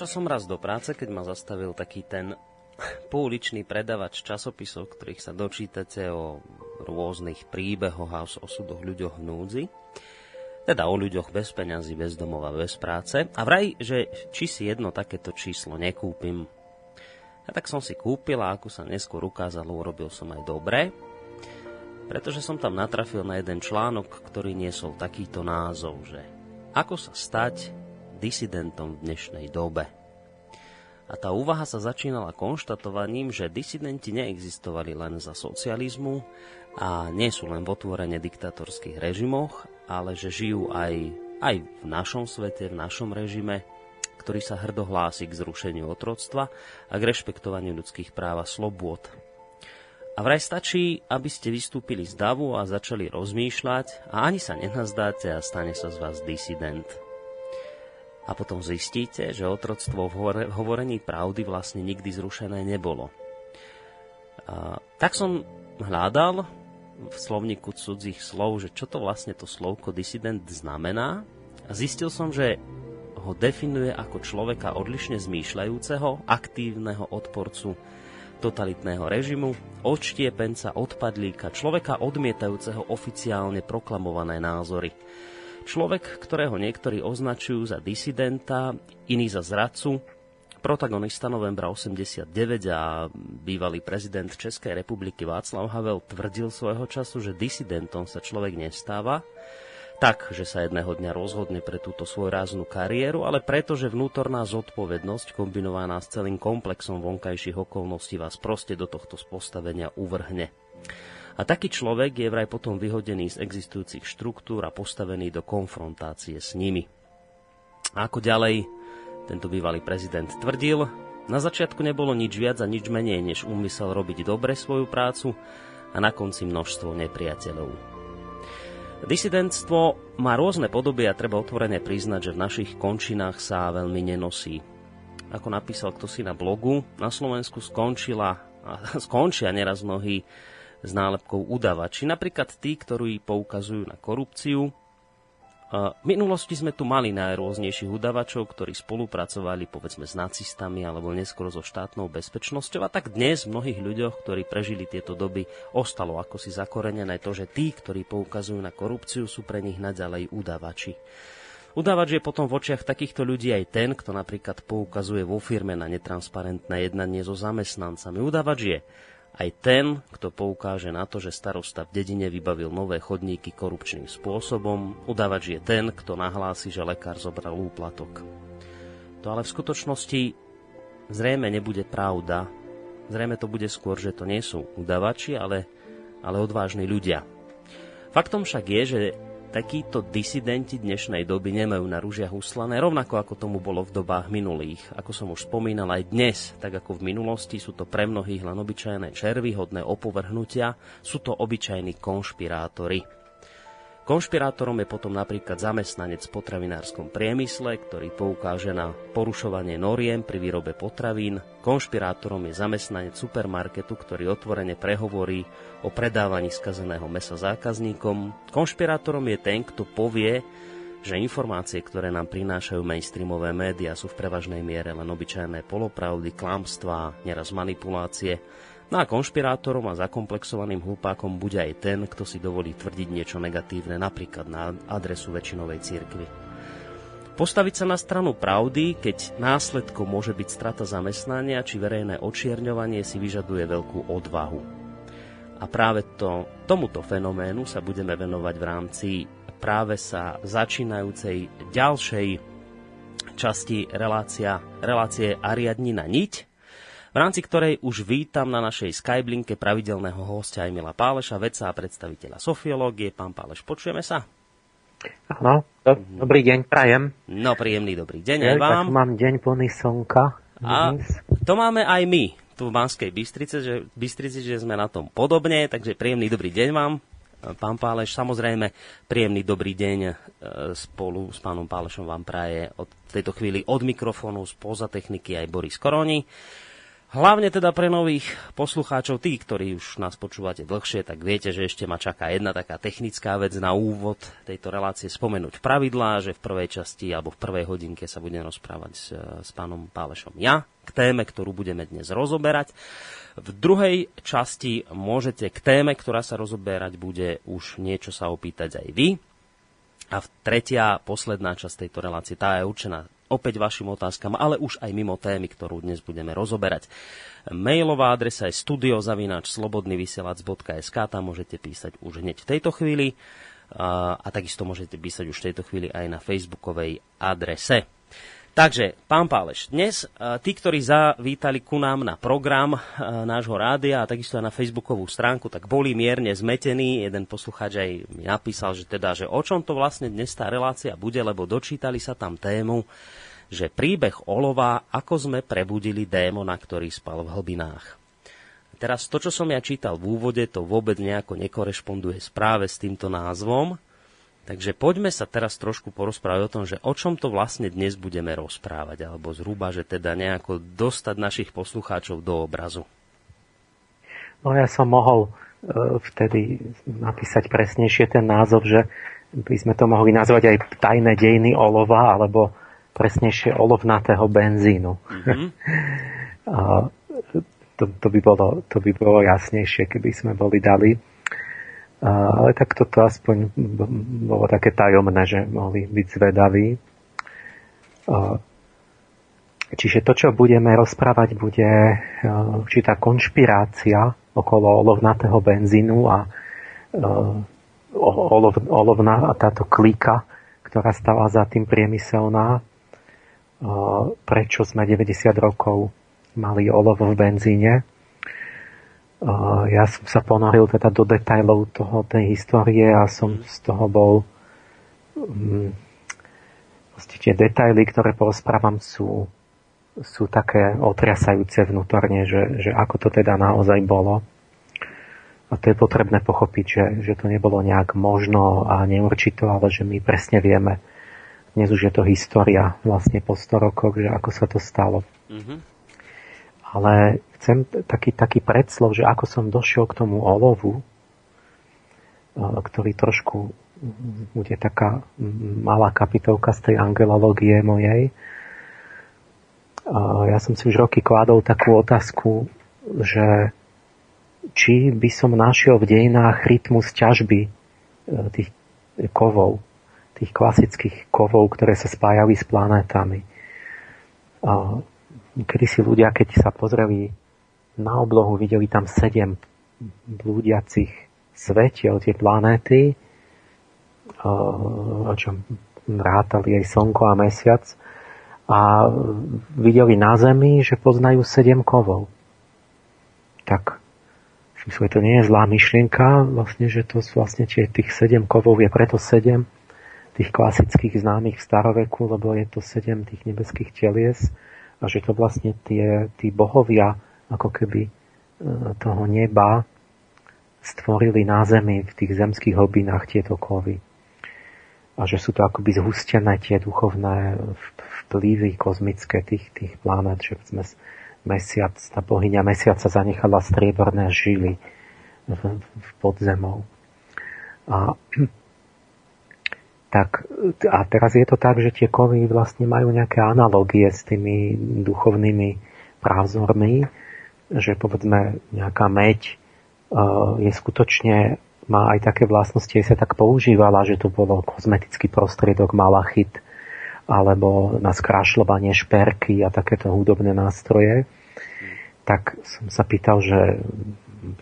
Kráčal som raz do práce, keď ma zastavil taký ten pouličný predavač časopisov, ktorých sa dočítate o rôznych príbehoch a osudoch ľuďoch núdzi. Teda o ľuďoch bez peňazí, bez domova, bez práce. A vraj, že či si jedno takéto číslo nekúpim. A tak som si kúpil a ako sa neskôr ukázalo, urobil som aj dobre. Pretože som tam natrafil na jeden článok, ktorý niesol takýto názov, že ako sa stať disidentom v dnešnej dobe. A tá úvaha sa začínala konštatovaním, že disidenti neexistovali len za socializmu a nie sú len v otvorene diktatorských režimoch, ale že žijú aj, aj v našom svete, v našom režime, ktorý sa hrdo hlási k zrušeniu otroctva a k rešpektovaniu ľudských práv a slobôd. A vraj stačí, aby ste vystúpili z davu a začali rozmýšľať a ani sa nenazdáte a stane sa z vás disident a potom zistíte, že otroctvo v hovorení pravdy vlastne nikdy zrušené nebolo. A, tak som hľadal v slovníku cudzích slov, že čo to vlastne to slovko disident znamená a zistil som, že ho definuje ako človeka odlišne zmýšľajúceho, aktívneho odporcu totalitného režimu, odštiepenca, odpadlíka, človeka odmietajúceho oficiálne proklamované názory – Človek, ktorého niektorí označujú za disidenta, iní za zradcu, protagonista novembra 89 a bývalý prezident Českej republiky Václav Havel tvrdil svojho času, že disidentom sa človek nestáva, tak, že sa jedného dňa rozhodne pre túto svojráznú kariéru, ale preto, že vnútorná zodpovednosť kombinovaná s celým komplexom vonkajších okolností vás proste do tohto postavenia uvrhne. A taký človek je vraj potom vyhodený z existujúcich štruktúr a postavený do konfrontácie s nimi. A ako ďalej tento bývalý prezident tvrdil, na začiatku nebolo nič viac a nič menej, než úmysel robiť dobre svoju prácu a na konci množstvo nepriateľov. Disidentstvo má rôzne podoby a treba otvorene priznať, že v našich končinách sa veľmi nenosí. Ako napísal kto si na blogu, na Slovensku skončila a skončia neraz mnohí s nálepkou udavači. Napríklad tí, ktorí poukazujú na korupciu. V minulosti sme tu mali najrôznejších udavačov, ktorí spolupracovali povedzme s nacistami alebo neskôr so štátnou bezpečnosťou. A tak dnes v mnohých ľuďoch, ktorí prežili tieto doby, ostalo ako si zakorenené to, že tí, ktorí poukazujú na korupciu, sú pre nich naďalej udavači. Udavač je potom v očiach takýchto ľudí aj ten, kto napríklad poukazuje vo firme na netransparentné jednanie so zamestnancami. Udavač je aj ten, kto poukáže na to, že starosta v dedine vybavil nové chodníky korupčným spôsobom. Udávač je ten, kto nahlási, že lekár zobral úplatok. To ale v skutočnosti zrejme nebude pravda. Zrejme to bude skôr, že to nie sú udavači, ale, ale odvážni ľudia. Faktom však je, že Takíto disidenti dnešnej doby nemajú na rúžiach uslané, rovnako ako tomu bolo v dobách minulých. Ako som už spomínal aj dnes, tak ako v minulosti, sú to pre mnohých len obyčajné červy, hodné opovrhnutia, sú to obyčajní konšpirátori. Konšpirátorom je potom napríklad zamestnanec v potravinárskom priemysle, ktorý poukáže na porušovanie noriem pri výrobe potravín. Konšpirátorom je zamestnanec supermarketu, ktorý otvorene prehovorí o predávaní skazeného mesa zákazníkom. Konšpirátorom je ten, kto povie, že informácie, ktoré nám prinášajú mainstreamové médiá, sú v prevažnej miere len obyčajné polopravdy, klamstvá, neraz manipulácie No a konšpirátorom a zakomplexovaným hlupákom bude aj ten, kto si dovolí tvrdiť niečo negatívne, napríklad na adresu väčšinovej cirkvy. Postaviť sa na stranu pravdy, keď následkom môže byť strata zamestnania či verejné očierňovanie, si vyžaduje veľkú odvahu. A práve to, tomuto fenoménu sa budeme venovať v rámci práve sa začínajúcej ďalšej časti relácia, relácie Ariadnina niť, v rámci ktorej už vítam na našej Skyblinke pravidelného hostia Emila Páleša, vedca a predstaviteľa sofiológie. Pán Páleš, počujeme sa? Áno, do, dobrý deň, prajem. No, príjemný dobrý deň aj vám. Mám deň plný slnka. A to máme aj my tu v Banskej Bystrice, že, Bystrici, že sme na tom podobne, takže príjemný dobrý deň vám. Pán Páleš, samozrejme, príjemný dobrý deň e, spolu s pánom Pálešom vám praje od tejto chvíli od mikrofónu spoza techniky aj Boris Koroni. Hlavne teda pre nových poslucháčov, tí, ktorí už nás počúvate dlhšie, tak viete, že ešte ma čaká jedna taká technická vec na úvod tejto relácie spomenúť pravidlá, že v prvej časti alebo v prvej hodinke sa budem rozprávať s, s pánom Pálešom ja k téme, ktorú budeme dnes rozoberať. V druhej časti môžete k téme, ktorá sa rozoberať bude, už niečo sa opýtať aj vy. A v tretia, posledná časť tejto relácie, tá je určená opäť vašim otázkam, ale už aj mimo témy, ktorú dnes budeme rozoberať. Mailová adresa je studiozavináč.slobodnyvysielac.sk, tam môžete písať už hneď v tejto chvíli a, a takisto môžete písať už v tejto chvíli aj na facebookovej adrese. Takže, pán Páleš, dnes tí, ktorí zavítali ku nám na program nášho rádia a takisto aj na facebookovú stránku, tak boli mierne zmetení. Jeden poslucháč aj mi napísal, že teda, že o čom to vlastne dnes tá relácia bude, lebo dočítali sa tam tému, že príbeh olova, ako sme prebudili démona, ktorý spal v hlbinách. Teraz to, čo som ja čítal v úvode, to vôbec nejako nekorešponduje správe s týmto názvom. Takže poďme sa teraz trošku porozprávať o tom, že o čom to vlastne dnes budeme rozprávať, alebo zhruba, že teda nejako dostať našich poslucháčov do obrazu. No ja som mohol e, vtedy napísať presnejšie ten názov, že by sme to mohli nazvať aj tajné dejiny olova, alebo presnejšie olovnatého benzínu. Mm-hmm. a to, to, by bolo, to by bolo jasnejšie, keby sme boli dali. A, ale tak toto aspoň bolo také tajomné, že mohli byť zvedaví. A, čiže to, čo budeme rozprávať, bude určitá konšpirácia okolo olovnatého benzínu a olov, olovná táto klika, ktorá stala za tým priemyselná, prečo sme 90 rokov mali olovo v benzíne. Ja som sa ponoril teda do detajlov toho, tej histórie a som z toho bol um, tie detaily, ktoré porozprávam sú, sú také otriasajúce vnútorne, že, že ako to teda naozaj bolo. A to je potrebné pochopiť, že, že to nebolo nejak možno a neurčito, ale že my presne vieme, dnes už je to história vlastne po 100 rokoch, že ako sa to stalo. Mm-hmm. Ale chcem taký, taký predslov, že ako som došiel k tomu olovu, ktorý trošku bude taká malá kapitolka z tej angelológie mojej. Ja som si už roky kladol takú otázku, že či by som našiel v dejinách rytmus ťažby e, tých kovov, tých klasických kovov, ktoré sa spájali s planétami. Kedy si ľudia, keď sa pozreli na oblohu videli tam sedem blúdiacich svetiel, tie planéty, o čom rátali aj slnko a mesiac a videli na Zemi, že poznajú sedem kovov. Tak to nie je zlá myšlienka, vlastne, že to vlastne tie, tých sedem kovov je preto sedem tých klasických známych staroveku, lebo je to sedem tých nebeských telies a že to vlastne tie, tí bohovia ako keby e, toho neba stvorili na zemi v tých zemských hlbinách tieto kovy. A že sú to akoby zhustené tie duchovné vplyvy kozmické tých, tých planét, že sme mesiac, tá bohyňa mesiaca zanechala strieborné žily v, v podzemou. A tak, a teraz je to tak, že tie kovy vlastne majú nejaké analogie s tými duchovnými právzormi, že povedzme nejaká meď uh, je skutočne, má aj také vlastnosti, aj sa tak používala, že to bolo kozmetický prostriedok malachit, alebo na skrášľovanie šperky a takéto hudobné nástroje. Tak som sa pýtal, že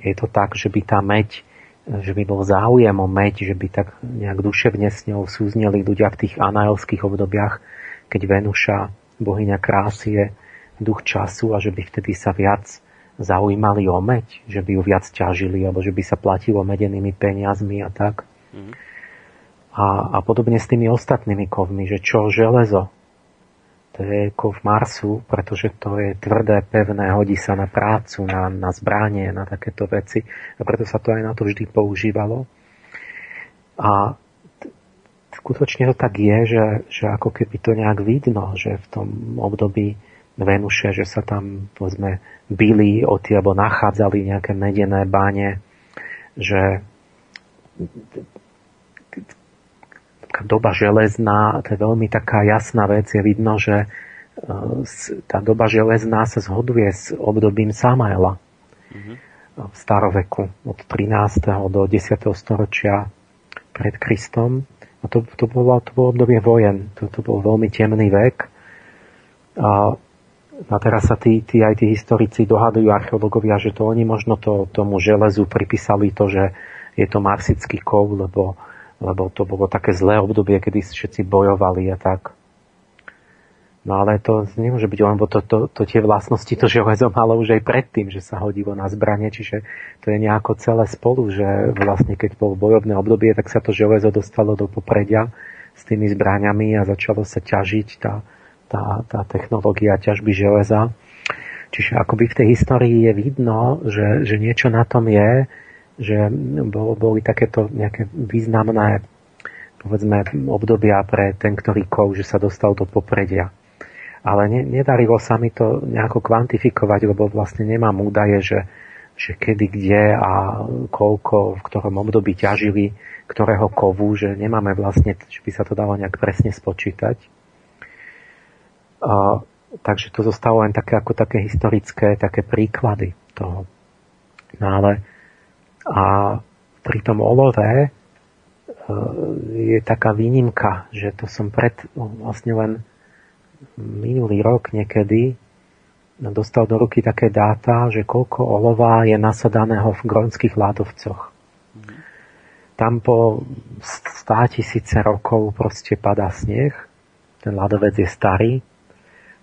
je to tak, že by tá meď že by bol záujem o meď, že by tak nejak duševne s ňou súzneli ľudia v tých anaelských obdobiach, keď Venuša, bohyňa krásy, je duch času a že by vtedy sa viac zaujímali o meď, že by ju viac ťažili, alebo že by sa platilo medenými peniazmi a tak. Mm. A, a podobne s tými ostatnými kovmi, že čo železo, to je kov Marsu, pretože to je tvrdé, pevné, hodí sa na prácu, na, na zbranie, na takéto veci. A preto sa to aj na to vždy používalo. A skutočne to tak je, že, že ako keby to nejak vidno, že v tom období Venuše, že sa tam povedzme byli o tie, alebo nachádzali nejaké medené báne, že doba železná, to je veľmi taká jasná vec, je vidno, že e, tá doba železná sa zhoduje s obdobím Samaela mm-hmm. v staroveku od 13. do 10. storočia pred Kristom. A to, to, bolo, to bolo obdobie vojen, to, to bol veľmi temný vek. A, a teraz sa tí, tí, aj tí historici dohadujú, archeológovia, že to oni možno to, tomu železu pripísali to, že je to marsický kov, lebo lebo to bolo také zlé obdobie, kedy všetci bojovali a tak. No ale to nemôže byť, lebo to, to, to tie vlastnosti to železo malo už aj predtým, že sa hodilo na zbranie, čiže to je nejako celé spolu, že vlastne keď bolo bojovné obdobie, tak sa to železo dostalo do popredia s tými zbraniami a začalo sa ťažiť tá, tá, tá technológia ťažby železa. Čiže akoby v tej histórii je vidno, že, že niečo na tom je, že boli takéto nejaké významné povedzme, obdobia pre ten, ktorý kov, že sa dostal do popredia. Ale ne, nedarilo sa mi to nejako kvantifikovať, lebo vlastne nemám údaje, že, že kedy, kde a koľko, v ktorom období ťažili ktorého kovu, že nemáme vlastne, že by sa to dalo nejak presne spočítať. A, takže to zostalo len také, ako také historické, také príklady toho. No ale a pri tom olove e, je taká výnimka, že to som pred, no, vlastne len minulý rok niekedy dostal do ruky také dáta, že koľko olova je nasadaného v grónskych ľadovcoch. Tam po 100 tisíce rokov proste padá sneh, ten ľadovec je starý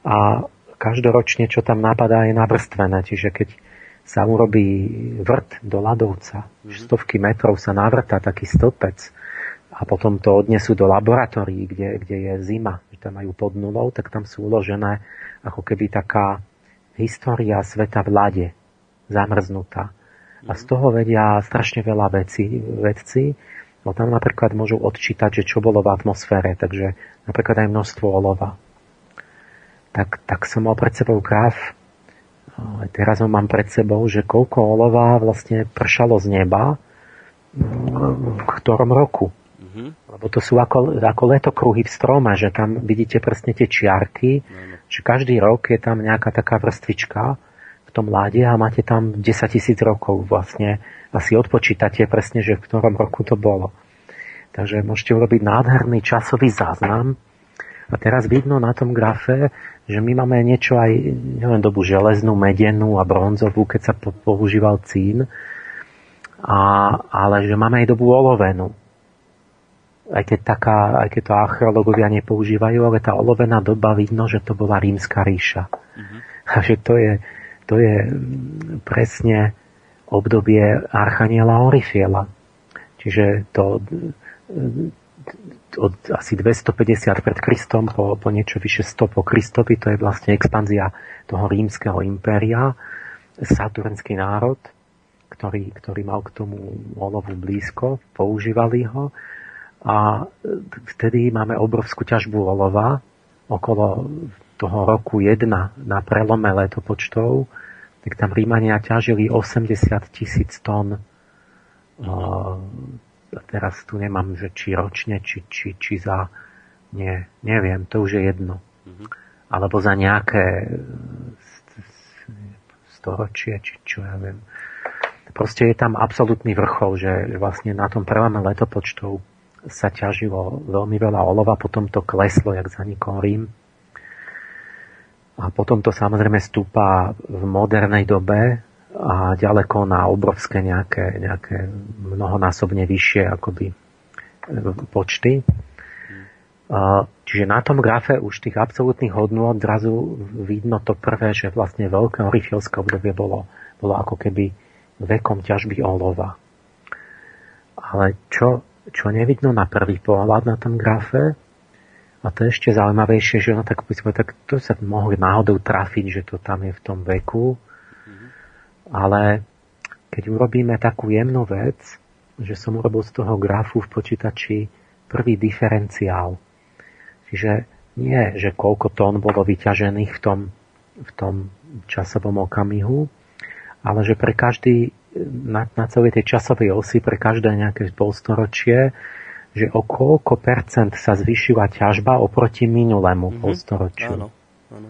a každoročne, čo tam napadá, je navrstvené. Čiže keď sa urobí vrt do ľadovca, mm-hmm. stovky metrov sa navrta taký stĺpec a potom to odnesú do laboratórií, kde, kde je zima, že tam majú pod nulou, tak tam sú uložené ako keby taká história sveta v lade, zamrznutá. A z mhm. toho vedia strašne veľa vecí, vedci, no tam napríklad môžu odčítať, že čo bolo v atmosfére, takže napríklad aj množstvo olova. Tak, tak som mal pred sebou graf aj teraz ho mám pred sebou, že koľko olova vlastne pršalo z neba v ktorom roku. Mm-hmm. Lebo to sú ako, ako letokruhy v strome, že tam vidíte presne tie čiarky, mm-hmm. že každý rok je tam nejaká taká vrstvička v tom láde a máte tam 10 tisíc rokov vlastne si odpočítate presne, že v ktorom roku to bolo. Takže môžete urobiť nádherný časový záznam A teraz vidno na tom grafe, že my máme niečo aj, neviem, dobu železnú, medenú a bronzovú, keď sa používal cín, a, ale že máme aj dobu olovenú. Aj keď, taká, aj keď to archeológovia nepoužívajú, ale tá olovená doba vidno, že to bola rímska ríša. Mm-hmm. A že to je, to je presne obdobie Archaniela Orifiela. Čiže to od asi 250 pred Kristom po, po niečo vyše 100 po Kristovi, to je vlastne expanzia toho rímskeho impéria, saturnský národ, ktorý, ktorý mal k tomu olovu blízko, používali ho. A vtedy máme obrovskú ťažbu olova okolo toho roku 1 na prelome letopočtov, tak tam Rímania ťažili 80 tisíc tón teraz tu nemám, že či ročne, či, či, či za, nie, neviem, to už je jedno. Mm-hmm. Alebo za nejaké storočie, či čo ja viem. Proste je tam absolútny vrchol, že vlastne na tom prvom letopočtov sa ťažilo veľmi veľa olova, potom to kleslo, jak zanikol Rím. A potom to samozrejme stúpa v modernej dobe, a ďaleko na obrovské nejaké, nejaké mnohonásobne vyššie akoby e, počty. Čiže na tom grafe už tých absolútnych hodnôt zrazu vidno to prvé, že vlastne veľké orifielské obdobie bolo, bolo ako keby vekom ťažby olova. Ale čo, čo nevidno na prvý pohľad na tom grafe, a to je ešte zaujímavejšie, že no tak, tak to sa mohli náhodou trafiť, že to tam je v tom veku, ale keď urobíme takú jemnú vec, že som urobil z toho grafu v počítači prvý diferenciál. Čiže nie, že koľko tón bolo vyťažených v tom, v tom časovom okamihu, ale že pre každý, na, na celej tej časovej osi, pre každé nejaké polstoročie, že o koľko percent sa zvyšila ťažba oproti minulému mm-hmm. polstoročiu. Áno, áno.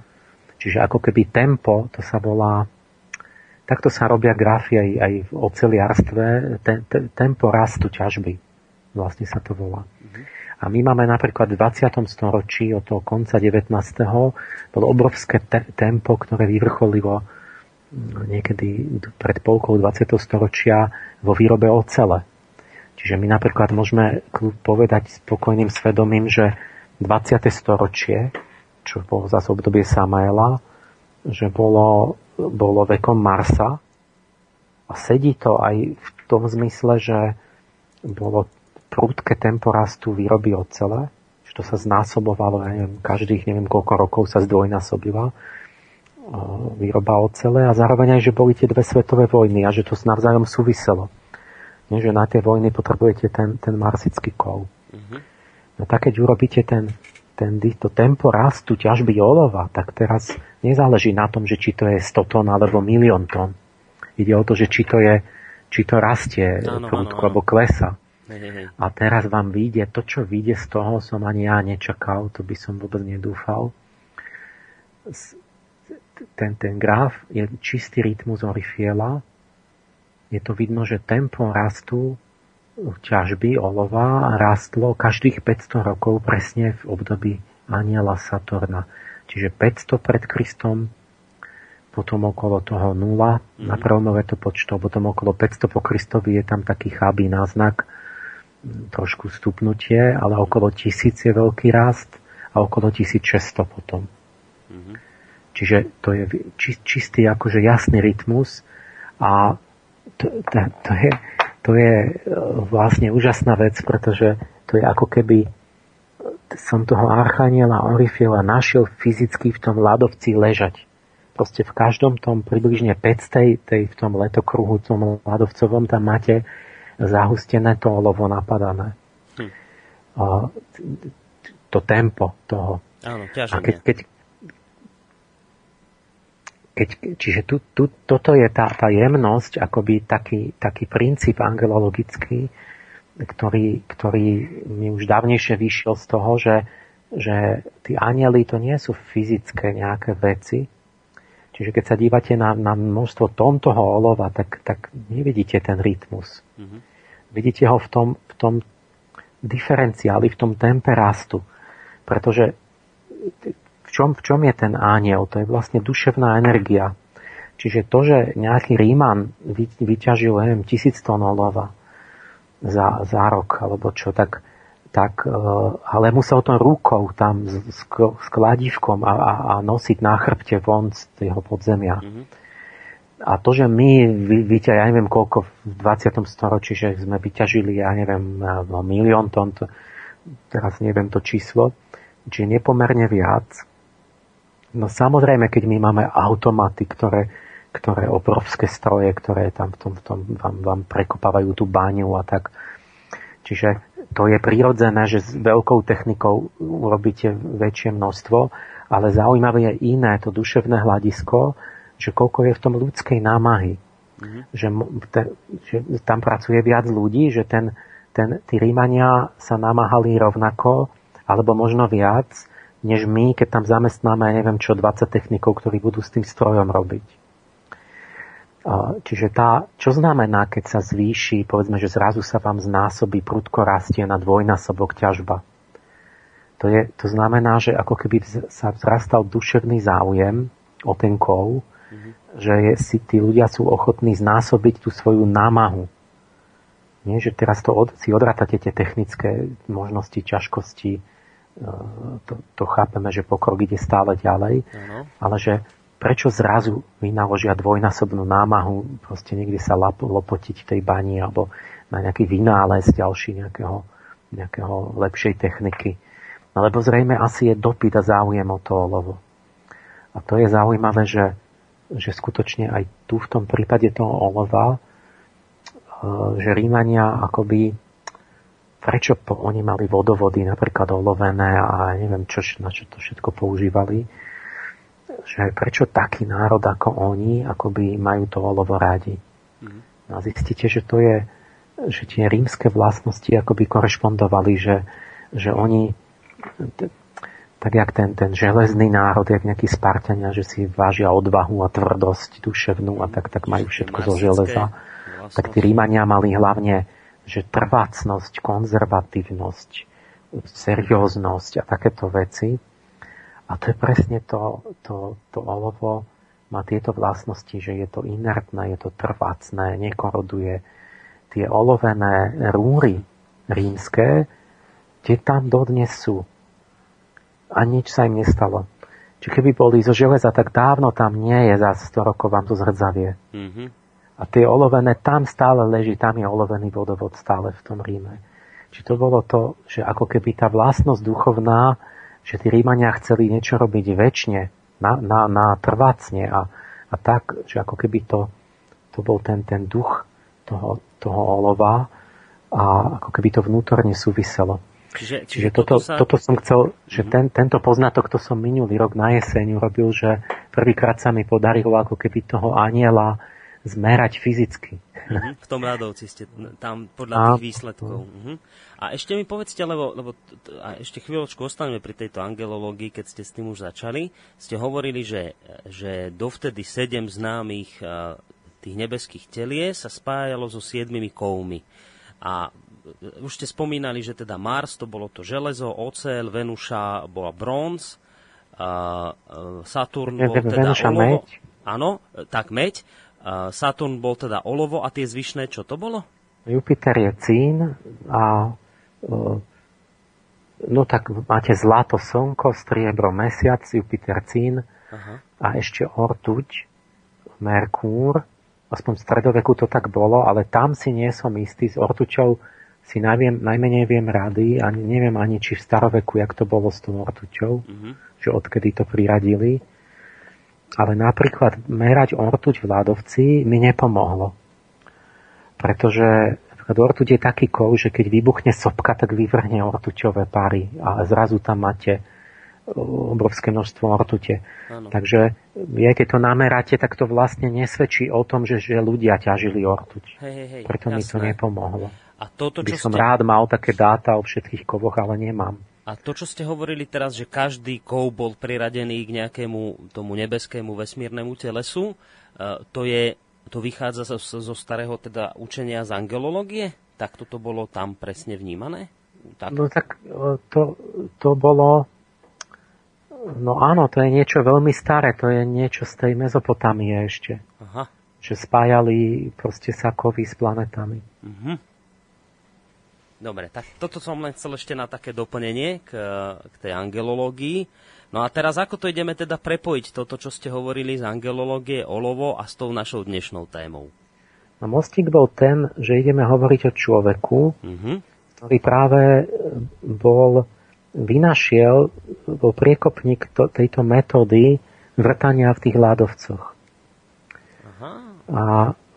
Čiže ako keby tempo, to sa volá Takto sa robia grafy aj, aj v oceliarstve, te, te, tempo rastu ťažby. Vlastne sa to volá. Mm-hmm. A my máme napríklad v 20. storočí od toho konca 19. bolo obrovské te- tempo, ktoré vyvrcholilo mm, niekedy pred polkou 20. storočia vo výrobe ocele. Čiže my napríklad môžeme povedať spokojným svedomím, že 20. storočie, čo bolo zase obdobie Samaela, že bolo bolo vekom Marsa a sedí to aj v tom zmysle, že bolo prúdke tempo rastu výroby ocele, že to sa znásobovalo, ja neviem, každých neviem koľko rokov sa zdvojnásobila výroba ocele a zároveň aj, že boli tie dve svetové vojny a že to navzájom súviselo. Nie, že na tie vojny potrebujete ten, ten marsický kol. Mm-hmm. No tak keď urobíte ten, ten, to tempo rastu ťažby olova, tak teraz nezáleží na tom, že či to je 100 tón alebo milión tón. Ide o to, že či to, je, či to rastie prúdko alebo klesa. Hej, hej. A teraz vám vyjde, to čo vyjde z toho som ani ja nečakal, to by som vôbec nedúfal. Ten, ten graf je čistý rytmus Orifiela. Je to vidno, že tempo rastu ťažby olova rastlo každých 500 rokov presne v období aniela Saturna. Čiže 500 pred Kristom, potom okolo toho 0 mm-hmm. na prvom to počto, potom okolo 500 po Kristovi je tam taký chábý náznak, trošku stupnutie, ale okolo 1000 je veľký rast a okolo 1600 potom. Mm-hmm. Čiže to je čistý, akože jasný rytmus a to, to, to, je, to je e, vlastne úžasná vec, pretože to je ako keby som toho Archaniela Orifiela našiel fyzicky v tom ľadovci ležať. Proste v každom tom približne 500 tej, v tom letokruhu, tom ľadovcovom, tam máte zahustené to olovo napadané. Hm. A, to tempo toho. Áno, A keď, keď, keď, čiže tu, tu, toto je tá, tá jemnosť, akoby taký, taký princíp angelologický, ktorý, ktorý mi už dávnejšie vyšiel z toho, že, že tí anieli to nie sú fyzické nejaké veci. Čiže keď sa dívate na, na množstvo tón toho olova, tak, tak nevidíte ten rytmus. Mm-hmm. Vidíte ho v tom, v tom diferenciáli, v tom tempe rastu. Pretože čom, v čom je ten aniel? To je vlastne duševná energia. Čiže to, že nejaký Ríman vyťažil, neviem, tisíc tón olova za, za rok, alebo čo, tak, tak e, ale musel to rukou tam s, s kladívkom a, a, a nosiť na chrbte von z jeho podzemia. Mm-hmm. A to, že my vyťa, ja neviem koľko v 20. storočí, že sme vyťažili, ja neviem, no, milión tón, to, teraz neviem to číslo, či nepomerne viac. No samozrejme, keď my máme automaty, ktoré, ktoré obrovské stroje, ktoré tam v tom, v tom vám, vám prekopávajú tú báňu a tak. Čiže to je prirodzené, že s veľkou technikou urobíte väčšie množstvo, ale zaujímavé je iné, to duševné hľadisko, že koľko je v tom ľudskej námahy. Mm-hmm. Že, te, že tam pracuje viac ľudí, že ten, ten, tí Rímania sa namáhali rovnako, alebo možno viac, než my, keď tam zamestnáme, neviem čo, 20 technikov, ktorí budú s tým strojom robiť. Čiže tá, čo znamená, keď sa zvýši, povedzme, že zrazu sa vám znásobí, prudko rastie na dvojnásobok ťažba. To, je, to znamená, že ako keby sa vzrastal duševný záujem o ten kov, mm-hmm. že je, si tí ľudia sú ochotní znásobiť tú svoju námahu. Nie, že teraz to od, si odratate tie technické možnosti, ťažkosti, to, to chápeme, že pokrok ide stále ďalej, ano. ale že prečo zrazu vynaložia dvojnásobnú námahu proste niekde sa lap, lopotiť v tej bani alebo na nejaký vynález ďalší nejakého, nejakého lepšej techniky. No lebo zrejme asi je dopyt a záujem o to olovo. A to je zaujímavé, že že skutočne aj tu v tom prípade toho olova, e, že Rímania akoby prečo po, oni mali vodovody napríklad olovené a neviem čo, na čo to všetko používali, že prečo taký národ ako oni akoby majú to olovo rádi. Mm. A zistíte, že to je, že tie rímske vlastnosti akoby korešpondovali, že, že oni tak jak ten, ten železný národ, jak nejaký Spartania, že si vážia odvahu a tvrdosť duševnú a tak, tak majú všetko zo železa. Tak tí Rímania mali hlavne, že trvácnosť, konzervatívnosť, serióznosť a takéto veci. A to je presne to, to, to olovo má tieto vlastnosti, že je to inertné, je to trvácné, nekoroduje. Tie olovené rúry rímske, tie tam dodnes sú a nič sa im nestalo. Či keby boli zo železa, tak dávno tam nie je, za 100 rokov vám to zhrdzavie. Mm-hmm. A tie olovené, tam stále leží, tam je olovený vodovod stále v tom Ríme. Či to bolo to, že ako keby tá vlastnosť duchovná, že tí Rímania chceli niečo robiť väčšine, na, na, na trvácne a, a tak, že ako keby to, to bol ten, ten duch toho, toho olova a ako keby to vnútorne súviselo. Čiže, čiže, čiže toto, toto, sa... toto som chcel, že mm-hmm. ten, tento poznatok, to som minulý rok na jeseň urobil, že prvýkrát sa mi podarilo ako keby toho aniela zmerať fyzicky. Mm-hmm. V tom radovci ste tam podľa a... tých výsledkov. Mm-hmm. A ešte mi povedzte, lebo, lebo a ešte chvíľočku ostaneme pri tejto angelológii, keď ste s tým už začali. Ste hovorili, že, že dovtedy sedem známych tých nebeských telie sa spájalo so siedmimi kovmi. A už ste spomínali, že teda Mars to bolo to železo, oceľ, Venuša bola bronz, Saturn bol teda Venuša olovo. Meď. Áno, tak meď. Saturn bol teda olovo a tie zvyšné, čo to bolo? Jupiter je cín a e, no tak máte zlato slnko, striebro mesiac, Jupiter cín Aha. a ešte ortuť, Merkúr, aspoň v stredoveku to tak bolo, ale tam si nie som istý s ortuťou, si najviem, najmenej viem rady a neviem ani, či v staroveku, jak to bolo s tou ortuťou, mm-hmm. že odkedy to priradili. Ale napríklad merať ortuť v ľadovci mi nepomohlo. Pretože napríklad ortuť je taký kov, že keď vybuchne sopka, tak vyvrhne ortuťové pary a zrazu tam máte obrovské množstvo ortute. Ano. Takže je, keď to nameráte, tak to vlastne nesvedčí o tom, že, že ľudia ťažili ortuť. Hej, hej, hej, Preto jasné. mi to nepomohlo. A toto, čo By som ste... rád mal také dáta o všetkých kovoch, ale nemám. A to, čo ste hovorili teraz, že každý kov bol priradený k nejakému tomu nebeskému vesmírnemu telesu, e, to, je, to vychádza zo, zo starého teda učenia z angelológie? Tak toto bolo tam presne vnímané? Tak? No tak e, to, to bolo No áno, to je niečo veľmi staré, to je niečo z tej Mezopotámie ešte. Aha. Že spájali proste sa kovy s planetami. Uh-huh. Dobre, tak toto som len chcel ešte na také doplnenie k, k tej angelológii. No a teraz ako to ideme teda prepojiť toto, čo ste hovorili z angelológie, olovo a s tou našou dnešnou témou? No mostík bol ten, že ideme hovoriť o človeku, uh-huh. ktorý práve e, bol, vynašiel, bol priekopník to, tejto metódy vrtania v tých ľadovcoch. Aha. A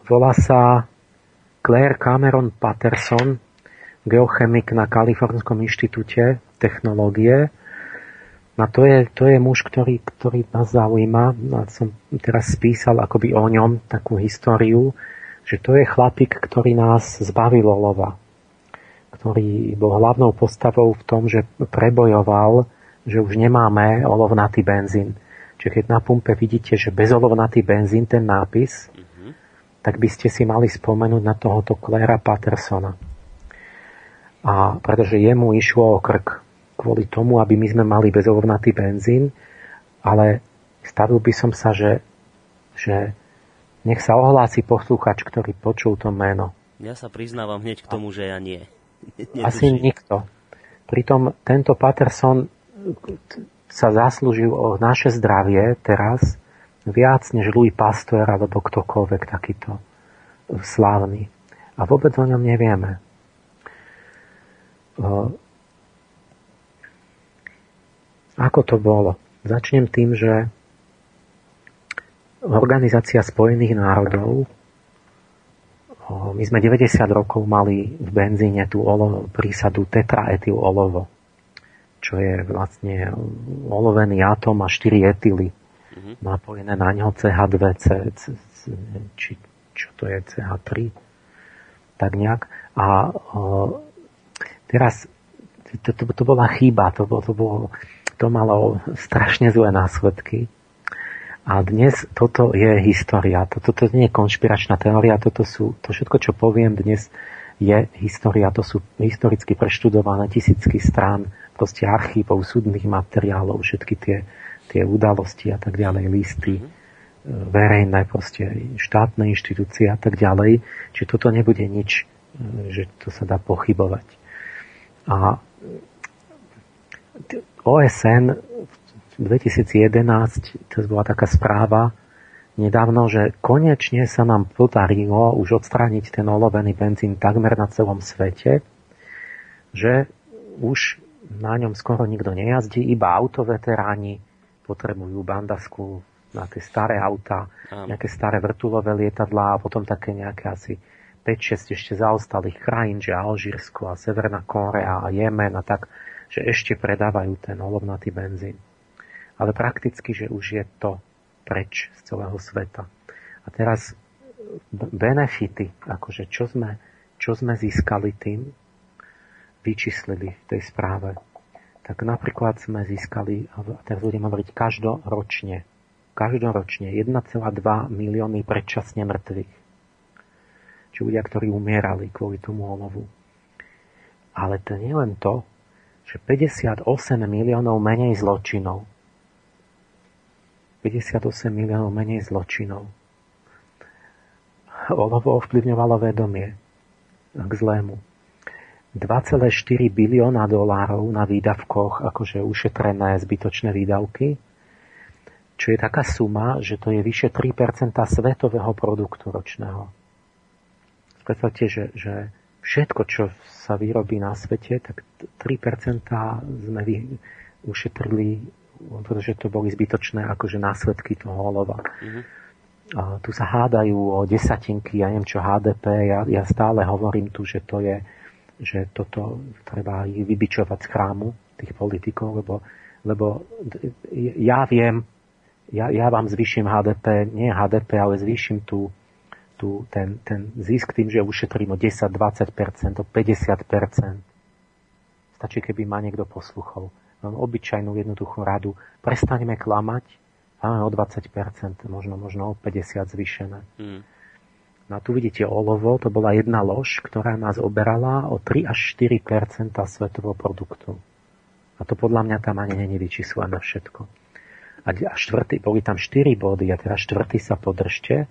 volá sa Claire Cameron Patterson, geochemik na Kalifornskom inštitúte technológie. A to je, to je muž, ktorý, ktorý nás zaujíma. A som teraz spísal akoby o ňom takú históriu, že to je chlapík, ktorý nás zbavil olova. Ktorý bol hlavnou postavou v tom, že prebojoval, že už nemáme olovnatý benzín. Čiže keď na pumpe vidíte, že bezolovnatý benzín, ten nápis, mm-hmm. tak by ste si mali spomenúť na tohoto Clara Pattersona. A pretože jemu išlo o krk kvôli tomu, aby my sme mali bezolovnatý benzín, ale stavil by som sa, že, že nech sa ohlási poslúchač, ktorý počul to meno. Ja sa priznávam hneď k tomu, že ja nie. Asi nikto. Pritom tento Patterson sa zaslúžil o naše zdravie teraz viac než Louis Pasteur alebo ktokoľvek takýto slávny. A vôbec o ňom nevieme. Ako to bolo? Začnem tým, že Organizácia Spojených národov my sme 90 rokov mali v benzíne tú olo, prísadu tetraetyl olovo, čo je vlastne olovený atom a 4 etily mm-hmm. napojené na ňo CH2, C, C, či, čo to je CH3, tak nejak. A o, Teraz to, to, to bola chyba, to, to, bolo, to malo strašne zlé následky. A dnes toto je história. Toto, toto nie je konšpiračná teória, toto sú, to všetko, čo poviem dnes, je história. To sú historicky preštudované tisícky strán, proste archívov, súdnych materiálov, všetky tie, tie udalosti a tak ďalej, listy, mm-hmm. verejné, proste štátne inštitúcie a tak ďalej. Čiže toto nebude nič, e, že to sa dá pochybovať. A OSN v 2011, to bola taká správa nedávno, že konečne sa nám podarilo už odstrániť ten olovený benzín takmer na celom svete, že už na ňom skoro nikto nejazdí, iba autoveteráni potrebujú bandasku na tie staré auta, nejaké staré vrtulové lietadlá a potom také nejaké asi 5-6 ešte zaostalých krajín, že Alžírsko a Severná Kórea a Jemen a tak, že ešte predávajú ten olovnatý benzín. Ale prakticky, že už je to preč z celého sveta. A teraz benefity, akože čo sme, čo sme získali tým, vyčíslili v tej správe. Tak napríklad sme získali, a teraz budem hovoriť každoročne, každoročne 1,2 milióny predčasne mŕtvych či ľudia, ktorí umierali kvôli tomu olovu. Ale to nie len to, že 58 miliónov menej zločinov. 58 miliónov menej zločinov. Olovo ovplyvňovalo vedomie k zlému. 2,4 bilióna dolárov na výdavkoch, akože ušetrené zbytočné výdavky, čo je taká suma, že to je vyše 3% svetového produktu ročného predstavte, že, že všetko, čo sa vyrobí na svete, tak 3% sme vy, ušetrili, pretože to boli zbytočné akože následky toho olova. Mm-hmm. A tu sa hádajú o desatinky, ja neviem čo HDP, ja, ja stále hovorím tu, že to je, že toto treba vybičovať z chrámu, tých politikov, lebo, lebo ja viem, ja, ja vám zvýšim HDP, nie HDP, ale zvýšim tú, tú, ten, ten zisk tým, že ušetrím o 10-20%, o 50%. Stačí, keby ma niekto posluchol. Mám obyčajnú jednoduchú radu. Prestaňme klamať, máme o 20%, možno, možno o 50% zvýšené. Mm. No a tu vidíte olovo, to bola jedna lož, ktorá nás oberala o 3 až 4% svetového produktu. A to podľa mňa tam ani není vyčíslené všetko. A, a štvrtý, boli tam štyri body a teraz štvrtý sa podržte,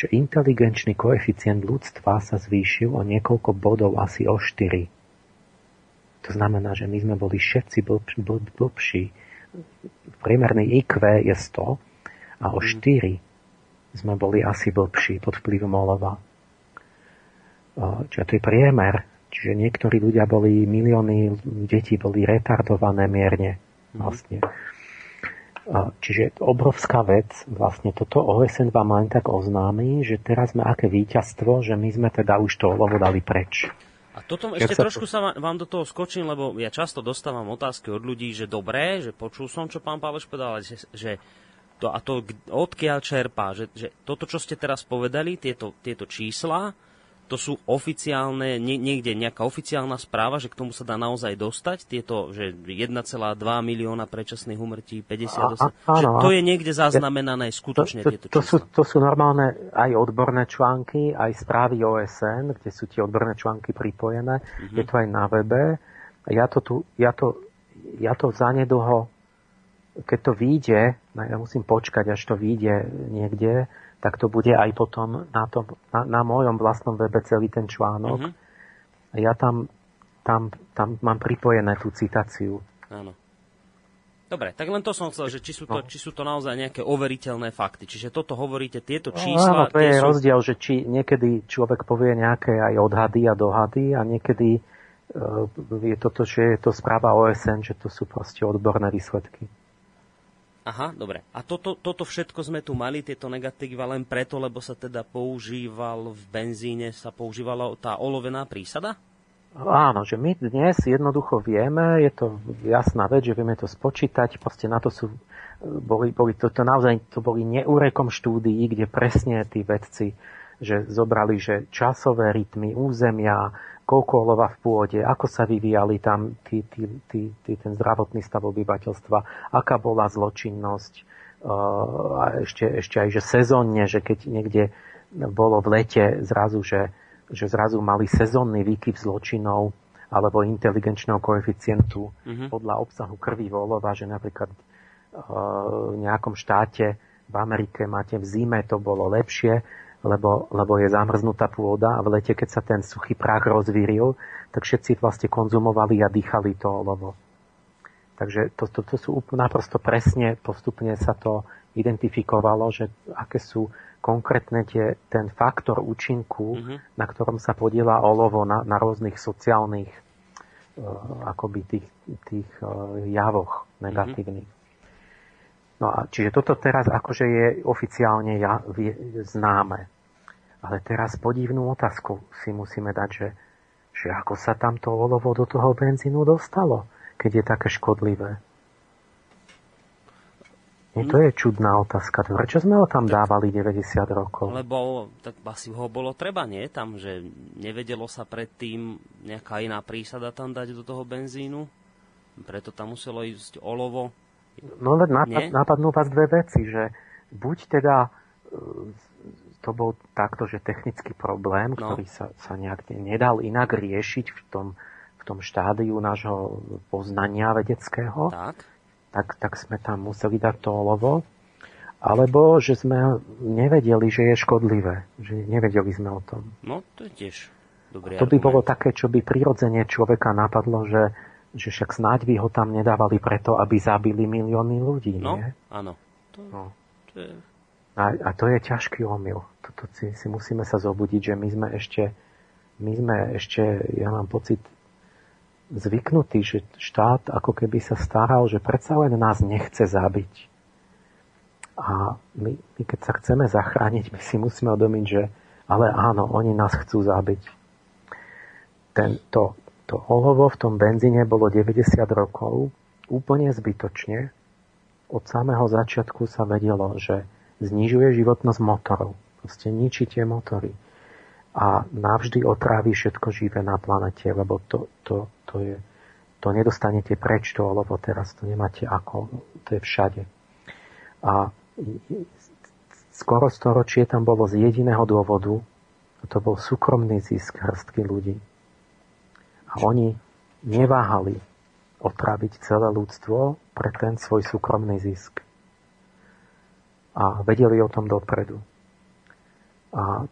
že inteligenčný koeficient ľudstva sa zvýšil o niekoľko bodov asi o 4. To znamená, že my sme boli všetci blb, blb, blbší. Priemerný IQ je 100 a o 4 mhm. sme boli asi blbší pod vplyvom olova. Čiže to je priemer. Čiže niektorí ľudia boli, milióny detí boli retardované mierne. Mhm. Vlastne. Čiže obrovská vec. Vlastne toto OSN vám len tak oznámi, že teraz sme aké víťazstvo, že my sme teda už to olovo dali preč. A toto ešte sa trošku sa vám do toho skočím, lebo ja často dostávam otázky od ľudí, že dobré, že počul som, čo pán Páleš povedal, že, že to, a to odkiaľ čerpá, že, že toto, čo ste teraz povedali, tieto, tieto čísla, to sú oficiálne, nie, niekde nejaká oficiálna správa, že k tomu sa dá naozaj dostať, tieto, že 1,2 milióna predčasných umrtí, 58, a, a, že to je niekde zaznamenané skutočne to, to, tieto to, sú, to sú normálne aj odborné články, aj správy OSN, kde sú tie odborné články pripojené, mm-hmm. je to aj na webe. Ja to, tu, ja to, ja to zanedlho, keď to vyjde, no ja musím počkať, až to vyjde niekde, tak to bude aj potom na, tom, na, na mojom vlastnom webe celý ten článok. Mm-hmm. Ja tam, tam, tam mám pripojené tú citáciu. Áno. Dobre, tak len to som chcel, že či sú to, no. či sú to naozaj nejaké overiteľné fakty. Čiže toto hovoríte, tieto čísla... No, áno, to je sú... rozdiel, že či niekedy človek povie nejaké aj odhady a dohady a niekedy uh, je toto, že je to správa OSN, že to sú proste odborné výsledky. Aha, dobre. A toto, toto všetko sme tu mali, tieto negatíva len preto, lebo sa teda používal v benzíne, sa používala tá olovená prísada? Áno, že my dnes jednoducho vieme, je to jasná vec, že vieme to spočítať, proste na to sú, boli, boli to, to naozaj to boli neúrekom štúdií, kde presne tí vedci, že zobrali, že časové rytmy, územia, koľko olova v pôde, ako sa vyvíjali tam tí, tí, tí, tí, ten zdravotný stav obyvateľstva, aká bola zločinnosť, a ešte, ešte aj, že sezónne, že keď niekde bolo v lete zrazu, že, že zrazu mali sezónny výkyv zločinov alebo inteligenčného koeficientu mm-hmm. podľa obsahu krvi volova, že napríklad v nejakom štáte v Amerike máte v zime to bolo lepšie, lebo, lebo je zamrznutá pôda a v lete, keď sa ten suchý prach rozvíril, tak všetci vlastne konzumovali a dýchali to olovo. Takže to, to, to sú naprosto presne, postupne sa to identifikovalo, že aké sú konkrétne tie, ten faktor účinku, mm-hmm. na ktorom sa podiela olovo na, na rôznych sociálnych uh, akoby tých, tých uh, javoch negatívnych. Mm-hmm. No a čiže toto teraz akože je oficiálne ja, vie, známe. Ale teraz podivnú otázku si musíme dať, že, že ako sa tam to olovo do toho benzínu dostalo, keď je také škodlivé. Nie, to je čudná otázka. Prečo sme ho tam dávali 90 rokov? Lebo tak asi ho bolo treba, nie? Tam, že nevedelo sa predtým nejaká iná prísada tam dať do toho benzínu. Preto tam muselo ísť olovo No len nápad, nápadnú vás dve veci, že buď teda e, to bol takto, že technický problém, no. ktorý sa, sa nejak nedal inak riešiť v tom, v tom štádiu nášho poznania vedeckého, tak. Tak, tak sme tam museli dať to olovo. Alebo že sme nevedeli, že je škodlivé. Že nevedeli sme o tom. No, to je tiež dobré. To by argument. bolo také, čo by prirodzene človeka napadlo, že že však snáď by ho tam nedávali preto, aby zabili milióny ľudí, no, nie? áno. To, no. to je... a, a to je ťažký omyl. Toto si, si musíme sa zobudiť, že my sme ešte, my sme ešte, ja mám pocit, zvyknutí, že štát ako keby sa staral, že predsa len nás nechce zabiť. A my, my keď sa chceme zachrániť, my si musíme odomiť, že ale áno, oni nás chcú zabiť. To olovo v tom benzíne bolo 90 rokov úplne zbytočne. Od samého začiatku sa vedelo, že znižuje životnosť motorov. Proste ničí tie motory. A navždy otrávi všetko živé na planete, lebo to, to, to je to nedostanete preč to olovo teraz, to nemáte ako, to je všade. A skoro storočie tam bolo z jediného dôvodu, a to bol súkromný zisk hrstky ľudí. A oni neváhali otraviť celé ľudstvo pre ten svoj súkromný zisk. A vedeli o tom dopredu. A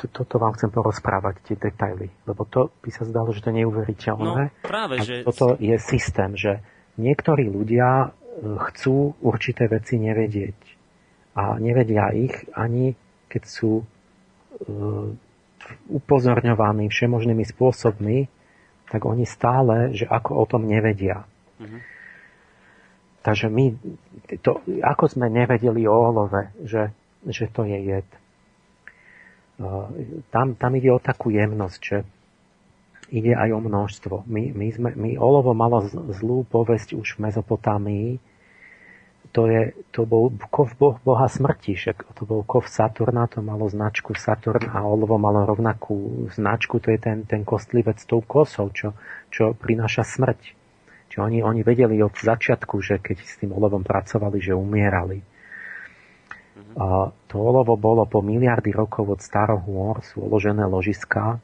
toto vám chcem porozprávať, tie detaily. Lebo to by sa zdalo, že to je neuveriteľné. No, práve, že... Toto je systém, že niektorí ľudia e, chcú určité veci nevedieť. A nevedia ich ani keď sú uh, upozorňovaní všemožnými spôsobmi, tak oni stále, že ako o tom nevedia. Mm-hmm. Takže my, to, ako sme nevedeli o olove, že, že to je jed. Uh, tam, tam ide o takú jemnosť, že ide aj o množstvo. My, my, sme, my olovo malo zlú povesť už v Mezopotámii, to, je, to bol kov boh, boha smrti, však to bol kov Saturna, to malo značku Saturn a olovo malo rovnakú značku, to je ten, ten kostlivec s tou kosou, čo, čo prináša smrť. Čiže oni, oni vedeli od začiatku, že keď s tým olovom pracovali, že umierali. A to olovo bolo po miliardy rokov od starohôr, sú uložené ložiska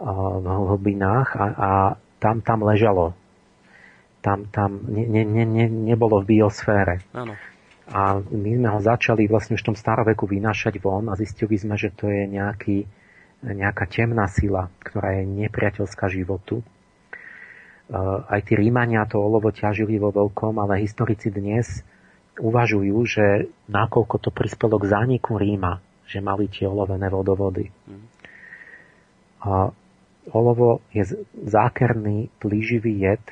v hlbinách a, a tam, tam ležalo tam, tam ne, ne, ne, nebolo v biosfére. Áno. A my sme ho začali vlastne už v tom staroveku vynášať von a zistili sme, že to je nejaký, nejaká temná sila, ktorá je nepriateľská životu. Uh, aj tí Rímania to olovo ťažili vo veľkom, ale historici dnes uvažujú, že nakoľko to prispelo k zániku Ríma, že mali tie olovené vodovody. Mm. Uh, olovo je zákerný, plíživý jed,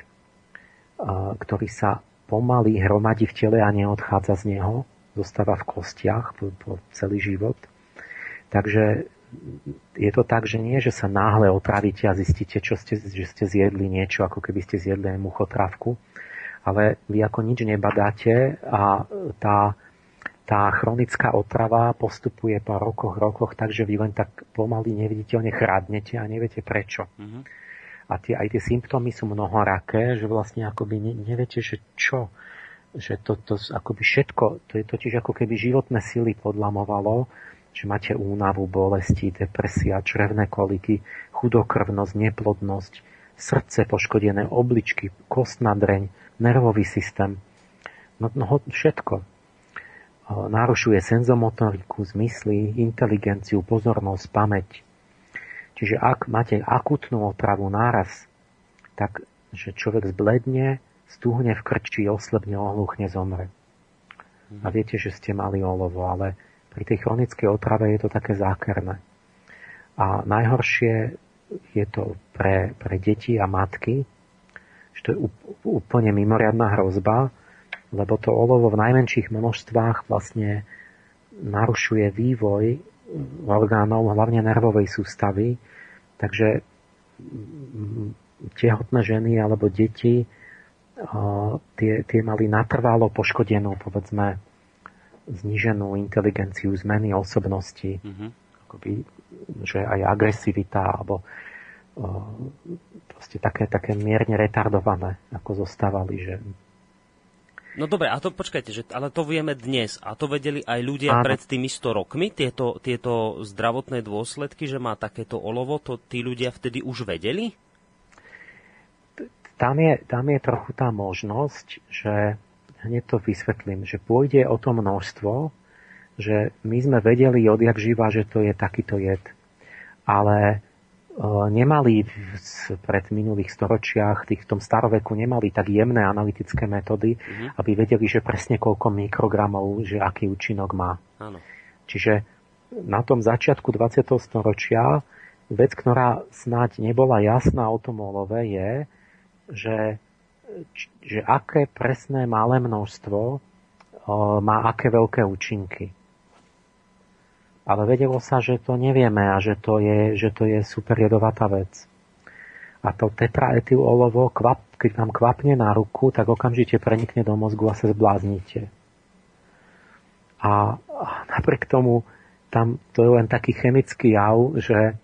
ktorý sa pomaly hromadí v tele a neodchádza z neho, zostáva v kostiach po, po celý život. Takže je to tak, že nie, že sa náhle otravíte a zistíte, čo ste, že ste zjedli niečo, ako keby ste zjedli muchotravku, ale vy ako nič nebadáte a tá, tá chronická otrava postupuje po rokoch, rokoch, takže vy len tak pomaly neviditeľne chrádnete a neviete prečo. Mm-hmm a tie, aj tie symptómy sú mnohoraké, že vlastne akoby ne, neviete, že čo, že to, to akoby všetko, to je totiž ako keby životné sily podlamovalo, že máte únavu, bolesti, depresia, črevné koliky, chudokrvnosť, neplodnosť, srdce poškodené, obličky, kostná dreň, nervový systém. No, no všetko. Narušuje senzomotoriku, zmysly, inteligenciu, pozornosť, pamäť, Čiže ak máte akutnú otravu náraz, tak že človek zbledne, stuhne v krči, oslebne, ohluchne, zomre. A mhm. viete, že ste mali olovo, ale pri tej chronickej otrave je to také zákerné. A najhoršie je to pre, pre deti a matky, že to je úplne mimoriadná hrozba, lebo to olovo v najmenších množstvách vlastne narušuje vývoj orgánov, hlavne nervovej sústavy. Takže tehotné ženy alebo deti tie, tie mali natrvalo poškodenú, povedzme, zníženú inteligenciu, zmeny osobnosti, mm-hmm. akoby, že aj agresivita, alebo proste také, také mierne retardované, ako zostávali, že No dobre, a to počkajte, že, ale to vieme dnes a to vedeli aj ľudia Áno. pred tými 100 rokmi, tieto, tieto zdravotné dôsledky, že má takéto olovo, to tí ľudia vtedy už vedeli? Tam je, tam je trochu tá možnosť, že hneď to vysvetlím, že pôjde o to množstvo, že my sme vedeli odjak živa, že to je takýto jed. Ale nemali v pred minulých storočiach, tých, v tom staroveku nemali tak jemné analytické metódy, mm-hmm. aby vedeli, že presne koľko mikrogramov, že aký účinok má. Áno. Čiže na tom začiatku 20. storočia vec, ktorá snáď nebola jasná o tom olove, je, že, že aké presné malé množstvo má aké veľké účinky ale vedelo sa, že to nevieme a že to je, že to je super jedovatá vec. A to tetraetyl olovo, kvap, keď vám kvapne na ruku, tak okamžite prenikne do mozgu a sa zbláznite. A napriek tomu tam to je len taký chemický jav, že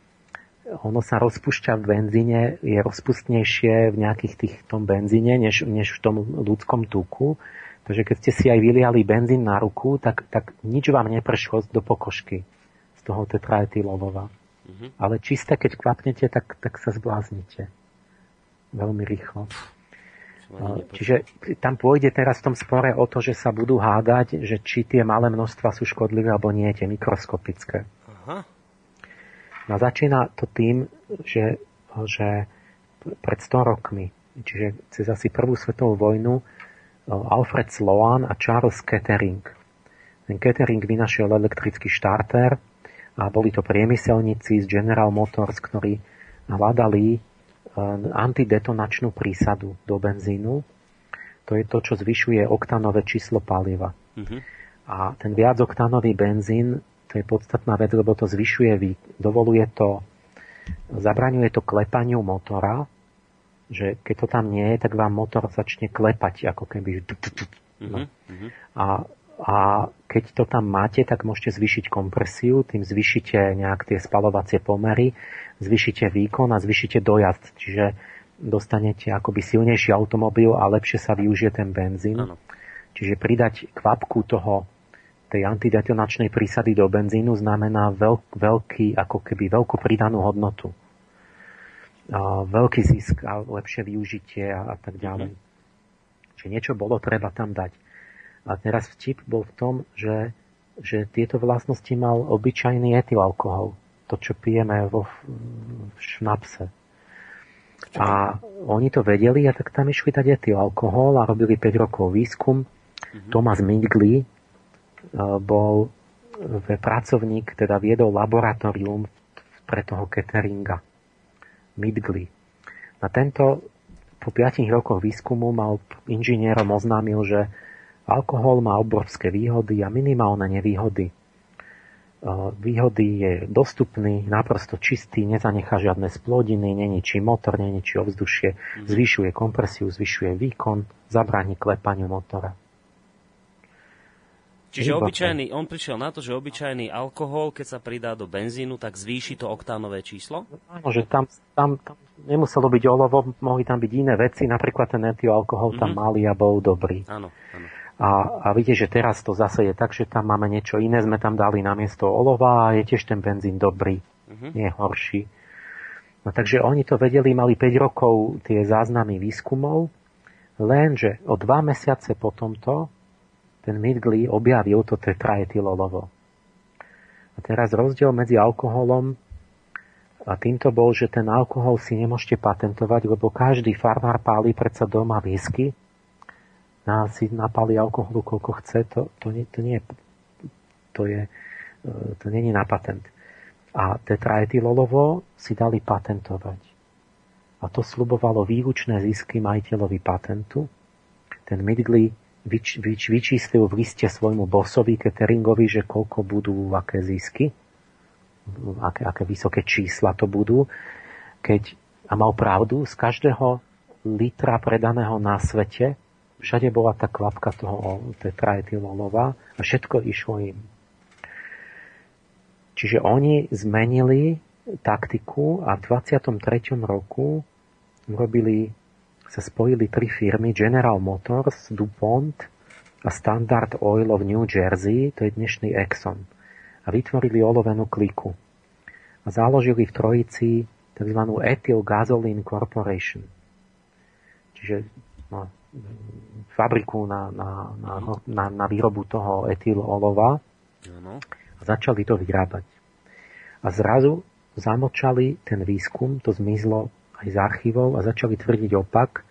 ono sa rozpúšťa v benzíne, je rozpustnejšie v nejakých tých tom benzíne, než, než v tom ľudskom tuku. Takže keď ste si aj vyliali benzín na ruku, tak, tak nič vám neprešlo do pokožky toho tetraetylovova. Mm-hmm. Ale čisté, keď kvapnete, tak, tak sa zbláznite. Veľmi rýchlo. Čiže tam pôjde teraz v tom spore o to, že sa budú hádať, že či tie malé množstva sú škodlivé alebo nie, tie mikroskopické. Aha. No začína to tým, že, že pred 100 rokmi, čiže cez asi prvú svetovú vojnu, Alfred Sloan a Charles Kettering. Ten Kettering vynašiel elektrický štarter a boli to priemyselníci z General Motors, ktorí hľadali antidetonačnú prísadu do benzínu. To je to, čo zvyšuje oktanové číslo paliva. Uh-huh. A ten viacoktanový benzín, to je podstatná vec, lebo to zvyšuje, dovoluje to, zabraňuje to klepaniu motora, že keď to tam nie je, tak vám motor začne klepať, ako keby... No. Uh-huh. A, a keď to tam máte, tak môžete zvýšiť kompresiu, tým zvýšite nejak tie spalovacie pomery zvyšíte výkon a zvyšíte dojazd. Čiže dostanete akoby silnejší automobil a lepšie sa využije ten benzín. Ano. Čiže pridať kvapku toho tej antidetonačnej prísady do benzínu znamená veľk, veľký, ako keby veľkú pridanú hodnotu. A veľký zisk a lepšie využitie a, a tak ďalej. Mm. Čiže niečo bolo treba tam dať. A teraz vtip bol v tom, že, že tieto vlastnosti mal obyčajný etylalkohol to, čo pijeme vo šnapse. A oni to vedeli a tak tam išli dať etyl alkohol a robili 5 rokov výskum. Mm-hmm. Thomas Midgley e, bol pracovník, teda viedol laboratórium pre toho cateringa. Midgley. Na tento po 5 rokoch výskumu mal inžinierom oznámil, že alkohol má obrovské výhody a minimálne nevýhody výhody je dostupný, naprosto čistý, nezanechá žiadne splodiny, neničí motor, neničí ovzdušie, mhm. zvyšuje kompresiu, zvyšuje výkon, zabráni klepaniu motora. Čiže obyčajný, on prišiel na to, že obyčajný alkohol, keď sa pridá do benzínu, tak zvýši to oktánové číslo? Áno, že tam, tam, tam nemuselo byť olovo, mohli tam byť iné veci, napríklad ten etioalkohol mm-hmm. tam mhm. malý a bol dobrý. Áno, áno. A, a vidíte, že teraz to zase je tak, že tam máme niečo iné, sme tam dali na miesto olova a je tiež ten benzín dobrý, uh-huh. nie horší. No takže oni to vedeli, mali 5 rokov tie záznamy výskumov, lenže o dva mesiace po tomto ten Midgley objavil to tetraetylolovo. A teraz rozdiel medzi alkoholom a týmto bol, že ten alkohol si nemôžete patentovať, lebo každý farmár páli predsa doma whisky na, si napali alkoholu koľko chce, to, to, nie, to nie to je, e, to není na patent. A tetraetylolovo si dali patentovať. A to slubovalo výlučné zisky majiteľovi patentu. Ten Midgley vyč, vyč, vyčíslil v liste svojmu bosovi Cateringovi, že koľko budú, aké zisky, aké, aké vysoké čísla to budú. Keď, a mal pravdu, z každého litra predaného na svete Všade bola tá kvapka toho tetraetylolova a všetko išlo im. Čiže oni zmenili taktiku a v 23. roku urobili, sa spojili tri firmy General Motors, DuPont a Standard Oil of New Jersey, to je dnešný Exxon, a vytvorili olovenú kliku. A založili v trojici tzv. Ethyl Gasoline Corporation. Čiže no, fabriku na, na, na, na, na výrobu toho etylolova a začali to vyrábať. A zrazu zamočali ten výskum, to zmizlo aj z archívov a začali tvrdiť opak,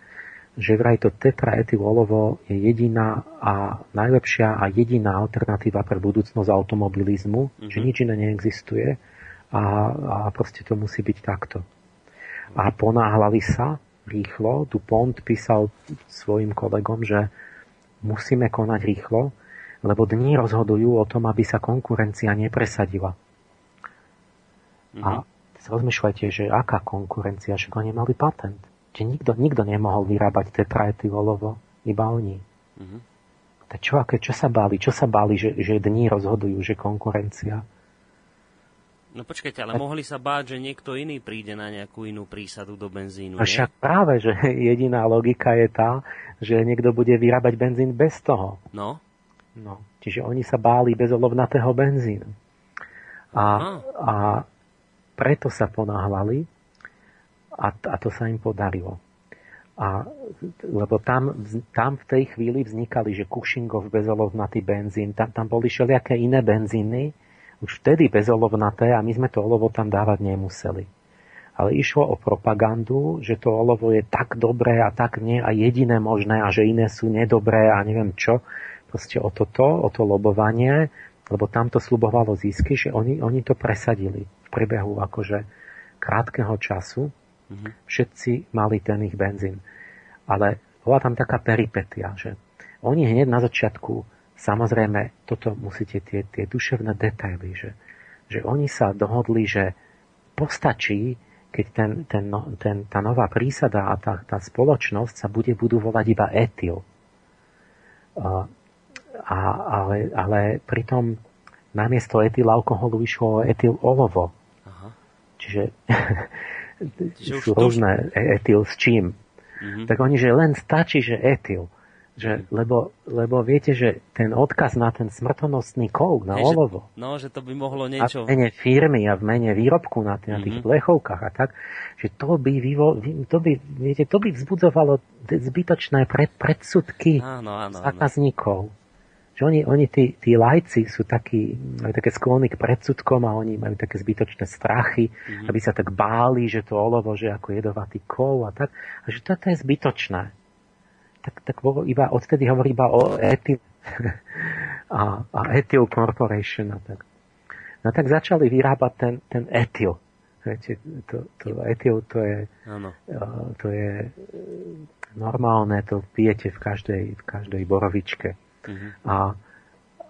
že vraj to tetraetylolovo je jediná a najlepšia a jediná alternatíva pre budúcnosť automobilizmu, mm-hmm. že nič iné neexistuje a, a proste to musí byť takto. A ponáhľali sa rýchlo. DuPont písal svojim kolegom, že musíme konať rýchlo, lebo dní rozhodujú o tom, aby sa konkurencia nepresadila. Mm-hmm. A mhm. rozmýšľajte, že aká konkurencia, že oni mali patent. Že nikto, nikto nemohol vyrábať tetraetylolovo, iba oni. Mm-hmm. Tak čo, aké, čo sa báli? Čo sa báli, že, že dní rozhodujú, že konkurencia? No počkajte, ale mohli sa báť, že niekto iný príde na nejakú inú prísadu do benzínu, A však práve, že jediná logika je tá, že niekto bude vyrábať benzín bez toho. No. No, čiže oni sa báli bezolovnatého benzínu. A, a preto sa ponáhľali a, a to sa im podarilo. A, lebo tam, tam v tej chvíli vznikali, že Kušingov bezolovnatý benzín, tam, tam boli všelijaké iné benzíny, už vtedy bezolovnaté a my sme to olovo tam dávať nemuseli. Ale išlo o propagandu, že to olovo je tak dobré a tak nie a jediné možné a že iné sú nedobré a neviem čo. Proste o toto, o to lobovanie, lebo tam to slubovalo zisky, že oni, oni to presadili v priebehu akože krátkeho času Mm-hmm. Všetci mali ten ich benzín. Ale bola tam taká peripetia, že oni hneď na začiatku, samozrejme, toto musíte tie, tie duševné detaily, že, že oni sa dohodli, že postačí, keď ten, ten, no, ten, tá nová prísada a tá, tá spoločnosť sa bude budú volať iba etyl. A, a, ale, ale pritom namiesto etyl alkoholu išlo etyl olovo. Aha. Čiže sú rôzne to... etyl s čím. Mm-hmm. Tak oni, že len stačí, že etyl. Že, lebo, lebo viete, že ten odkaz na ten smrtonostný kov, na Hej, olovo. Že, no, že to by mohlo niečo... A v mene firmy a v mene výrobku na, na tých mm-hmm. plechovkách a tak, že to by, vyvo, to by, viete, to by vzbudzovalo zbytočné pred, predsudky áno, áno, zákazníkov. Áno. Že oni, oni tí, tí lajci sú takí, majú také sklony k predsudkom a oni majú také zbytočné strachy, mm-hmm. aby sa tak báli, že to olovo, že ako jedovatý kov a tak. A že toto je zbytočné. Tak, tak iba, odtedy hovorí iba o etyl a, a Ethyl Corporation a tak. No tak začali vyrábať ten, ten etyl. Viete, to, to etyl to je, ano. to je normálne, to pijete v každej, v každej borovičke. Uh-huh. A,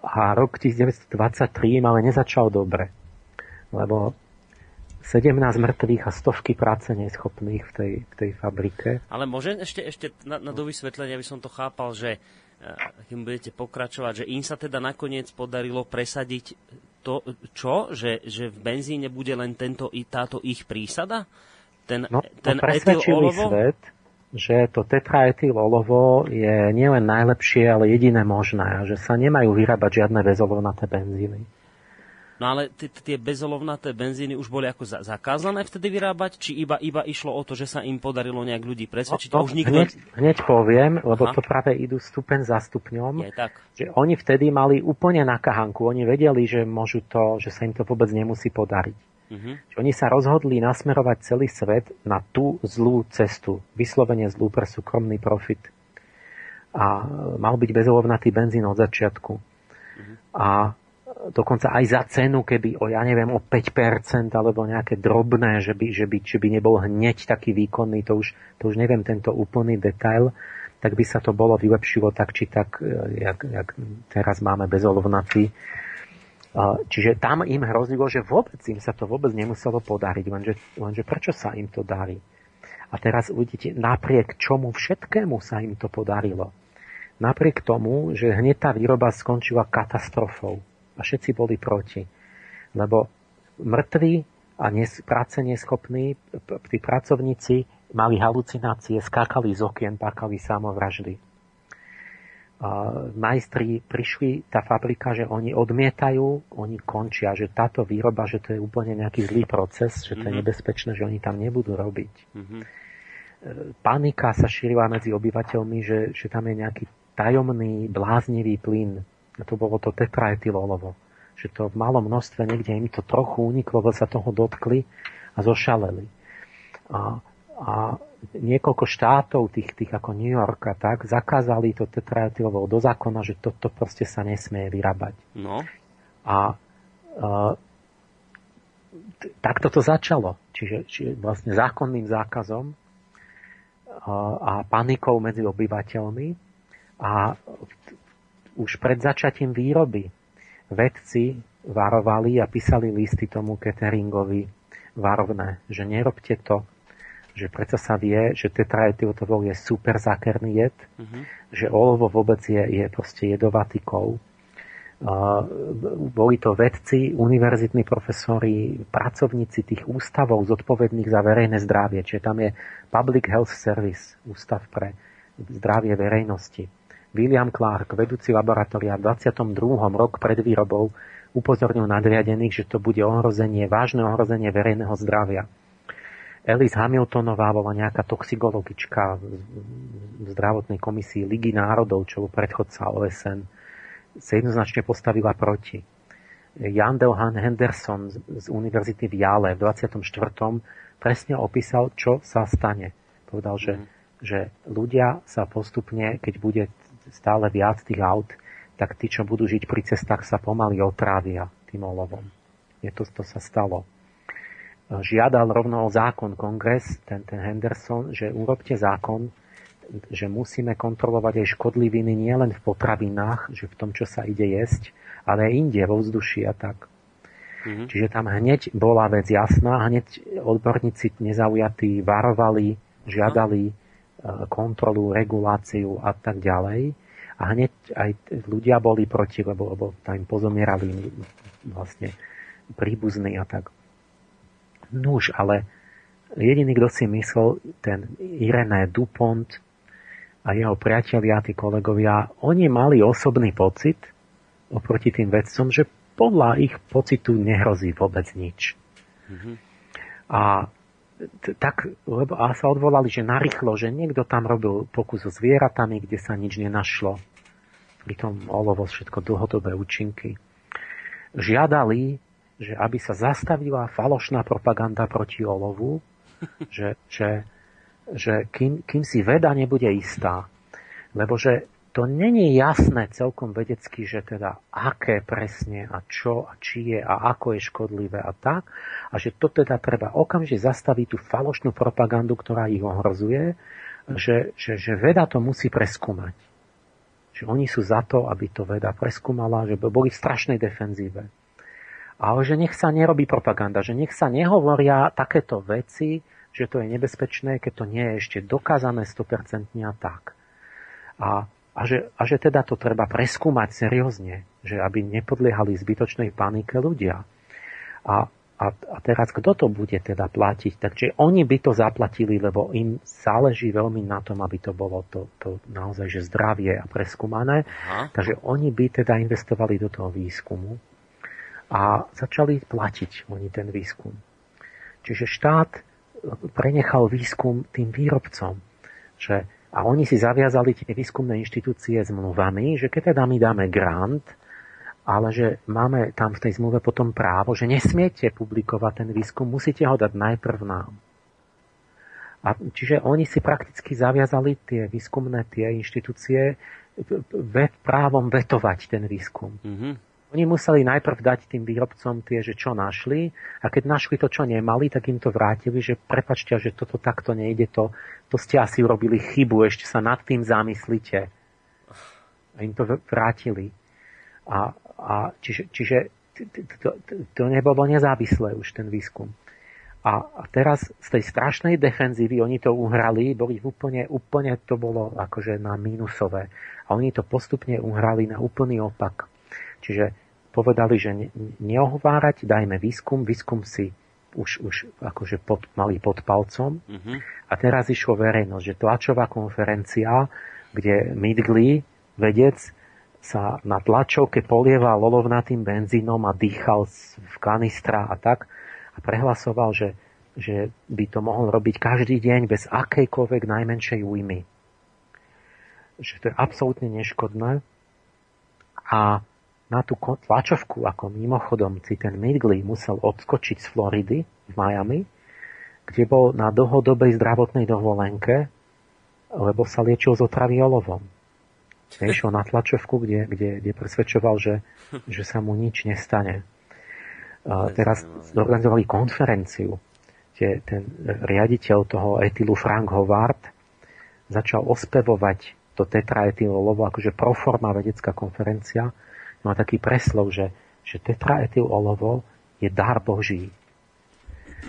a rok 1923 ale nezačal dobre, lebo 17 mŕtvych a stovky práce neschopných v tej, v tej fabrike. Ale môžem ešte, ešte na, na dovysvetlenie, aby som to chápal, že eh, kým budete pokračovať, že im sa teda nakoniec podarilo presadiť to, čo? Že, že v benzíne bude len tento, táto ich prísada? Ten, no, ten etyl olovo? svet, že to tetraetylolovo je nielen najlepšie, ale jediné možné a že sa nemajú vyrábať žiadne bezolovnaté benzíny. No ale tie bezolovnaté benzíny už boli ako za- zakázané vtedy vyrábať, či iba, iba išlo o to, že sa im podarilo nejak ľudí presvedčiť? No, to, už nikto... hneď, hneď poviem, lebo Aha. to práve idú stupen za stupňom, Je, tak. že oni vtedy mali úplne na kahanku. Oni vedeli, že môžu to, že sa im to vôbec nemusí podariť. Mm-hmm. Oni sa rozhodli nasmerovať celý svet na tú zlú cestu, vyslovene zlú pre súkromný profit. A mal byť bezolovnatý benzín od začiatku. Mm-hmm. A dokonca aj za cenu, keby o, ja neviem, o 5% alebo nejaké drobné, že by, že by, že by nebol hneď taký výkonný, to už, to už neviem tento úplný detail, tak by sa to bolo vylepšilo tak či tak, e, jak, jak teraz máme bezolovnatý Čiže tam im hrozilo, že vôbec im sa to vôbec nemuselo podariť, lenže, lenže prečo sa im to darí? A teraz uvidíte, napriek čomu všetkému sa im to podarilo. Napriek tomu, že hneď tá výroba skončila katastrofou a všetci boli proti. Lebo mŕtvi a nes, práce neschopní, tí pracovníci mali halucinácie, skákali z okien, pákali samovraždy majstri prišli, tá fabrika, že oni odmietajú, oni končia, že táto výroba, že to je úplne nejaký zlý proces, že to je mhm. nebezpečné, že oni tam nebudú robiť. Mm-hmm. Panika sa šírila medzi obyvateľmi, že, že tam je nejaký tajomný, bláznivý plyn. A to bolo to tetraetylolovo. Že to v malom množstve niekde im to trochu uniklo, lebo sa toho dotkli a zošaleli. A, a niekoľko štátov, tých, tých ako New York a tak, zakázali to tetraetylovo do zákona, že toto proste sa nesmie vyrábať. No. A uh, takto to začalo. Čiže, čiže vlastne zákonným zákazom uh, a panikou medzi obyvateľmi a už pred začatím výroby vedci varovali a písali listy tomu cateringovi varovné, že nerobte to, že predsa sa vie, že tetraetyltovol je super zákerný jed, mm-hmm. že olovo vôbec je, je proste jedovatý kov. Uh, boli to vedci, univerzitní profesori, pracovníci tých ústavov zodpovedných za verejné zdravie, čiže tam je Public Health Service, ústav pre zdravie verejnosti. William Clark, vedúci laboratória v 22. rok pred výrobou, upozornil nadriadených, že to bude ohrozenie, vážne ohrozenie verejného zdravia Alice Hamiltonová bola nejaká toxikologička v zdravotnej komisii Ligy národov, čo bol predchodca OSN, sa jednoznačne postavila proti. Jan Delhan Henderson z Univerzity v Jale v 24. presne opísal, čo sa stane. Povedal, že, mm. že ľudia sa postupne, keď bude stále viac tých aut, tak tí, čo budú žiť pri cestách, sa pomaly otrávia tým olovom. Je to, to sa stalo žiadal rovno o zákon kongres, ten, ten Henderson, že urobte zákon, že musíme kontrolovať aj škodliviny nielen v potravinách, že v tom, čo sa ide jesť, ale aj inde, vo vzduši a tak. Mm-hmm. Čiže tam hneď bola vec jasná, hneď odborníci nezaujatí varovali, žiadali mm-hmm. Kontrolu, reguláciu a tak ďalej. A hneď aj ľudia boli proti, lebo, lebo tam pozomierali vlastne príbuzní a tak. Nuž, ale jediný, kto si myslel, ten Irené Dupont a jeho priatelia, tí kolegovia, oni mali osobný pocit oproti tým vedcom, že podľa ich pocitu nehrozí vôbec nič. Mm-hmm. A tak, lebo a sa odvolali, že narýchlo, že niekto tam robil pokus so zvieratami, kde sa nič nenašlo. Pritom olovo všetko dlhodobé účinky. Žiadali že aby sa zastavila falošná propaganda proti olovu, že, že, že kým, kým si veda nebude istá, lebo že to není jasné celkom vedecky, že teda aké presne a čo a či je a ako je škodlivé a tak, a že to teda treba okamžite zastaviť tú falošnú propagandu, ktorá ich ohrozuje, že, že, že veda to musí preskúmať. Že oni sú za to, aby to veda preskúmala, že boli v strašnej defenzíve ale že nech sa nerobí propaganda, že nech sa nehovoria takéto veci, že to je nebezpečné, keď to nie je ešte dokázané 100% a tak. A, a, že, a že teda to treba preskúmať seriózne, že aby nepodliehali zbytočnej panike ľudia. A, a, a teraz kto to bude teda platiť? Takže oni by to zaplatili, lebo im záleží veľmi na tom, aby to bolo to, to naozaj že zdravie a preskúmané. Aha. Takže oni by teda investovali do toho výskumu a začali platiť oni ten výskum. Čiže štát prenechal výskum tým výrobcom, že a oni si zaviazali tie výskumné inštitúcie zmluvami, že keď teda my dáme grant, ale že máme tam v tej zmluve potom právo, že nesmiete publikovať ten výskum, musíte ho dať najprv nám. A čiže oni si prakticky zaviazali tie výskumné tie inštitúcie právom vetovať ten výskum. Mm-hmm. Oni museli najprv dať tým výrobcom tie, že čo našli a keď našli to, čo nemali, tak im to vrátili, že prepačte, že toto takto nejde, to, to ste asi urobili chybu, ešte sa nad tým zamyslite. A im to vrátili. A, a čiže, čiže to, to, nebolo nezávislé už ten výskum. A teraz z tej strašnej defenzívy oni to uhrali, boli úplne, úplne to bolo akože na mínusové. A oni to postupne uhrali na úplný opak. Čiže povedali, že neohovárať, dajme výskum, výskum si už, už akože pod, mali pod palcom. Uh-huh. A teraz išlo verejnosť, že tlačová konferencia, kde Midgley, vedec, sa na tlačovke polieval olovnatým benzínom a dýchal v kanistra a tak a prehlasoval, že, že by to mohol robiť každý deň bez akejkoľvek najmenšej újmy. Že to je absolútne neškodné. A na tú tlačovku, ako mimochodom si ten Midgley musel odskočiť z Floridy v Miami, kde bol na dlhodobej zdravotnej dovolenke, lebo sa liečil z otravy olovom. Nešiel na tlačovku, kde, kde, kde presvedčoval, že, že sa mu nič nestane. A teraz zorganizovali konferenciu, kde ten riaditeľ toho etilu Frank Howard začal ospevovať to tetraetylolovo akože proforma vedecká konferencia, má taký preslov, že, že tetraetyl olovo je dar Boží.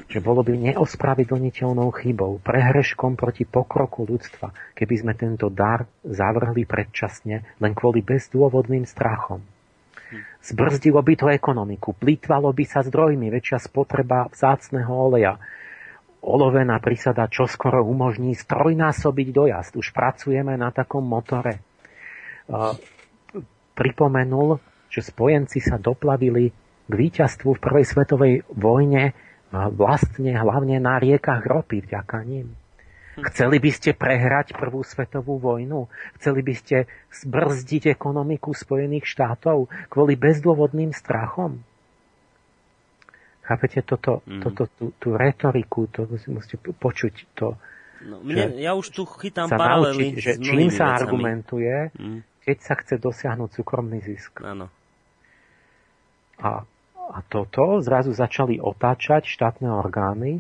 Že bolo by neospravedlniteľnou chybou, prehreškom proti pokroku ľudstva, keby sme tento dar zavrhli predčasne len kvôli bezdôvodným strachom. Zbrzdilo by to ekonomiku, plýtvalo by sa zdrojmi, väčšia spotreba vzácného oleja. Olovená prísada čoskoro umožní strojnásobiť dojazd. Už pracujeme na takom motore pripomenul, že spojenci sa doplavili k víťazstvu v prvej svetovej vojne vlastne hlavne na riekach ropy vďaka ním. Chceli by ste prehrať prvú svetovú vojnu? Chceli by ste zbrzdiť ekonomiku Spojených štátov kvôli bezdôvodným strachom? Chápete toto, mm. toto tú, tú retoriku, to musíte počuť to. No, mne, ja už tu chytám paralely naučiť, že čím sa vecami. argumentuje, mm. Keď sa chce dosiahnuť súkromný zisk. Áno. A, a toto zrazu začali otáčať štátne orgány,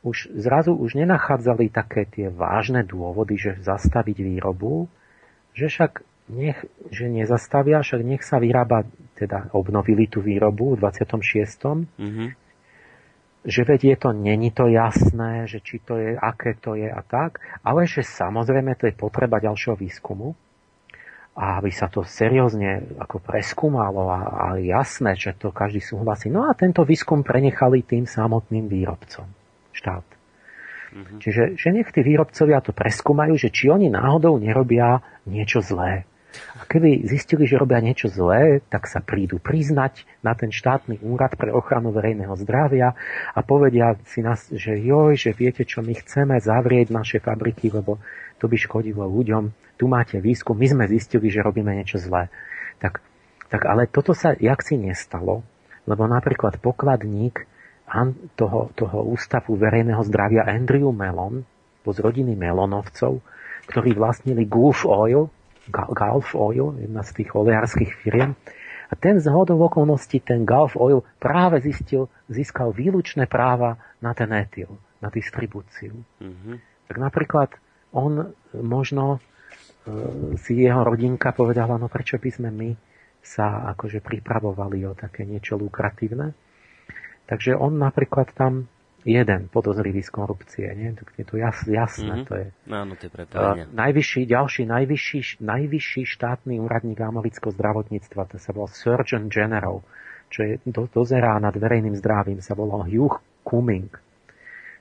už zrazu už nenachádzali také tie vážne dôvody, že zastaviť výrobu, že však nech, že nezastavia, však nech sa vyrába, teda obnovili tú výrobu v 26. Mm-hmm. Že veď je to, není to jasné, že či to je, aké to je a tak, ale že samozrejme to je potreba ďalšieho výskumu a aby sa to seriózne ako preskúmalo a, a jasné, že to každý súhlasí. No a tento výskum prenechali tým samotným výrobcom štát. Mm-hmm. Čiže že nech tí výrobcovia to preskúmajú, že či oni náhodou nerobia niečo zlé. A keby zistili, že robia niečo zlé, tak sa prídu priznať na ten štátny úrad pre ochranu verejného zdravia a povedia si nás, že joj, že viete čo, my chceme zavrieť naše fabriky, lebo to by škodilo ľuďom. Tu máte výskum, my sme zistili, že robíme niečo zlé. Tak, tak ale toto sa jak si nestalo, lebo napríklad pokladník toho, toho ústavu verejného zdravia Andrew Mellon, bo z rodiny Melonovcov, ktorí vlastnili Gulf Oil, Gulf Oil, jedna z tých oleárskych firiem. A ten z hodou okolností, ten Gulf Oil práve zistil, získal výlučné práva na ten etyl, na distribúciu. Mm-hmm. Tak napríklad on možno e, si jeho rodinka povedala, no prečo by sme my sa akože pripravovali o také niečo lukratívne. Takže on napríklad tam jeden podozrivý z korupcie. Nie? Je to jas, jasné. Mm-hmm. To je, Áno, to je uh, najvyšší, ďalší, najvyšší, najvyšší štátny úradník amerického zdravotníctva, to sa volal Surgeon General, čo je, do, dozerá nad verejným zdravím, sa volal Hugh Cumming.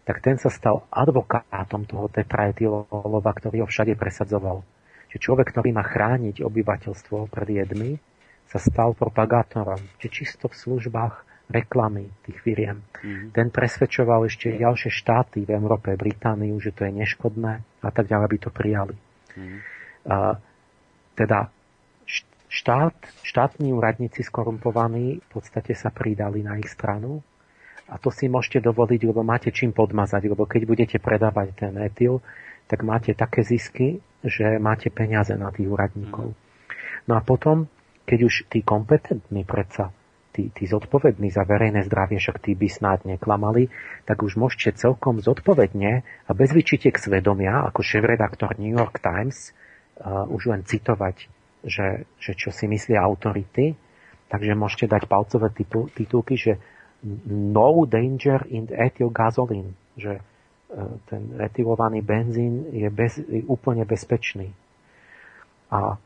Tak ten sa stal advokátom toho tetraetylolova, ktorý ho všade presadzoval. Čiže človek, ktorý má chrániť obyvateľstvo pred jedmi, sa stal propagátorom. Čiže čisto v službách reklamy tých firiem. Mm-hmm. Ten presvedčoval ešte ďalšie štáty v Európe, Britániu, že to je neškodné a tak ďalej, aby to prijali. Mm-hmm. A, teda štát, štátni úradníci skorumpovaní v podstate sa pridali na ich stranu a to si môžete dovoliť, lebo máte čím podmazať, lebo keď budete predávať ten etyl, tak máte také zisky, že máte peniaze na tých úradníkov. Mm-hmm. No a potom, keď už tí kompetentní predsa tí, tí zodpovední za verejné zdravie, však tí by snáď neklamali, tak už môžete celkom zodpovedne a bez vyčitek svedomia, ako šéf-redaktor New York Times, uh, už len citovať, že, že čo si myslia autority. Takže môžete dať palcové titul, titulky, že no danger in ethyl gasoline, že uh, ten etylovaný benzín je, bez, je úplne bezpečný. A,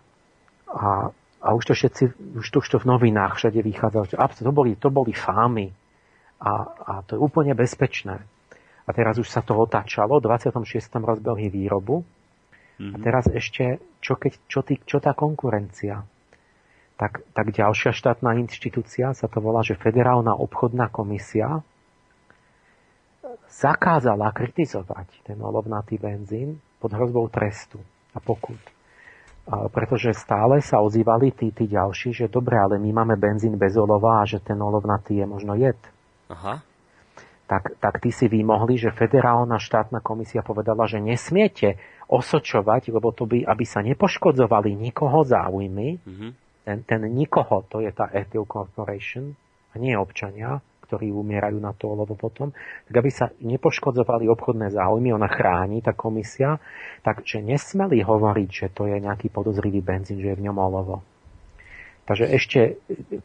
a a už to všetci, už to, už to v novinách všade vychádza. To boli, to boli fámy. A, a to je úplne bezpečné. A teraz už sa to otáčalo, v 26. rozbehli výrobu. Mm-hmm. A mhm. teraz ešte, čo, keď, čo, tý, čo tá konkurencia? Tak, tak ďalšia štátna inštitúcia sa to volá, že Federálna obchodná komisia zakázala kritizovať ten olovnatý benzín pod hrozbou trestu a pokut pretože stále sa ozývali tí, tí ďalší, že dobre, ale my máme benzín bez olova a že ten olovnatý je možno jed. Aha. Tak, tak tí si vymohli, že federálna štátna komisia povedala, že nesmiete osočovať, lebo to by, aby sa nepoškodzovali nikoho záujmy, mm-hmm. Ten, ten nikoho, to je tá Ethyl Corporation, a nie občania, ktorí umierajú na to olovo potom, tak aby sa nepoškodzovali obchodné záujmy, ona chráni, tá komisia, takže nesmeli hovoriť, že to je nejaký podozrivý benzín, že je v ňom olovo. Takže ešte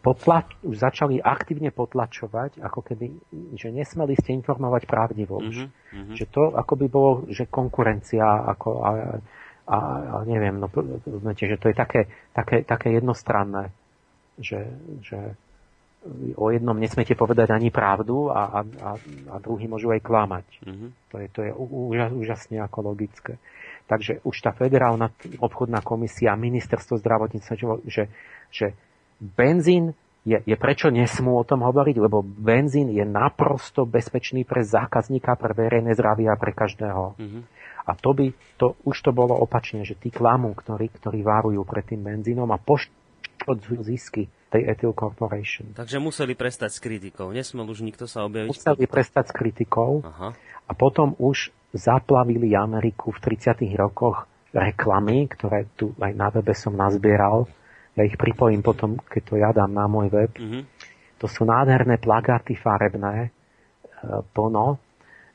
potlač, už začali aktívne potlačovať, ako keby, že nesmeli ste informovať pravdivo už. Mm-hmm. Že to ako by bolo, že konkurencia, ako, a, a, a neviem, no, že to je také, také, také jednostranné, že, že o jednom nesmiete povedať ani pravdu a, a, a druhý môžu aj klamať. Mm-hmm. To je, to je úžas, úžasne ako logické. Takže už tá federálna obchodná komisia, ministerstvo zdravotníctva, že, že benzín je, je prečo nesmú o tom hovoriť, lebo benzín je naprosto bezpečný pre zákazníka, pre verejné zdravie a pre každého. Mm-hmm. A to by, to, už to bolo opačne, že tí klamú, ktorí, ktorí varujú pred tým benzínom a poškodzujú zisky tej Ethyl Corporation. Takže museli prestať s kritikou. Nesmel už nikto sa objaviť. Museli prestať s kritikou Aha. a potom už zaplavili Ameriku v 30. rokoch reklamy, ktoré tu aj na webe som nazbieral ja ich pripojím potom, keď to ja dám na môj web. Mm-hmm. To sú nádherné plagáty farebné, plno,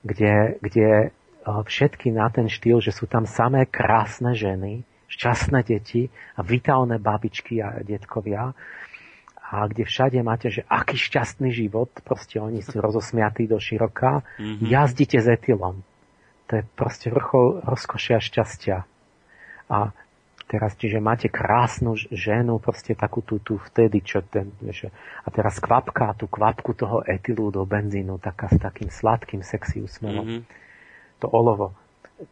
kde, kde e, všetky na ten štýl, že sú tam samé krásne ženy, šťastné deti a vitálne babičky a detkovia a kde všade máte, že aký šťastný život, proste oni sú rozosmiatí do široka, mm-hmm. jazdíte s etylom. To je proste vrchol rozkošia šťastia. A Teraz, čiže máte krásnu ženu, proste takú tú, tú vtedy, čo ten, vieš, a teraz kvapka, tú kvapku toho etylu do benzínu, taká s takým sladkým, sexy úsmevom. Mm-hmm. To olovo.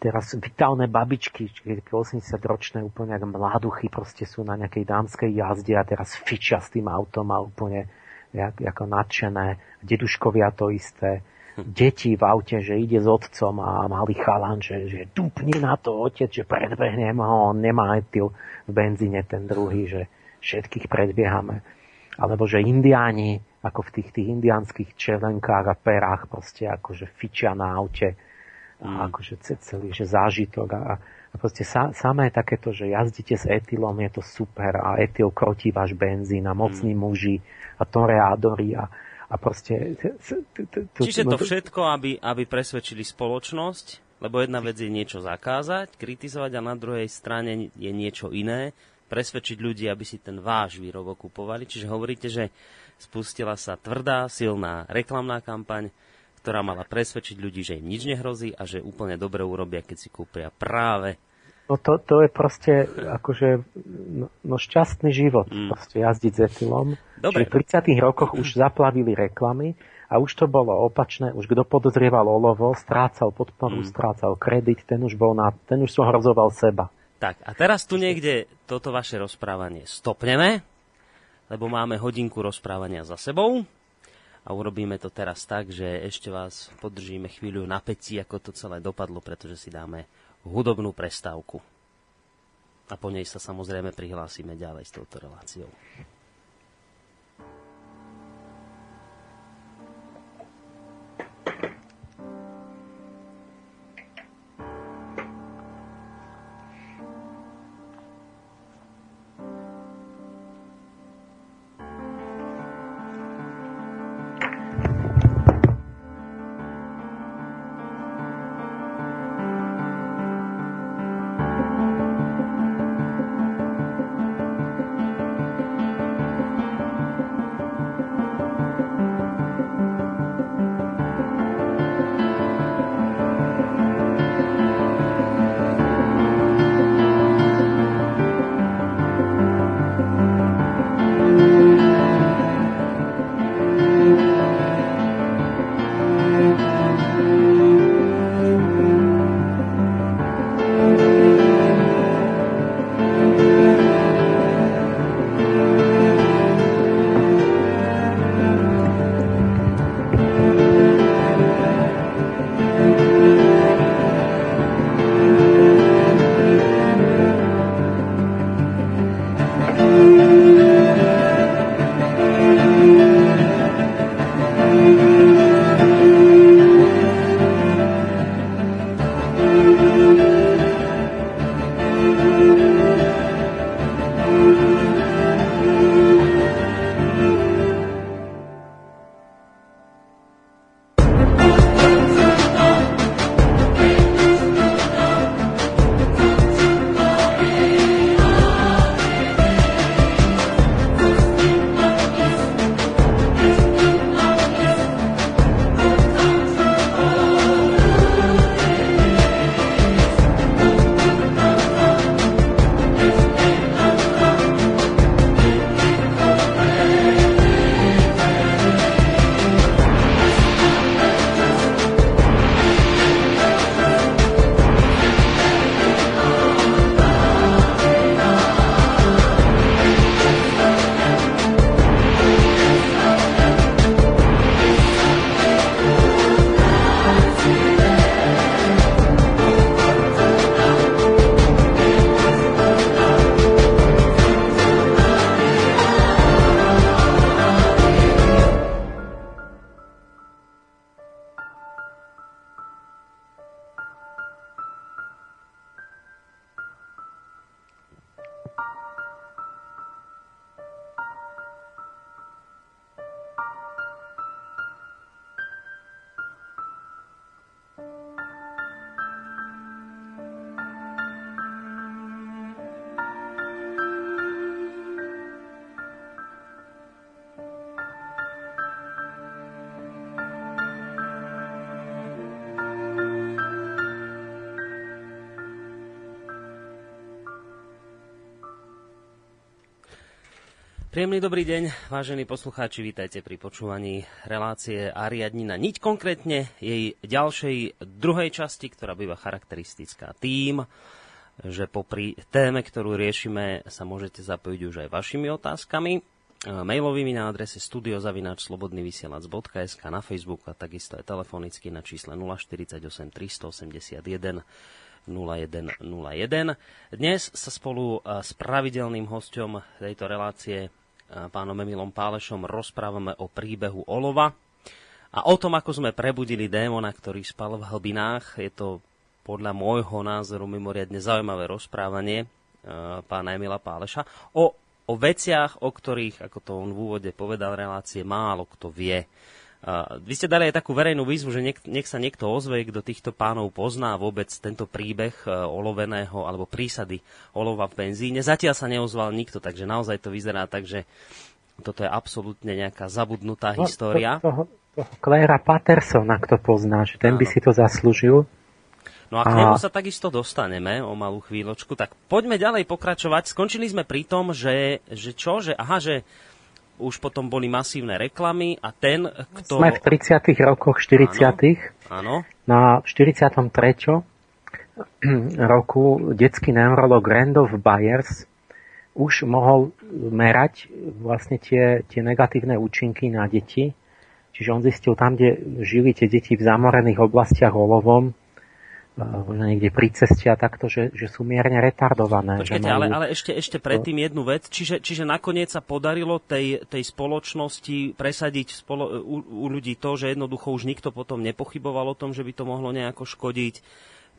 Teraz vitálne babičky, 80-ročné, úplne ako mladuchy, proste sú na nejakej dámskej jazde a teraz fičia s tým autom a úplne jak, ako nadšené. Deduškovia to isté deti v aute, že ide s otcom a malý chalan, že, že dupne na to otec, že predbehnem ho, on nemá etyl v benzíne ten druhý, že všetkých predbiehame. Alebo že indiáni, ako v tých, tých indiánskych čelenkách a perách, proste akože fičia na aute a mm. akože celý, že zážitok a, a proste sa, samé takéto, že jazdíte s etylom, je to super a etyl krotí váš benzín a mocní mm. muži a toreádory a, a proste... Čiže to všetko, aby, aby presvedčili spoločnosť, lebo jedna vec je niečo zakázať, kritizovať a na druhej strane je niečo iné, presvedčiť ľudí, aby si ten váš výrobok kupovali. Čiže hovoríte, že spustila sa tvrdá, silná reklamná kampaň, ktorá mala presvedčiť ľudí, že im nič nehrozí a že úplne dobre urobia, keď si kúpia práve No to, to je proste akože no, no šťastný život, mm. proste jazdiť s etylom. Dobre. Čiže v 30 rokoch už zaplavili reklamy a už to bolo opačné, už kto podozrieval olovo, strácal podporu, mm. strácal kredit, ten už bol na, ten už som hrozoval seba. Tak a teraz tu niekde toto vaše rozprávanie stopneme, lebo máme hodinku rozprávania za sebou a urobíme to teraz tak, že ešte vás podržíme chvíľu na peci, ako to celé dopadlo, pretože si dáme hudobnú prestávku. A po nej sa samozrejme prihlásime ďalej s touto reláciou. Príjemný dobrý deň, vážení poslucháči, vítajte pri počúvaní relácie Ariadnina. Niť konkrétne jej ďalšej druhej časti, ktorá býva charakteristická tým, že popri téme, ktorú riešime, sa môžete zapojiť už aj vašimi otázkami, mailovými na adrese studiozavinačslobodnyvysielac.sk na Facebooku a takisto aj telefonicky na čísle 048 381 0101. Dnes sa spolu s pravidelným hostom tejto relácie pánom Emilom Pálešom rozprávame o príbehu Olova a o tom, ako sme prebudili démona, ktorý spal v hlbinách. Je to podľa môjho názoru mimoriadne zaujímavé rozprávanie pána Emila Páleša o, o veciach, o ktorých, ako to on v úvode povedal relácie, málo kto vie. Vy ste dali aj takú verejnú výzvu, že nech, nech sa niekto ozve, kto týchto pánov pozná vôbec tento príbeh e, oloveného alebo prísady olova v benzíne. Zatiaľ sa neozval nikto, takže naozaj to vyzerá tak, že toto je absolútne nejaká zabudnutá no, história. To, toho, toho Clara Pattersona, kto pozná, že ten Áno. by si to zaslúžil. No a k nemu sa takisto dostaneme o malú chvíľočku. Tak poďme ďalej pokračovať. Skončili sme pri tom, že, že čo? Že, aha, že už potom boli masívne reklamy a ten, kto... Sme v 30 rokoch 40 Áno. Na 43. roku detský neurolog Randolph Byers už mohol merať vlastne tie, tie negatívne účinky na deti. Čiže on zistil tam, kde žili tie deti v zamorených oblastiach olovom, možno niekde pri ceste a takto, že, že sú mierne retardované. Počkajte, majú... ale, ale ešte, ešte predtým jednu vec. Čiže, čiže nakoniec sa podarilo tej, tej spoločnosti presadiť spolo, u, u ľudí to, že jednoducho už nikto potom nepochyboval o tom, že by to mohlo nejako škodiť.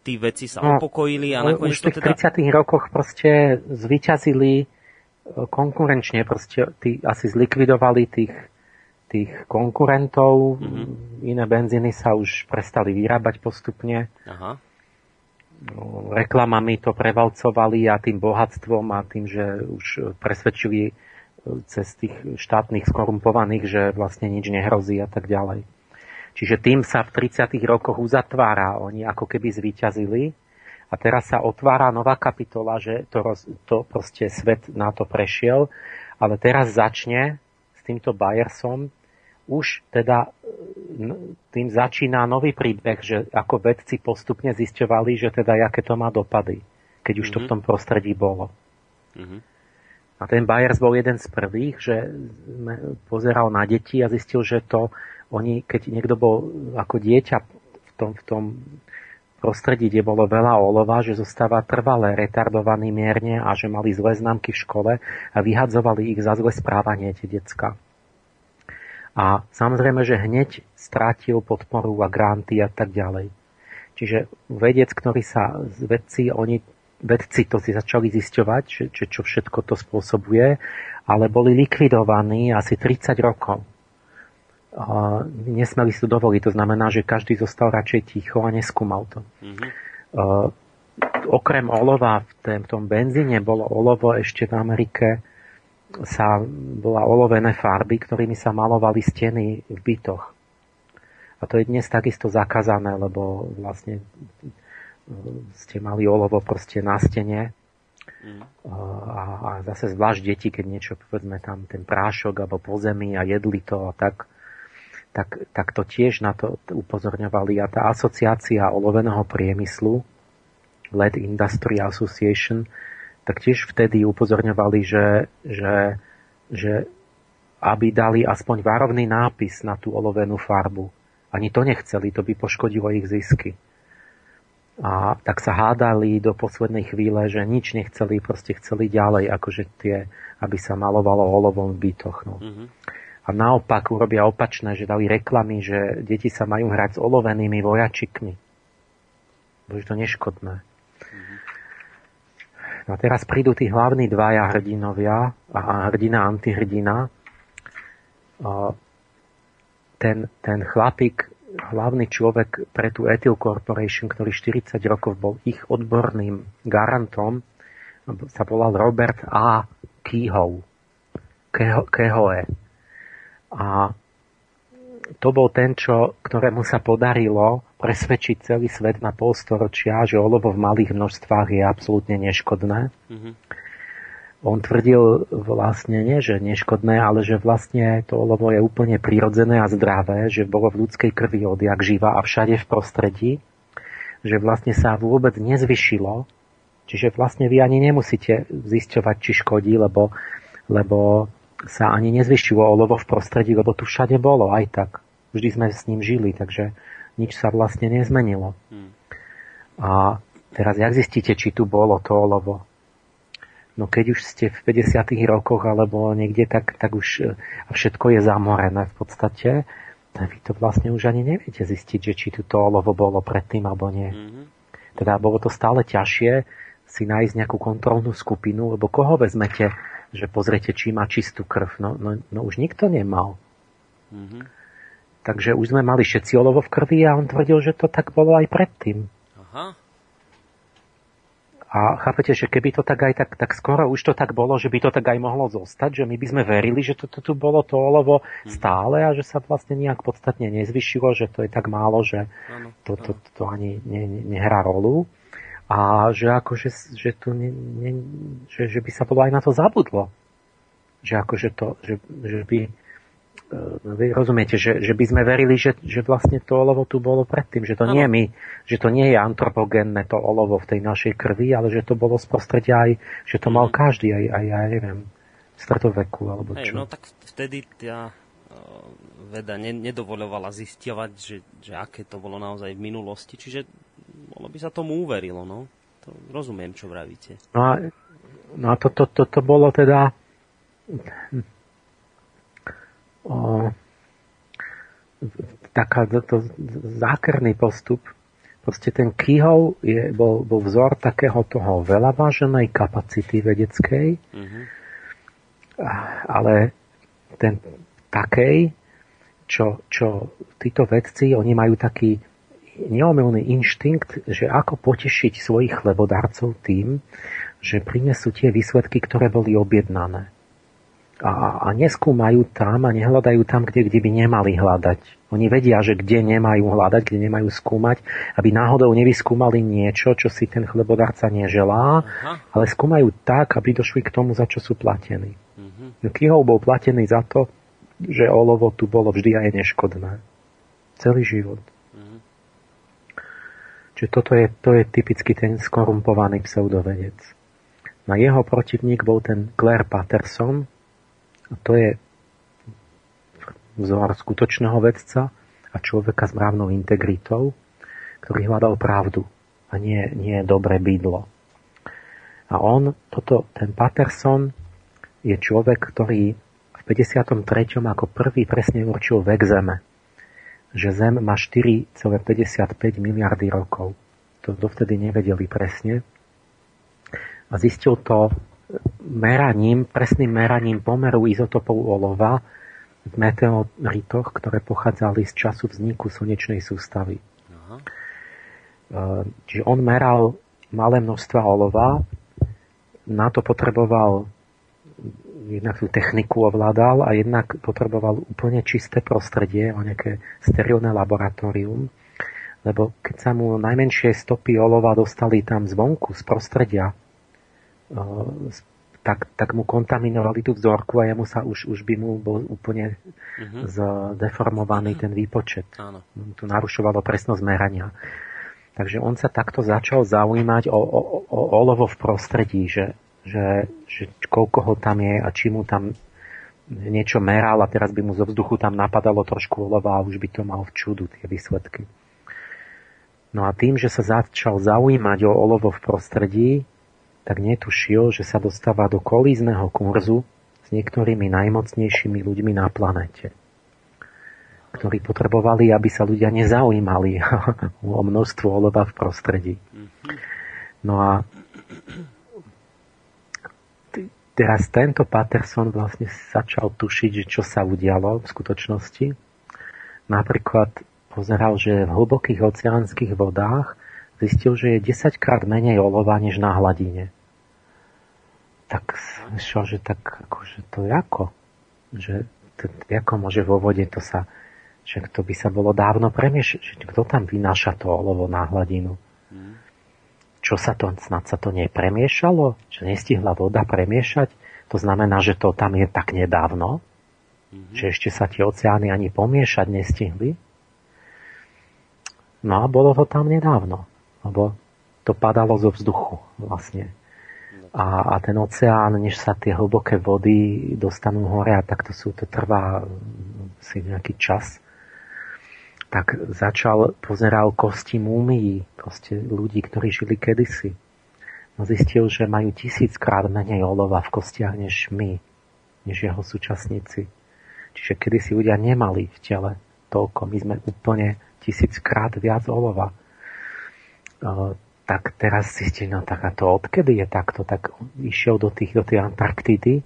Tí veci sa no, upokojili a nakoniec už v tých teda... 30 rokoch proste zvyťazili e, konkurenčne, proste tí asi zlikvidovali tých tých konkurentov. Mm-hmm. Iné benzíny sa už prestali vyrábať postupne. Aha reklamami to prevalcovali a tým bohatstvom a tým, že už presvedčili e, cez tých štátnych skorumpovaných, že vlastne nič nehrozí a tak ďalej. Čiže tým sa v 30. rokoch uzatvára, oni ako keby zvíťazili a teraz sa otvára nová kapitola, že to, roz, to proste svet na to prešiel, ale teraz začne s týmto Bayersom už teda tým začína nový príbeh, že ako vedci postupne zisťovali, že teda aké to má dopady, keď už mm-hmm. to v mhm. tom prostredí bolo. Mm-hmm. A ten Bayers bol jeden z prvých, že pozeral na deti a zistil, že to oni, keď niekto bol ako dieťa v tom, v tom prostredí, kde bolo veľa olova, že zostáva trvalé retardovaný mierne a že mali zlé známky v škole a vyhadzovali ich za zlé správanie tie decka. A samozrejme, že hneď strátil podporu a granty a tak ďalej. Čiže vedec, ktorý sa, vedci, oni, vedci to si začali zisťovať, že, že čo všetko to spôsobuje, ale boli likvidovaní asi 30 rokov. Uh, nesmeli si to dovoliť, to znamená, že každý zostal radšej ticho a neskúmal to. Mm-hmm. Uh, okrem olova v, tom benzíne bolo olovo ešte v Amerike sa bola olovené farby, ktorými sa malovali steny v bytoch. A to je dnes takisto zakázané, lebo vlastne e, ste mali olovo proste na stene. Mm. A, a zase zvlášť deti, keď niečo, povedzme tam ten prášok alebo po zemi a jedli to a tak, tak, tak to tiež na to upozorňovali. A tá asociácia oloveného priemyslu, LED Industry Association, tak tiež vtedy upozorňovali, že, že, že aby dali aspoň varovný nápis na tú olovenú farbu. Ani to nechceli, to by poškodilo ich zisky. A tak sa hádali do poslednej chvíle, že nič nechceli, proste chceli ďalej, akože tie, aby sa malovalo olovom v bytoch. No. Mm-hmm. A naopak urobia opačné, že dali reklamy, že deti sa majú hrať s olovenými vojačikmi. Bo je to neškodné. No a teraz prídu tí hlavní dvaja hrdinovia a hrdina a antihrdina. Ten, ten chlapík, hlavný človek pre tú Ethyl Corporation, ktorý 40 rokov bol ich odborným garantom, sa volal Robert A. Kehoe. Kehoe. A to bol ten, čo, ktorému sa podarilo presvedčiť celý svet na polstoročia, že olovo v malých množstvách je absolútne neškodné. Mm-hmm. On tvrdil vlastne nie, že neškodné, ale že vlastne to olovo je úplne prirodzené a zdravé, že bolo v ľudskej krvi odjak živa a všade v prostredí, že vlastne sa vôbec nezvyšilo, čiže vlastne vy ani nemusíte zisťovať, či škodí, lebo, lebo sa ani nezvyšilo olovo v prostredí, lebo tu všade bolo aj tak. Vždy sme s ním žili, takže nič sa vlastne nezmenilo. Hmm. A teraz, jak zistíte, či tu bolo to olovo? No keď už ste v 50. rokoch alebo niekde, tak, tak už a všetko je zamorené v podstate, tak vy to vlastne už ani neviete zistiť, že či tu to olovo bolo predtým alebo nie. Mm-hmm. Teda bolo to stále ťažšie si nájsť nejakú kontrolnú skupinu, lebo koho vezmete, že pozrite, či má čistú krv. No, no, no už nikto nemal. Mm-hmm. Takže už sme mali všetci olovo v krvi a on tvrdil, že to tak bolo aj predtým. Aha. A chápete, že keby to tak aj tak, tak skoro už to tak bolo, že by to tak aj mohlo zostať, že my by sme verili, že to, to tu bolo to olovo mhm. stále a že sa vlastne nejak podstatne nezvyšilo, že to je tak málo, že to, to, to, to ani ne, ne, nehrá rolu. A že akože, že, tu ne, ne, že, že by sa bolo aj na to zabudlo. Že akože to, že, že by No, vy rozumiete, že, že by sme verili, že, že vlastne to olovo tu bolo predtým, že to ano. nie je my, že to nie je antropogénne to olovo v tej našej krvi, ale že to bolo z prostredia aj, že to mal mhm. každý, aj, aj ja neviem, v stredoveku alebo čo. Hey, no tak vtedy tá veda ne, nedovolovala zisťovať, že, že aké to bolo naozaj v minulosti, čiže bolo by sa tomu uverilo, no. To rozumiem, čo vravíte. No a, no a to, to, to, to bolo teda o, taká, to, zákerný postup. Proste ten Kihov je, bol, bol vzor takého toho veľa váženej kapacity vedeckej, mm-hmm. ale ten takej, čo, čo títo vedci, oni majú taký neomilný inštinkt, že ako potešiť svojich chlebodarcov tým, že prinesú tie výsledky, ktoré boli objednané a, a neskúmajú tam a nehľadajú tam, kde, kde by nemali hľadať. Oni vedia, že kde nemajú hľadať, kde nemajú skúmať, aby náhodou nevyskúmali niečo, čo si ten chlebodarca neželá, Aha. ale skúmajú tak, aby došli k tomu, za čo sú platení. Uh-huh. Kihov bol platený za to, že olovo tu bolo vždy aj neškodné. Celý život. Čiže toto je, to je typicky ten skorumpovaný pseudovedec. Na jeho protivník bol ten Claire Patterson, a to je vzor skutočného vedca a človeka s mravnou integritou, ktorý hľadal pravdu a nie, nie dobré bydlo. A on, toto, ten Patterson, je človek, ktorý v 53. ako prvý presne určil vek Zeme. Že Zem má 4,55 miliardy rokov. To dovtedy nevedeli presne. A zistil to meraním, presným meraním pomeru izotopov olova v meteoritoch, ktoré pochádzali z času vzniku slnečnej sústavy. Aha. E, čiže on meral malé množstva olova, na to potreboval jednak tú techniku ovládal a jednak potreboval úplne čisté prostredie, o nejaké sterilné laboratórium, lebo keď sa mu najmenšie stopy olova dostali tam zvonku, z prostredia, tak, tak mu kontaminovali tú vzorku a jemu sa už, už by mu bol úplne uh-huh. zdeformovaný ten výpočet. Áno. To narušovalo presnosť merania. Takže on sa takto začal zaujímať o, o, o olovo v prostredí, že, že, že koľko ho tam je a či mu tam niečo meral a teraz by mu zo vzduchu tam napadalo trošku olova a už by to mal v čudu tie výsledky. No a tým, že sa začal zaujímať o olovo v prostredí, tak netušil, že sa dostáva do kolízneho kurzu s niektorými najmocnejšími ľuďmi na planete ktorí potrebovali, aby sa ľudia nezaujímali o množstvo olova v prostredí. No a teraz tento Patterson vlastne začal tušiť, že čo sa udialo v skutočnosti. Napríklad pozeral, že v hlbokých oceánskych vodách zistil, že je 10 krát menej olova než na hladine. Tak myslel, že tak akože to ako? Že to, ako môže vo vode to sa, že to by sa bolo dávno premiešať, kto tam vynáša to olovo na hladinu? Čo sa to, snad sa to nepremiešalo? Že nestihla voda premiešať? To znamená, že to tam je tak nedávno, mm-hmm. že ešte sa tie oceány ani pomiešať nestihli. No a bolo to tam nedávno, lebo to padalo zo vzduchu vlastne. A, a ten oceán, než sa tie hlboké vody dostanú hore, a takto sú, to trvá si nejaký čas, tak začal, pozeral kosti múmií, proste ľudí, ktorí žili kedysi. No zistil, že majú tisíckrát menej olova v kostiach než my, než jeho súčasníci. Čiže kedysi ľudia nemali v tele toľko. My sme úplne tisíckrát viac olova. Tak teraz si ste, no tak a to odkedy je takto? Tak išiel do, tých, do tej Antarktidy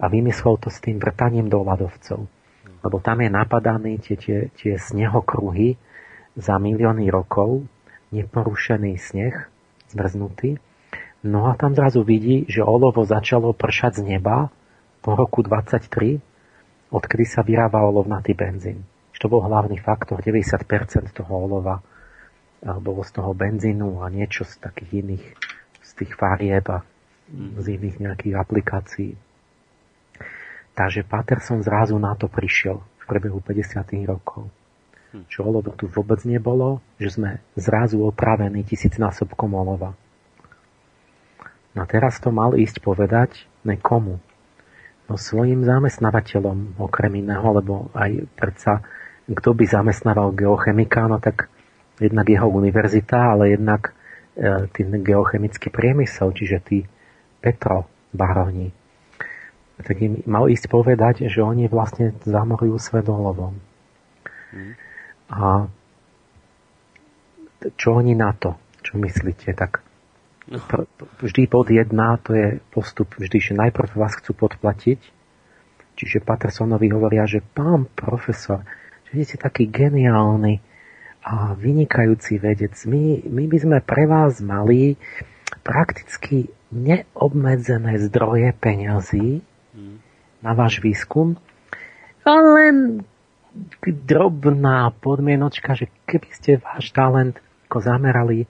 a vymyslel to s tým vrtaním do ľadovcov. Lebo tam je napadaný tie, tie, tie snehokruhy za milióny rokov, neporušený sneh, zmrznutý. No a tam zrazu vidí, že olovo začalo pršať z neba po roku 23, odkedy sa vyrába olovnatý benzín to bol hlavný faktor, 90% toho olova bolo z toho benzínu a niečo z takých iných, z tých farieb a z iných nejakých aplikácií. Takže Patterson zrazu na to prišiel v priebehu 50. rokov. Hm. Čo olovo tu vôbec nebolo, že sme zrazu opravení tisícnásobkom olova. No teraz to mal ísť povedať nekomu. No svojim zamestnávateľom okrem iného, lebo aj predsa kto by zamestnával geochemika, no tak jednak jeho univerzita, ale jednak e, ten geochemický priemysel, čiže tí Petro Baroni. Tak im mal ísť povedať, že oni vlastne zamorujú svet olovom. Mm. A čo oni na to? Čo myslíte? Tak no. vždy pod jedna, to je postup vždy, že najprv vás chcú podplatiť, čiže Pattersonovi hovoria, že pán profesor, že ste taký geniálny a vynikajúci vedec. My, my by sme pre vás mali prakticky neobmedzené zdroje peňazí. Na váš výskum, ale len drobná podmienočka, že keby ste váš talent ako zamerali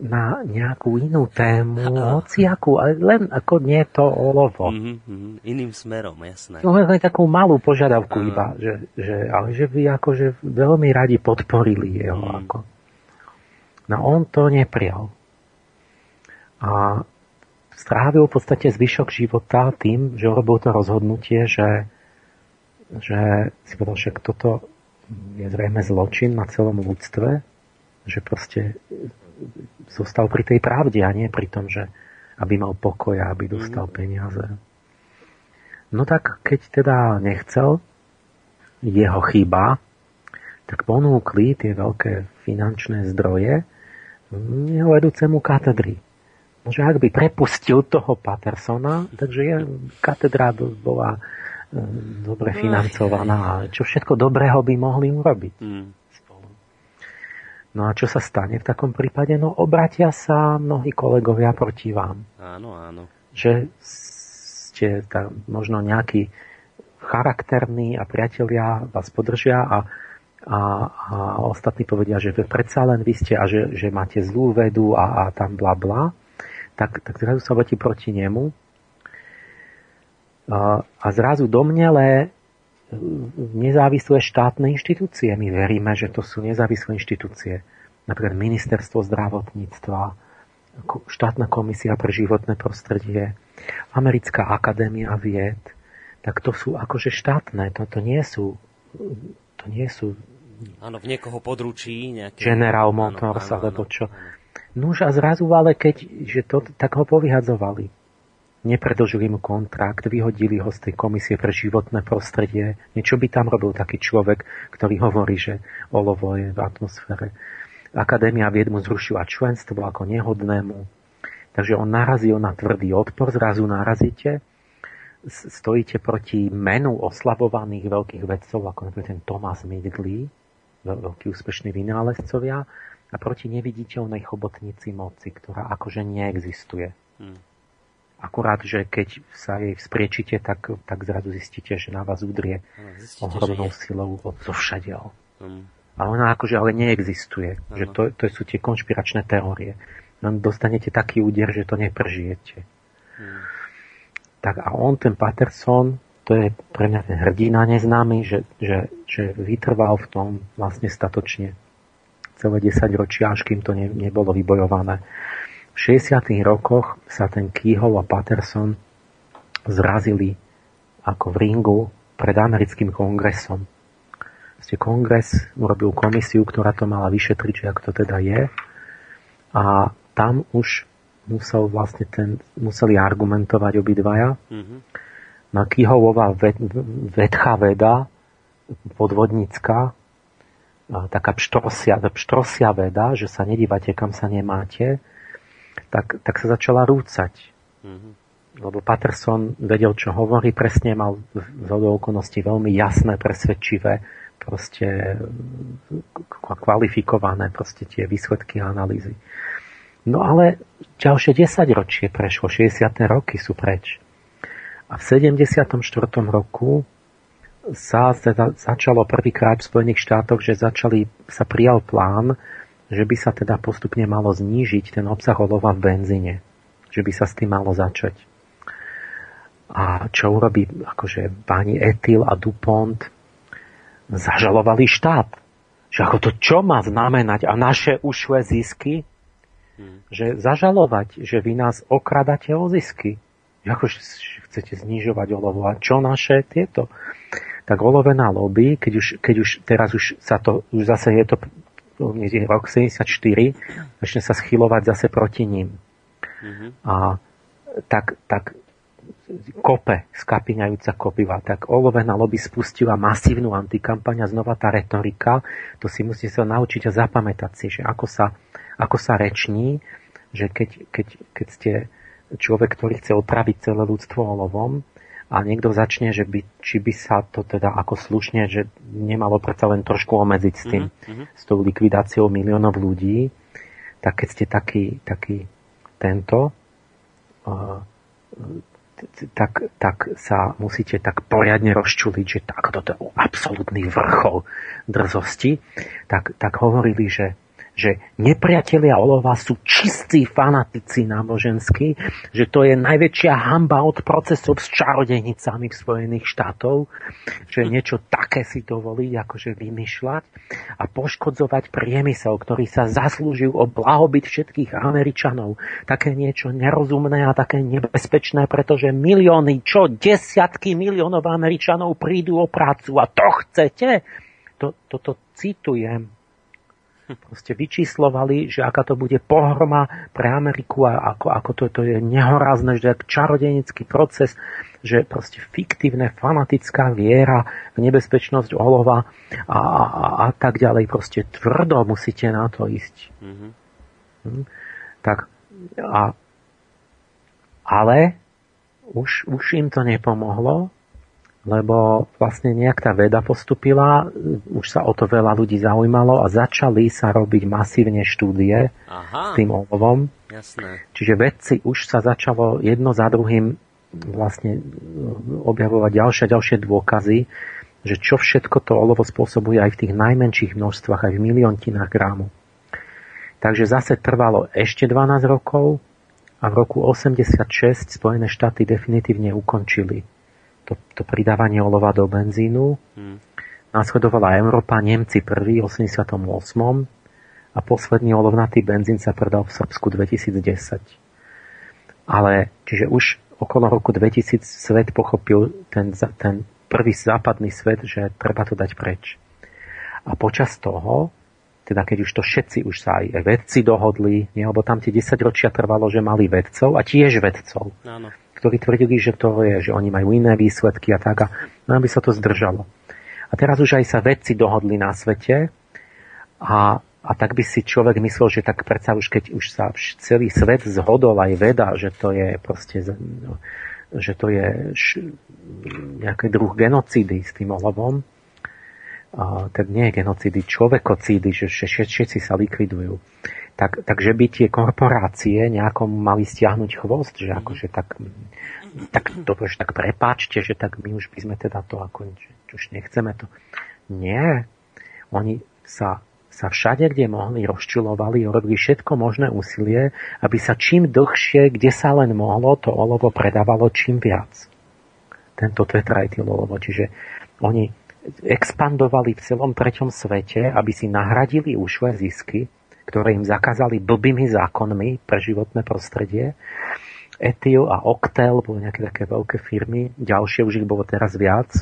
na nejakú inú tému, hociakú, ale len ako nie to olovo. Mm-hmm, iným smerom, jasné. No len takú malú požiadavku uh. iba, že, že, ale že by akože veľmi radi podporili jeho. Mm. Ako. No on to neprijal. A strávil v podstate zvyšok života tým, že urobil to rozhodnutie, že, že si povedal, že toto je zrejme zločin na celom ľudstve, že proste zostal pri tej pravde a nie pri tom, že aby mal pokoj a aby dostal mm. peniaze. No tak keď teda nechcel, jeho chyba, tak ponúkli tie veľké finančné zdroje jeho vedúcemu katedry. Že ak by prepustil toho Patersona, takže je, katedra bola e, dobre financovaná. Čo všetko dobrého by mohli urobiť. Mm. No a čo sa stane v takom prípade? No obratia sa mnohí kolegovia proti vám. Áno, áno. Že ste tam možno nejaký charakterní a priatelia vás podržia a, a, a ostatní povedia, že predsa len vy ste a že, že máte zlú vedu a, a tam bla bla, tak, tak zrazu sa budete proti nemu a, a zrazu domnele nezávislé štátne inštitúcie. My veríme, že to sú nezávislé inštitúcie. Napríklad Ministerstvo zdravotníctva, štátna komisia pre životné prostredie, Americká akadémia vied, tak to sú akože štátne, to, to nie sú to nie sú Áno, v niekoho područí nejaké... General Motors, áno, áno, alebo čo. Nuž a zrazu ale keď, že to, tak ho povyhadzovali nepredlžili mu kontrakt, vyhodili ho z tej komisie pre životné prostredie. Niečo by tam robil taký človek, ktorý hovorí, že olovo je v atmosfére. Akadémia vied mu zrušila členstvo ako nehodnému. Takže on narazil na tvrdý odpor, zrazu narazíte stojíte proti menu oslabovaných veľkých vedcov, ako napríklad ten Thomas Midgley, veľký úspešní vynálezcovia, a proti neviditeľnej chobotnici moci, ktorá akože neexistuje. Hmm. Akurát, že keď sa jej vzpriečite, tak, tak zrazu zistíte, že na vás udrie zistíte, ohromnou silou od všadiaľ. Hmm. A ona akože ale neexistuje. Ano. Že to, to sú tie konšpiračné teórie. No, dostanete taký úder, že to neprežijete. Hmm. Tak a on, ten Patterson, to je pre mňa ten hrdina neznámy, že, že, že vytrval v tom vlastne statočne celé 10 ročia, až kým to ne, nebolo vybojované. V 60. rokoch sa ten Keyhole a Patterson zrazili ako v ringu pred americkým kongresom. Ste kongres urobil komisiu, ktorá to mala vyšetriť, že ak to teda je. A tam už musel vlastne ten, museli argumentovať obidvaja. Mm-hmm. Na Kihovová ved, veda, podvodnícka, taká pštrosia, pštrosia veda, že sa nedívate, kam sa nemáte, tak, tak sa začala rúcať. Mm-hmm. Lebo Patterson vedel, čo hovorí, presne mal z okolností veľmi jasné, presvedčivé, proste kvalifikované proste tie výsledky a analýzy. No ale ďalšie 10 ročie prešlo, 60. roky sú preč. A v 74. roku sa teda začalo prvýkrát v Spojených štátoch, že začali, sa prijal plán, že by sa teda postupne malo znížiť ten obsah olova v benzíne. Že by sa s tým malo začať. A čo urobí akože páni Etil a Dupont zažalovali štát. Že ako to čo má znamenať a naše ušlé zisky? Hmm. Že zažalovať, že vy nás okradáte o zisky. Ako chcete znižovať olovo a čo naše tieto? Tak olovená lobby, keď už, keď už teraz už sa to, už zase je to je rok 74, začne sa schylovať zase proti ním. Mm-hmm. A tak, tak kope, skapiňajúca kopiva, tak olovená lobby spustila masívnu antikampaň a znova tá retorika, to si musíte sa naučiť a zapamätať si, že ako sa, ako sa reční, že keď, keď, keď ste človek, ktorý chce opraviť celé ľudstvo olovom, a niekto začne, že by, či by sa to teda ako slušne, že nemalo predsa len trošku omedziť s tým, mm-hmm. s tou likvidáciou miliónov ľudí, tak keď ste taký, taký tento, uh, tak, tak sa musíte tak poriadne rozčuliť, že tak toto je absolútny vrchol drzosti, tak, tak hovorili, že že nepriatelia olova sú čistí fanatici náboženskí, že to je najväčšia hamba od procesov s čarodejnicami v Spojených štátov, že niečo také si dovoliť, akože vymýšľať a poškodzovať priemysel, ktorý sa zaslúžil o blahobyt všetkých Američanov. Také niečo nerozumné a také nebezpečné, pretože milióny, čo desiatky miliónov Američanov prídu o prácu a to chcete? To, toto citujem proste vyčíslovali, že aká to bude pohroma pre Ameriku a ako, ako to, to je nehorázne, že je čarodenický proces, že proste fiktívne fanatická viera v nebezpečnosť olova a, a, a tak ďalej. Proste tvrdo musíte na to ísť. Mm-hmm. Hm? Tak a ale už, už im to nepomohlo, lebo vlastne nejak tá veda postupila, už sa o to veľa ľudí zaujímalo a začali sa robiť masívne štúdie Aha, s tým olovom. Jasné. Čiže vedci už sa začalo jedno za druhým vlastne objavovať ďalšie a ďalšie dôkazy, že čo všetko to olovo spôsobuje aj v tých najmenších množstvách, aj v miliontinách grámu. Takže zase trvalo ešte 12 rokov a v roku 86 Spojené štáty definitívne ukončili to, to pridávanie olova do benzínu. Hmm. Následovala Európa, Nemci prvý v 88. a posledný olovnatý benzín sa predal v Srbsku 2010. Ale, čiže už okolo roku 2000 svet pochopil ten, ten prvý západný svet, že treba to dať preč. A počas toho, teda keď už to všetci už sa aj vedci dohodli, nie, lebo tam tie 10 ročia trvalo, že mali vedcov a tiež vedcov. Áno ktorí tvrdili, že to je, že oni majú iné výsledky a tak, a no, aby sa to zdržalo. A teraz už aj sa vedci dohodli na svete a, a tak by si človek myslel, že tak predsa už keď už sa celý svet zhodol aj veda, že to je proste že to je š, nejaký druh genocídy s tým olovom, a, tak nie je genocídy, človekocídy, že všetci sa likvidujú. Tak, takže by tie korporácie nejakom mali stiahnuť chvost, že akože tak, tak to že tak prepáčte, že tak my už by sme teda to ako, už nechceme to. Nie. Oni sa sa všade, kde mohli, rozčulovali, robili všetko možné úsilie, aby sa čím dlhšie, kde sa len mohlo, to olovo predávalo čím viac. Tento tetraetyl olovo. Čiže oni expandovali v celom treťom svete, aby si nahradili ušlé zisky, ktoré im zakázali blbými zákonmi pre životné prostredie. Etil a Octel boli nejaké také veľké firmy, ďalšie už ich bolo teraz viac.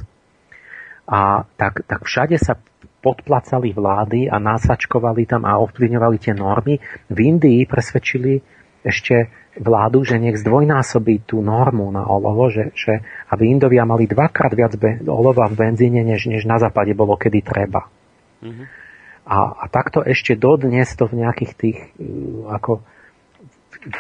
A tak, tak všade sa podplacali vlády a násačkovali tam a ovplyvňovali tie normy. V Indii presvedčili ešte vládu, že nech zdvojnásobí tú normu na olovo, že, že aby Indovia mali dvakrát viac be- olova v benzíne, než, než na západe bolo kedy treba. Mm-hmm. A, a takto ešte dodnes to v nejakých tých uh, ako v,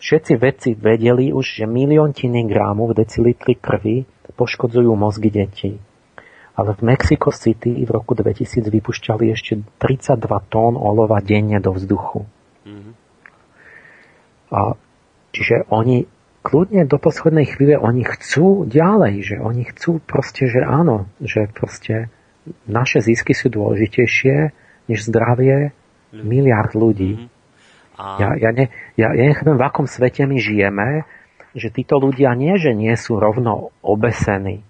všetci vedci vedeli už, že miliontiny grámu v decilitri krvi poškodzujú mozgy detí ale v Mexico City v roku 2000 vypušťali ešte 32 tón olova denne do vzduchu. A, čiže oni kľudne do poslednej chvíle oni chcú ďalej, že oni chcú proste, že áno, že proste naše zisky sú dôležitejšie než zdravie miliard ľudí. Mm-hmm. A... Ja, ja, ne, ja, ja nechápem, v akom svete my žijeme, že títo ľudia nie, že nie sú rovno obesení,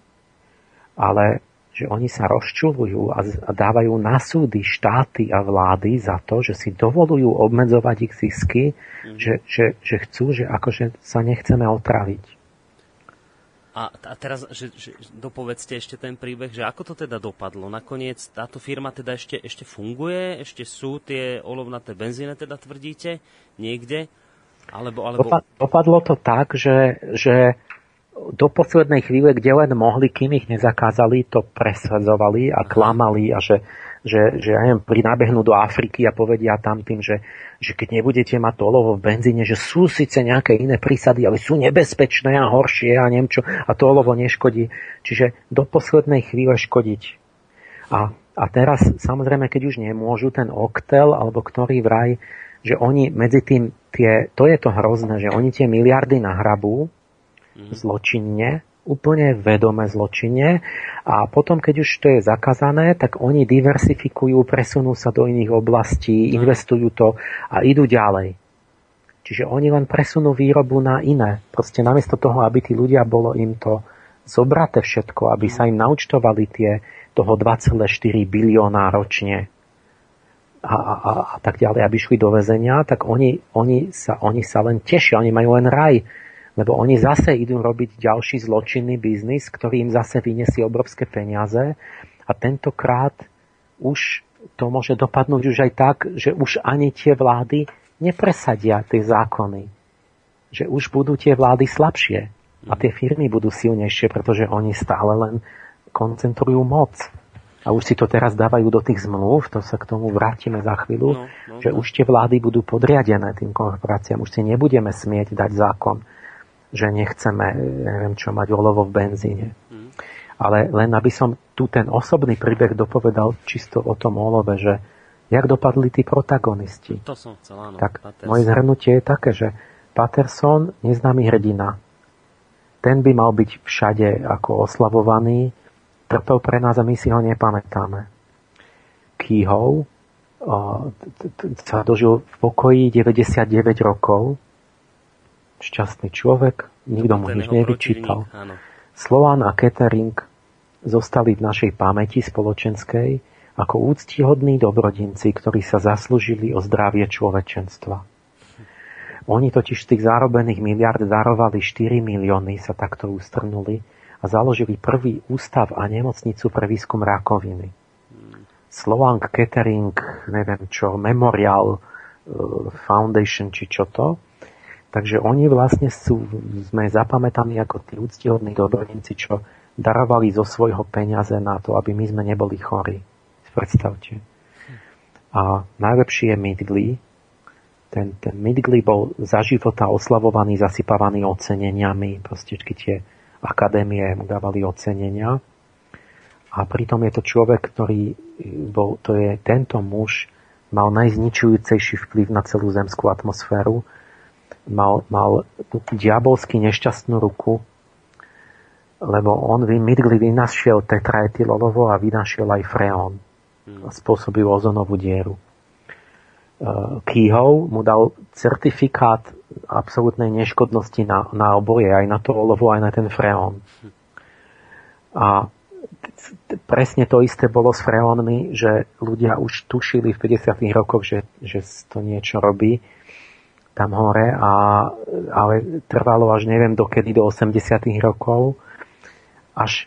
ale že oni sa rozčulujú a, dávajú na súdy štáty a vlády za to, že si dovolujú obmedzovať ich zisky, mm. že, že, že chcú, že akože sa nechceme otraviť. A, a teraz, že, že dopovedzte ešte ten príbeh, že ako to teda dopadlo? Nakoniec táto firma teda ešte, ešte funguje? Ešte sú tie olovnaté benzíne, teda tvrdíte, niekde? Alebo, alebo... Dopadlo to tak, že, že do poslednej chvíle, kde len mohli, kým ich nezakázali, to presadzovali a klamali a že, že, že ja neviem, prinábehnú do Afriky a povedia tam tým, že, že keď nebudete mať to olovo v benzíne, že sú síce nejaké iné prísady, ale sú nebezpečné a horšie a neviem čo, a to olovo neškodí. Čiže do poslednej chvíle škodiť. A, a teraz, samozrejme, keď už nemôžu ten oktel, alebo ktorý vraj, že oni medzi tým tie, to je to hrozné, že oni tie miliardy nahrabú, Mhm. zločinne, úplne vedome zločinne a potom, keď už to je zakázané, tak oni diversifikujú, presunú sa do iných oblastí, mhm. investujú to a idú ďalej. Čiže oni len presunú výrobu na iné. Proste namiesto toho, aby tí ľudia bolo im to zobraté všetko, aby sa im naučtovali tie toho 2,4 bilióna ročne a, a, a, a tak ďalej, aby šli do väzenia, tak oni, oni, sa, oni sa len tešia, oni majú len raj lebo oni zase idú robiť ďalší zločinný biznis, ktorý im zase vyniesie obrovské peniaze a tentokrát už to môže dopadnúť už aj tak, že už ani tie vlády nepresadia tie zákony. Že už budú tie vlády slabšie a tie firmy budú silnejšie, pretože oni stále len koncentrujú moc. A už si to teraz dávajú do tých zmluv, to sa k tomu vrátime za chvíľu, no, no, že no. už tie vlády budú podriadené tým korporáciám. Už si nebudeme smieť dať zákon že nechceme, neviem čo, mať olovo v benzíne. Mm. Ale len aby som tu ten osobný príbeh dopovedal čisto o tom olove, že jak dopadli tí protagonisti. To som chcel, áno. Tak Patterson. moje zhrnutie je také, že Patterson, neznámy hrdina, ten by mal byť všade ako oslavovaný, trpel pre nás a my si ho nepamätáme. Kýhov sa dožil v pokoji 99 rokov, šťastný človek, nikto mu nič nevyčítal. Slován a Kettering zostali v našej pamäti spoločenskej ako úctihodní dobrodinci, ktorí sa zaslúžili o zdravie človečenstva. Oni totiž z tých zárobených miliard darovali 4 milióny, sa takto ustrnuli a založili prvý ústav a nemocnicu pre výskum rakoviny. Slovang Kettering, neviem čo, Memorial eh, Foundation, či čo to, Takže oni vlastne sú, sme zapamätaní ako tí úctihodní dobrodenci, čo darovali zo svojho peniaze na to, aby my sme neboli chorí. Predstavte. A najlepší je Midley, ten, ten Midgley bol za života oslavovaný, zasypávaný oceneniami, proste tie akadémie mu dávali ocenenia. A pritom je to človek, ktorý bol, to je tento muž, mal najzničujúcejší vplyv na celú zemskú atmosféru, mal, mal diabolsky nešťastnú ruku, lebo on Midgley vynašiel tetraetylolovo a vynašiel aj freón. Hmm. Spôsobil ozonovú dieru. Eh, Kýhov mu dal certifikát absolútnej neškodnosti na, na oboje, aj na to olovo, aj na ten freón. A presne to isté bolo s freónmi, že ľudia už tušili v 50. rokoch, že, že to niečo robí tam hore, a, ale trvalo až neviem dokedy, do 80. rokov, až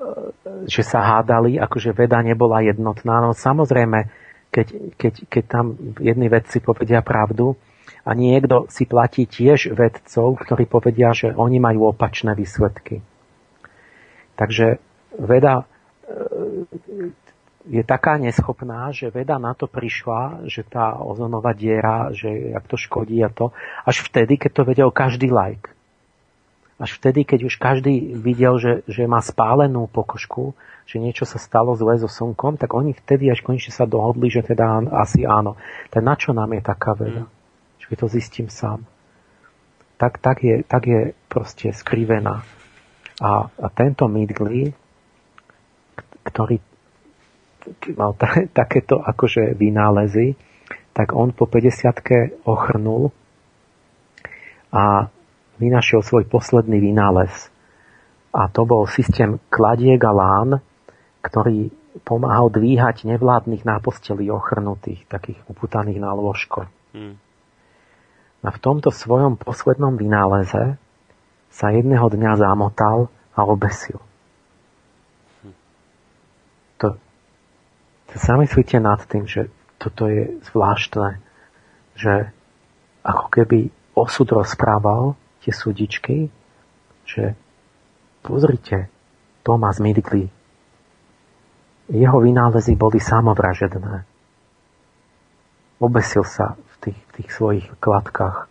eh, že sa hádali, akože veda nebola jednotná. No samozrejme, keď, keď, keď tam jedni vedci povedia pravdu a niekto si platí tiež vedcov, ktorí povedia, že oni majú opačné výsledky. Takže veda e, je taká neschopná, že veda na to prišla, že tá ozonová diera, že jak to škodí a to, až vtedy, keď to vedel každý like. Až vtedy, keď už každý videl, že, že má spálenú pokožku, že niečo sa stalo zle so slnkom, tak oni vtedy až konečne sa dohodli, že teda asi áno. Tak na čo nám je taká veda? Mm. Že to zistím sám. Tak, tak, je, tak je proste skrivená. A, a tento Midgley, ktorý mal t- takéto akože vynálezy, tak on po 50 ochrnul a vynašiel svoj posledný vynález. A to bol systém kladiek a lán, ktorý pomáhal dvíhať nevládnych na posteli ochrnutých, takých uputaných na lôžko. Hmm. A v tomto svojom poslednom vynáleze sa jedného dňa zamotal a obesil. Hmm. To, to zamyslite nad tým, že toto je zvláštne, že ako keby osud rozprával tie súdičky, že pozrite, Thomas Midgley jeho vynálezy boli samovražedné. Obesil sa v tých, v tých svojich kladkách,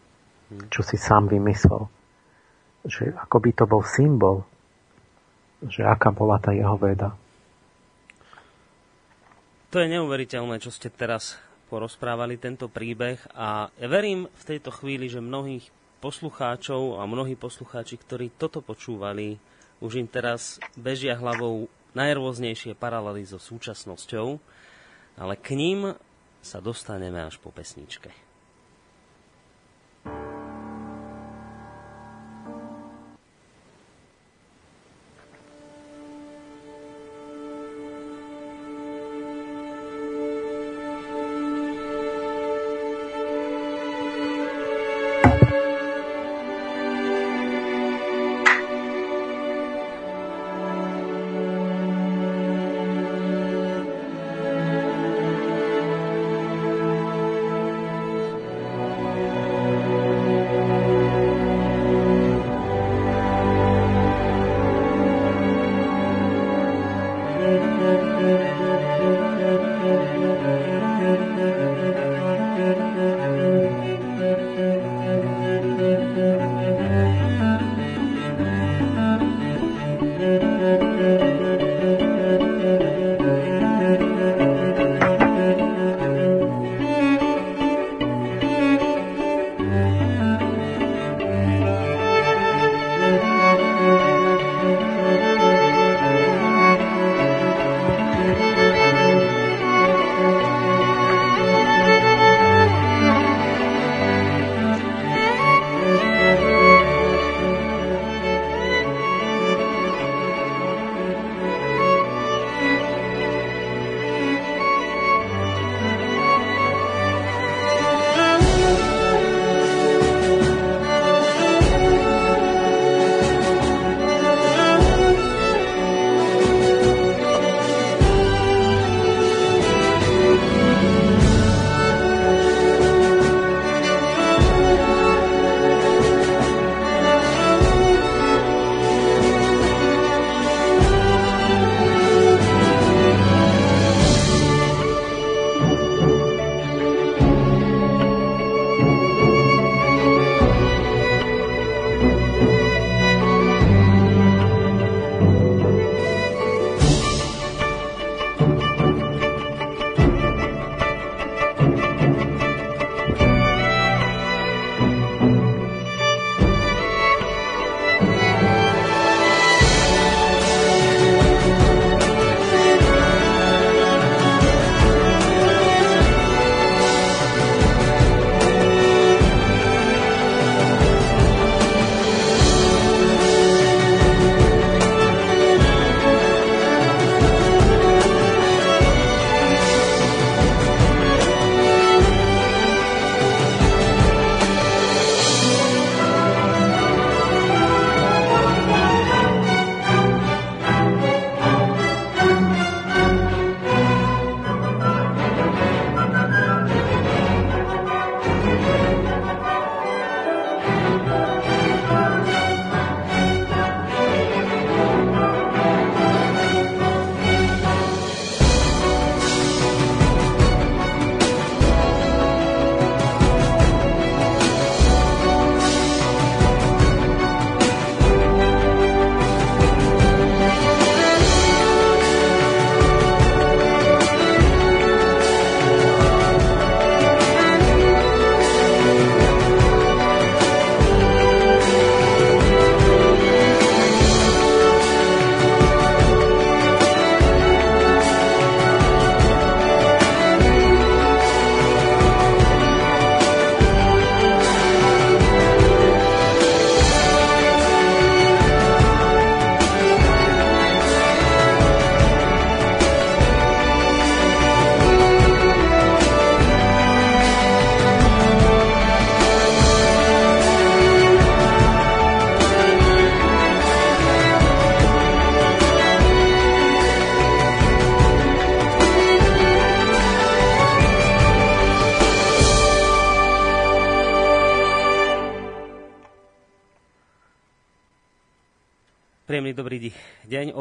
čo si sám vymyslel. Že ako by to bol symbol, že aká bola tá jeho veda. To je neuveriteľné, čo ste teraz porozprávali tento príbeh a ja verím v tejto chvíli, že mnohých poslucháčov a mnohí poslucháči, ktorí toto počúvali, už im teraz bežia hlavou najrôznejšie paralely so súčasnosťou, ale k ním sa dostaneme až po pesničke.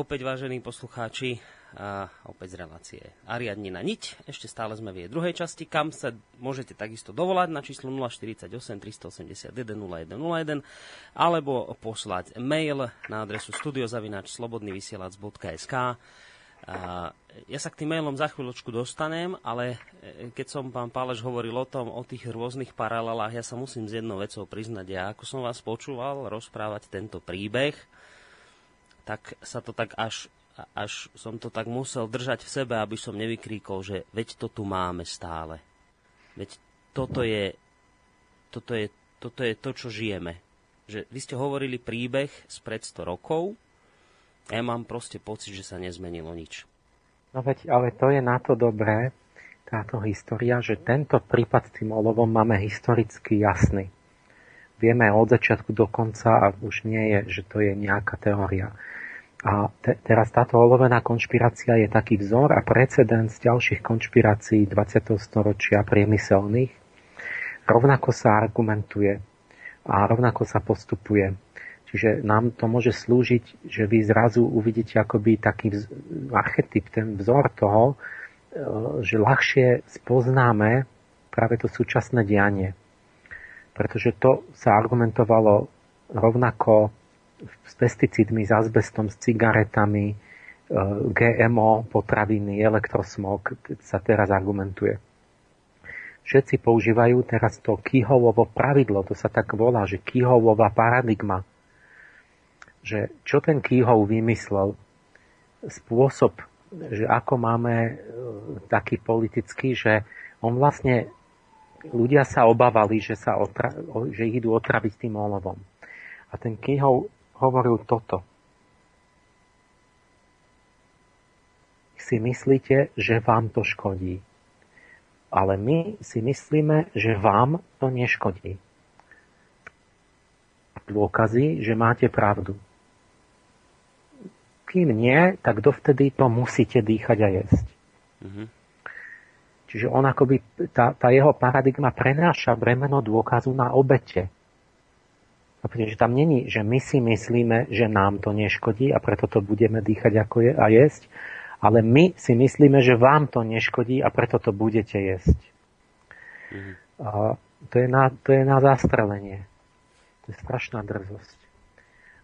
Opäť vážení poslucháči a opäť z relácie Ariadnina niť. Ešte stále sme v jej druhej časti, kam sa môžete takisto dovolať na číslo 048 381 0101 alebo poslať mail na adresu studiozavinač.slobodnyvysielac.sk ja sa k tým mailom za chvíľočku dostanem, ale e, keď som pán Páleš hovoril o tom, o tých rôznych paralelách, ja sa musím s jednou vecou priznať. Ja ako som vás počúval rozprávať tento príbeh, tak sa to tak až, až som to tak musel držať v sebe, aby som nevykríkol, že veď to tu máme stále. Veď toto je, toto je, toto je to, čo žijeme. Že vy ste hovorili príbeh spred 100 rokov, ja mám proste pocit, že sa nezmenilo nič. No veď, ale to je na to dobré, táto história, že tento prípad s tým olovom máme historicky jasný. Vieme od začiatku do konca a už nie je, že to je nejaká teória. A te, teraz táto olovená konšpirácia je taký vzor a precedens ďalších konšpirácií 20. storočia priemyselných. Rovnako sa argumentuje a rovnako sa postupuje. Čiže nám to môže slúžiť, že vy zrazu uvidíte akoby taký vz, archetyp, ten vzor toho, e, že ľahšie spoznáme práve to súčasné dianie. Pretože to sa argumentovalo rovnako s pesticídmi, s azbestom, s cigaretami, e, GMO, potraviny, elektrosmog sa teraz argumentuje. Všetci používajú teraz to Kihovovo pravidlo, to sa tak volá, že Kihovová paradigma. Že čo ten Kihov vymyslel, spôsob, že ako máme e, taký politický, že on vlastne, ľudia sa obávali, že, sa otra, že ich idú otraviť tým olovom. A ten Kihov hovoril toto. Si myslíte, že vám to škodí. Ale my si myslíme, že vám to neškodí. Dôkazy, že máte pravdu. Kým nie, tak dovtedy to musíte dýchať a jesť. Mm-hmm. Čiže on akoby, tá, tá jeho paradigma prenáša bremeno dôkazu na obete. Pretože tam není, že my si myslíme, že nám to neškodí a preto to budeme dýchať ako je a jesť, ale my si myslíme, že vám to neškodí a preto to budete jesť. Mm. A to, je na, to je na zastrelenie. To je strašná drzosť.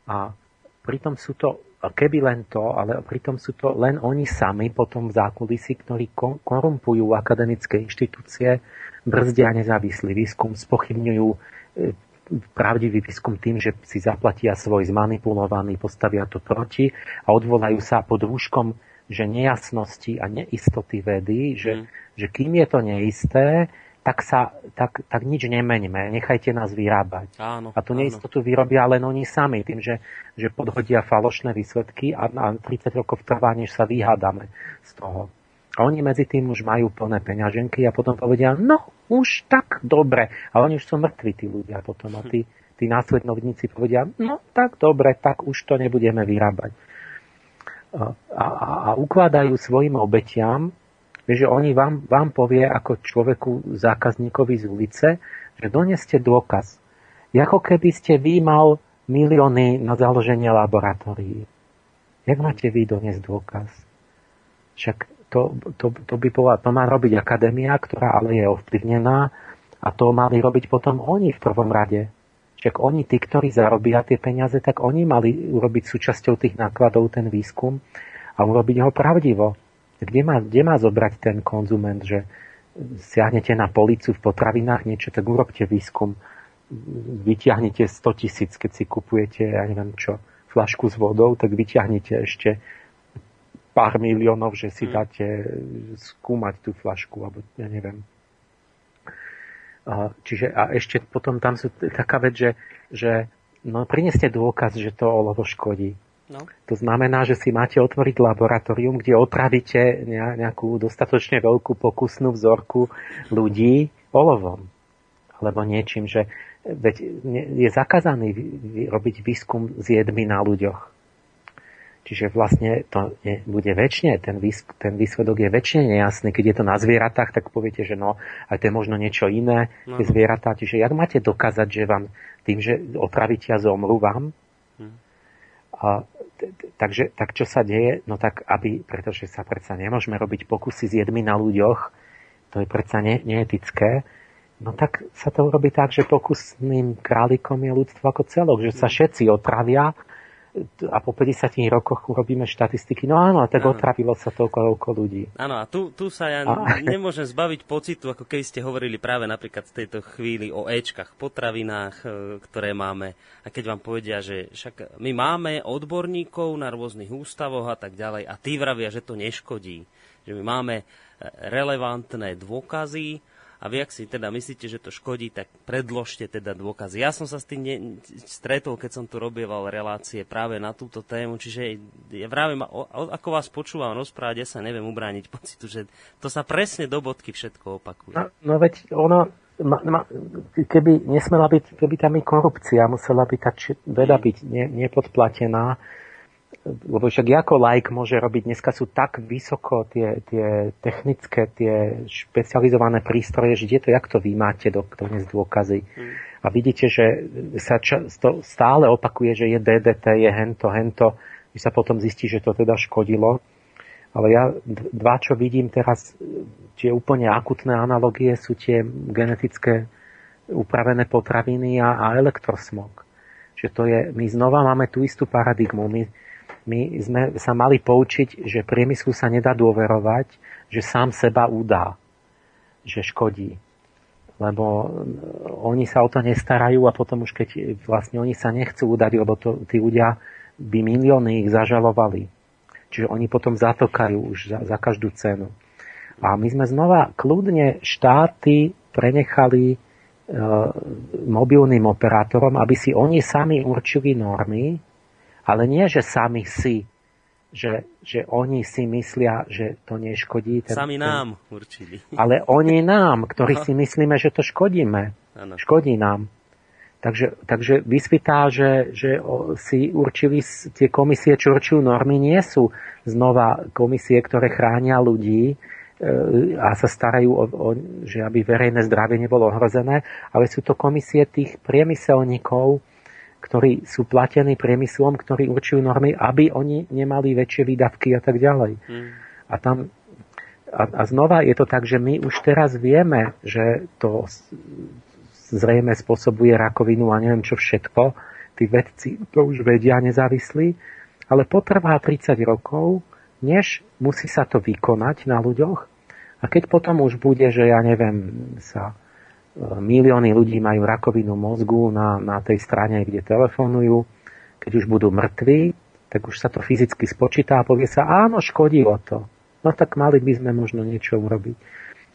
A pritom sú to, keby len to, ale pritom sú to len oni sami potom v zákulisí, ktorí korumpujú akademické inštitúcie, brzdia nezávislý výskum, spochybňujú e, pravdivý výskum tým, že si zaplatia svoj zmanipulovaný, postavia to proti a odvolajú sa pod rúškom, že nejasnosti a neistoty vedy, že, mm. že kým je to neisté, tak, sa, tak, tak nič nemeňme, nechajte nás vyrábať. Áno, a tú neistotu áno. vyrobia len oni sami, tým, že, že podhodia falošné výsledky a, a 30 rokov trvá, než sa vyhádame z toho. A oni medzi tým už majú plné peňaženky a potom povedia, no už tak dobre. A oni už sú mŕtvi, tí ľudia potom. A tí, tí následovníci povedia, no tak dobre, tak už to nebudeme vyrábať. A, a, a ukladajú svojim obetiam, že oni vám, vám povie ako človeku zákazníkovi z ulice, že doneste dôkaz. Ako keby ste vy mal milióny na založenie laboratórií. Jak máte vy doniesť dôkaz? Však to, to, to by bola, to má robiť akadémia, ktorá ale je ovplyvnená a to mali robiť potom oni v prvom rade. Však oni, tí, ktorí zarobia tie peniaze, tak oni mali urobiť súčasťou tých nákladov ten výskum a urobiť ho pravdivo. Kde má, kde má zobrať ten konzument, že siahnete na policu v potravinách niečo, tak urobte výskum. Vyťahnite 100 tisíc, keď si kupujete, ja neviem čo, flašku s vodou, tak vyťahnite ešte pár miliónov, že si mm. dáte skúmať tú flašku, alebo ja neviem. Čiže a ešte potom tam sú taká vec, že, že no, prineste dôkaz, že to olovo škodí. No. To znamená, že si máte otvoriť laboratórium, kde otravíte nejakú dostatočne veľkú pokusnú vzorku ľudí olovom. Alebo niečím, že veď je zakázaný robiť výskum s jedmi na ľuďoch. Čiže vlastne to je, bude väčšine, ten, výs, ten výsledok je väčšine nejasný. Keď je to na zvieratách, tak poviete, že no, aj to je možno niečo iné, no. tie zvieratá. Čiže jak máte dokázať, že vám tým, že otravíte a zomru vám, hm. a takže tak čo sa deje? No tak, aby, pretože sa predsa nemôžeme robiť pokusy s jedmi na ľuďoch, to je predsa ne, neetické, no tak sa to robí tak, že pokusným králikom je ľudstvo ako celok, že sa všetci otravia a po 50 rokoch urobíme štatistiky. No áno, tak áno. otravilo sa toľko, toľko ľudí. Áno, a tu, tu sa ja a... nemôžem zbaviť pocitu, ako keď ste hovorili práve napríklad v tejto chvíli o Ečkách, potravinách, e, ktoré máme. A keď vám povedia, že však my máme odborníkov na rôznych ústavoch a tak ďalej a tí vravia, že to neškodí. Že my máme e, relevantné dôkazy, a vy, ak si teda myslíte, že to škodí, tak predložte teda dôkazy. Ja som sa s tým ne- stretol, keď som tu robieval relácie práve na túto tému, čiže ja vravím, ako vás počúvam rozprávať, ja sa neviem ubrániť pocitu, že to sa presne do bodky všetko opakuje. No, no veď ono, ma, ma, keby nesmela byť, keby tam i korupcia musela byť tak veda byť ne, nepodplatená, lebo však ako like môže robiť, dneska sú tak vysoko tie, tie technické, tie špecializované prístroje, že je to, jak to vy máte do, dnes dôkazy. Mm. A vidíte, že sa často, stále opakuje, že je DDT, je hento, hento, že sa potom zistí, že to teda škodilo. Ale ja dva, čo vidím teraz, tie úplne akutné analogie sú tie genetické upravené potraviny a, a elektrosmog. Že to je, my znova máme tú istú paradigmu. My, my sme sa mali poučiť, že priemyslu sa nedá dôverovať, že sám seba udá, že škodí. Lebo oni sa o to nestarajú a potom už keď vlastne oni sa nechcú udať, lebo to, tí ľudia by milióny ich zažalovali. Čiže oni potom zatokajú už za, za každú cenu. A my sme znova kľudne štáty prenechali e, mobilným operátorom, aby si oni sami určili normy, ale nie, že sami si, že, že oni si myslia, že to neškodí. Ten, Sami nám ten, určili. Ale oni nám, ktorí si myslíme, že to škodíme. Ano. Škodí nám. Takže, takže vysvytá, že, že si určili tie komisie, čo určujú normy, nie sú znova komisie, ktoré chránia ľudí e, a sa starajú, o, o, že aby verejné zdravie nebolo ohrozené, ale sú to komisie tých priemyselníkov, ktorí sú platení priemyslom, ktorí určujú normy, aby oni nemali väčšie výdavky a tak ďalej. Mm. A tam a, a znova je to tak, že my už teraz vieme, že to zrejme spôsobuje rakovinu a neviem čo všetko. Tí vedci to už vedia nezávislí, ale potrvá 30 rokov, než musí sa to vykonať na ľuďoch. A keď potom už bude, že ja neviem, sa milióny ľudí majú rakovinu mozgu na, na tej strane, kde telefonujú. Keď už budú mŕtvi, tak už sa to fyzicky spočíta a povie sa, áno, škodilo to. No tak mali by sme možno niečo urobiť.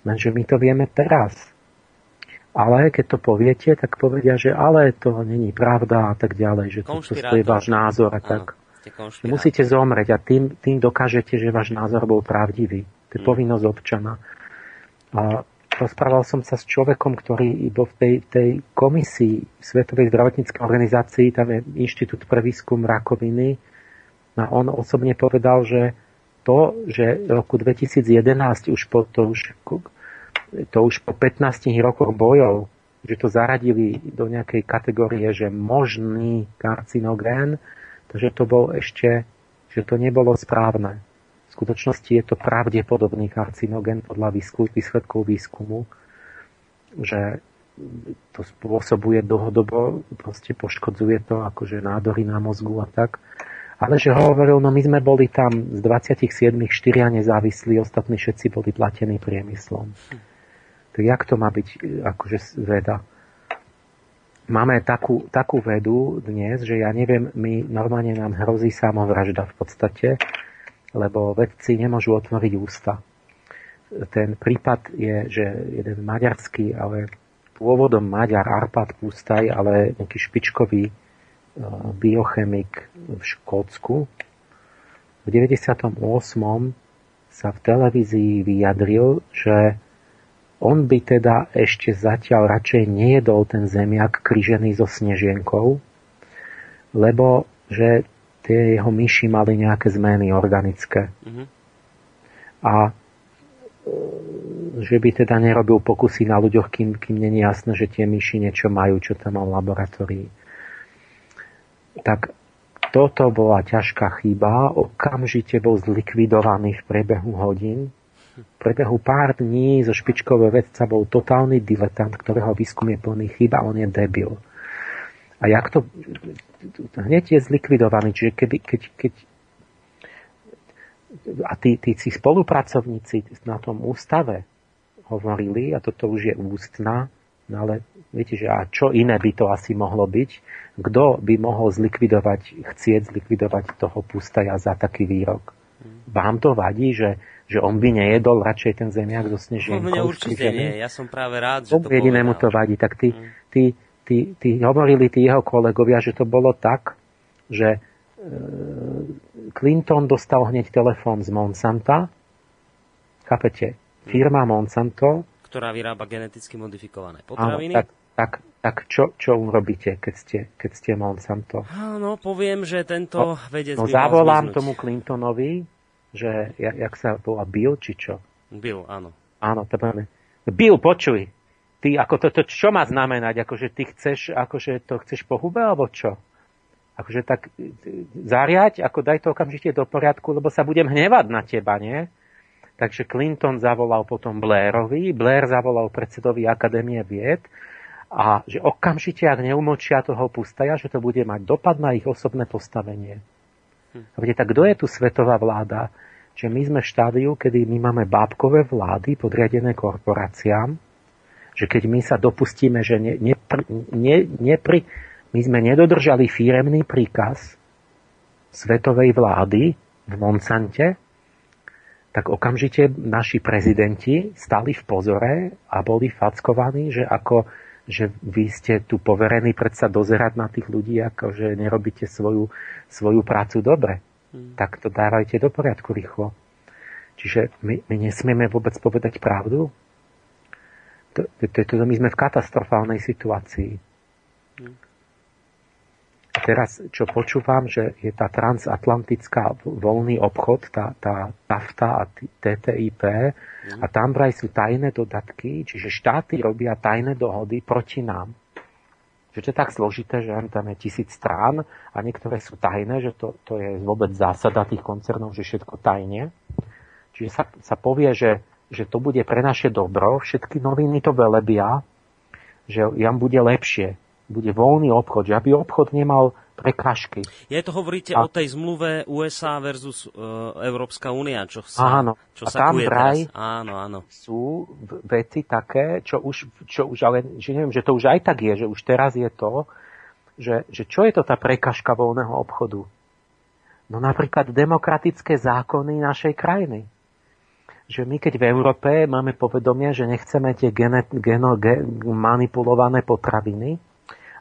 Lenže my to vieme teraz. Ale keď to poviete, tak povedia, že ale to není pravda a tak ďalej, že to, to je váš názor a tak. Musíte zomrieť a tým, tým dokážete, že váš názor bol pravdivý. To je mm. povinnosť občana. A rozprával som sa s človekom, ktorý bol v tej, tej komisii Svetovej zdravotníckej organizácii, tam je Inštitút pre výskum rakoviny, a on osobne povedal, že to, že v roku 2011 už po, to, už, to už po 15 rokoch bojov, že to zaradili do nejakej kategórie, že možný karcinogén, takže to bol ešte, že to nebolo správne skutočnosti je to pravdepodobný karcinogen podľa výsledkov výskumu, že to spôsobuje dlhodobo, proste poškodzuje to akože nádory na mozgu a tak. Ale že hovoril, no my sme boli tam z 27 štyria nezávislí, ostatní všetci boli platení priemyslom. Tak jak to má byť akože veda? Máme takú, takú vedu dnes, že ja neviem, my normálne nám hrozí samovražda v podstate, lebo vedci nemôžu otvoriť ústa. Ten prípad je, že jeden maďarský, ale pôvodom Maďar Arpad Pustaj, ale nejaký špičkový e, biochemik v Škótsku. V 98. sa v televízii vyjadril, že on by teda ešte zatiaľ radšej nejedol ten zemiak kryžený so snežienkou, lebo že tie jeho myši mali nejaké zmeny organické. Mm-hmm. A e, že by teda nerobil pokusy na ľuďoch, kým, kým není jasné, že tie myši niečo majú, čo tam má v laboratórii. Tak toto bola ťažká chyba, okamžite bol zlikvidovaný v priebehu hodín. V priebehu pár dní zo špičkového vedca bol totálny diletant, ktorého výskum je plný chyba, on je debil. A jak to... Hneď je zlikvidovaný, čiže keby, keď, keď a tí, tí, tí spolupracovníci na tom ústave hovorili, a toto už je ústna, no ale viete, že a čo iné by to asi mohlo byť, kto by mohol zlikvidovať, chcieť zlikvidovať toho pustaja za taký výrok? Vám to vadí, že, že on by nejedol radšej ten zemiak so snežienkou? No, mne určite nie, ja som práve rád, že to jedinému to vadí, tak tí, mm. tí, tí, tí, hovorili tí jeho kolegovia, že to bolo tak, že e, Clinton dostal hneď telefón z Monsanta, chápete, firma Monsanto, ktorá vyrába geneticky modifikované potraviny. Áno, tak, tak, tak čo, čo urobíte, keď ste, keď ste Monsanto? Áno, poviem, že tento no, vedec No zavolám tomu Clintonovi, že jak, jak sa volá Bill, či čo? Bill, áno. Áno, to máme. Bill, počuj, ty, ako to, to, čo má znamenať? Akože ty chceš, akože to chceš po hube, alebo čo? Akože tak zariať, ako daj to okamžite do poriadku, lebo sa budem hnevať na teba, nie? Takže Clinton zavolal potom Blairovi, Blair zavolal predsedovi Akadémie vied a že okamžite, ak neumočia toho pustaja, že to bude mať dopad na ich osobné postavenie. Hm. Viete, tak kto je tu svetová vláda? Že my sme v štádiu, kedy my máme bábkové vlády podriadené korporáciám, že keď my sa dopustíme, že ne, ne, ne, nepri, my sme nedodržali firemný príkaz svetovej vlády v Monsante, tak okamžite naši prezidenti stali v pozore a boli fackovaní, že ako že vy ste tu poverení predsa dozerať na tých ľudí, ako že nerobíte svoju, svoju prácu dobre. Hmm. Tak to dávajte do poriadku rýchlo. Čiže my, my nesmieme vôbec povedať pravdu. To, my sme v katastrofálnej situácii. Hmm teraz, čo počúvam, že je tá transatlantická voľný obchod, tá, tá NAFTA a TTIP, mm. a tam vraj sú tajné dodatky, čiže štáty robia tajné dohody proti nám. Že to je tak zložité, že tam je tisíc strán a niektoré sú tajné, že to, to je vôbec zásada tých koncernov, že všetko tajne. Čiže sa, sa povie, že, že to bude pre naše dobro, všetky noviny to velebia, že jam bude lepšie bude voľný obchod, že aby obchod nemal prekažky. Je to hovoríte a... o tej zmluve USA versus uh, Európska únia, čo sa, áno. čo a sa tam vraj áno, áno. sú veci také, čo už, čo už ale, že neviem, že to už aj tak je, že už teraz je to, že, že čo je to tá prekažka voľného obchodu? No napríklad demokratické zákony našej krajiny že my keď v Európe máme povedomie, že nechceme tie gene, geno, gen, manipulované potraviny,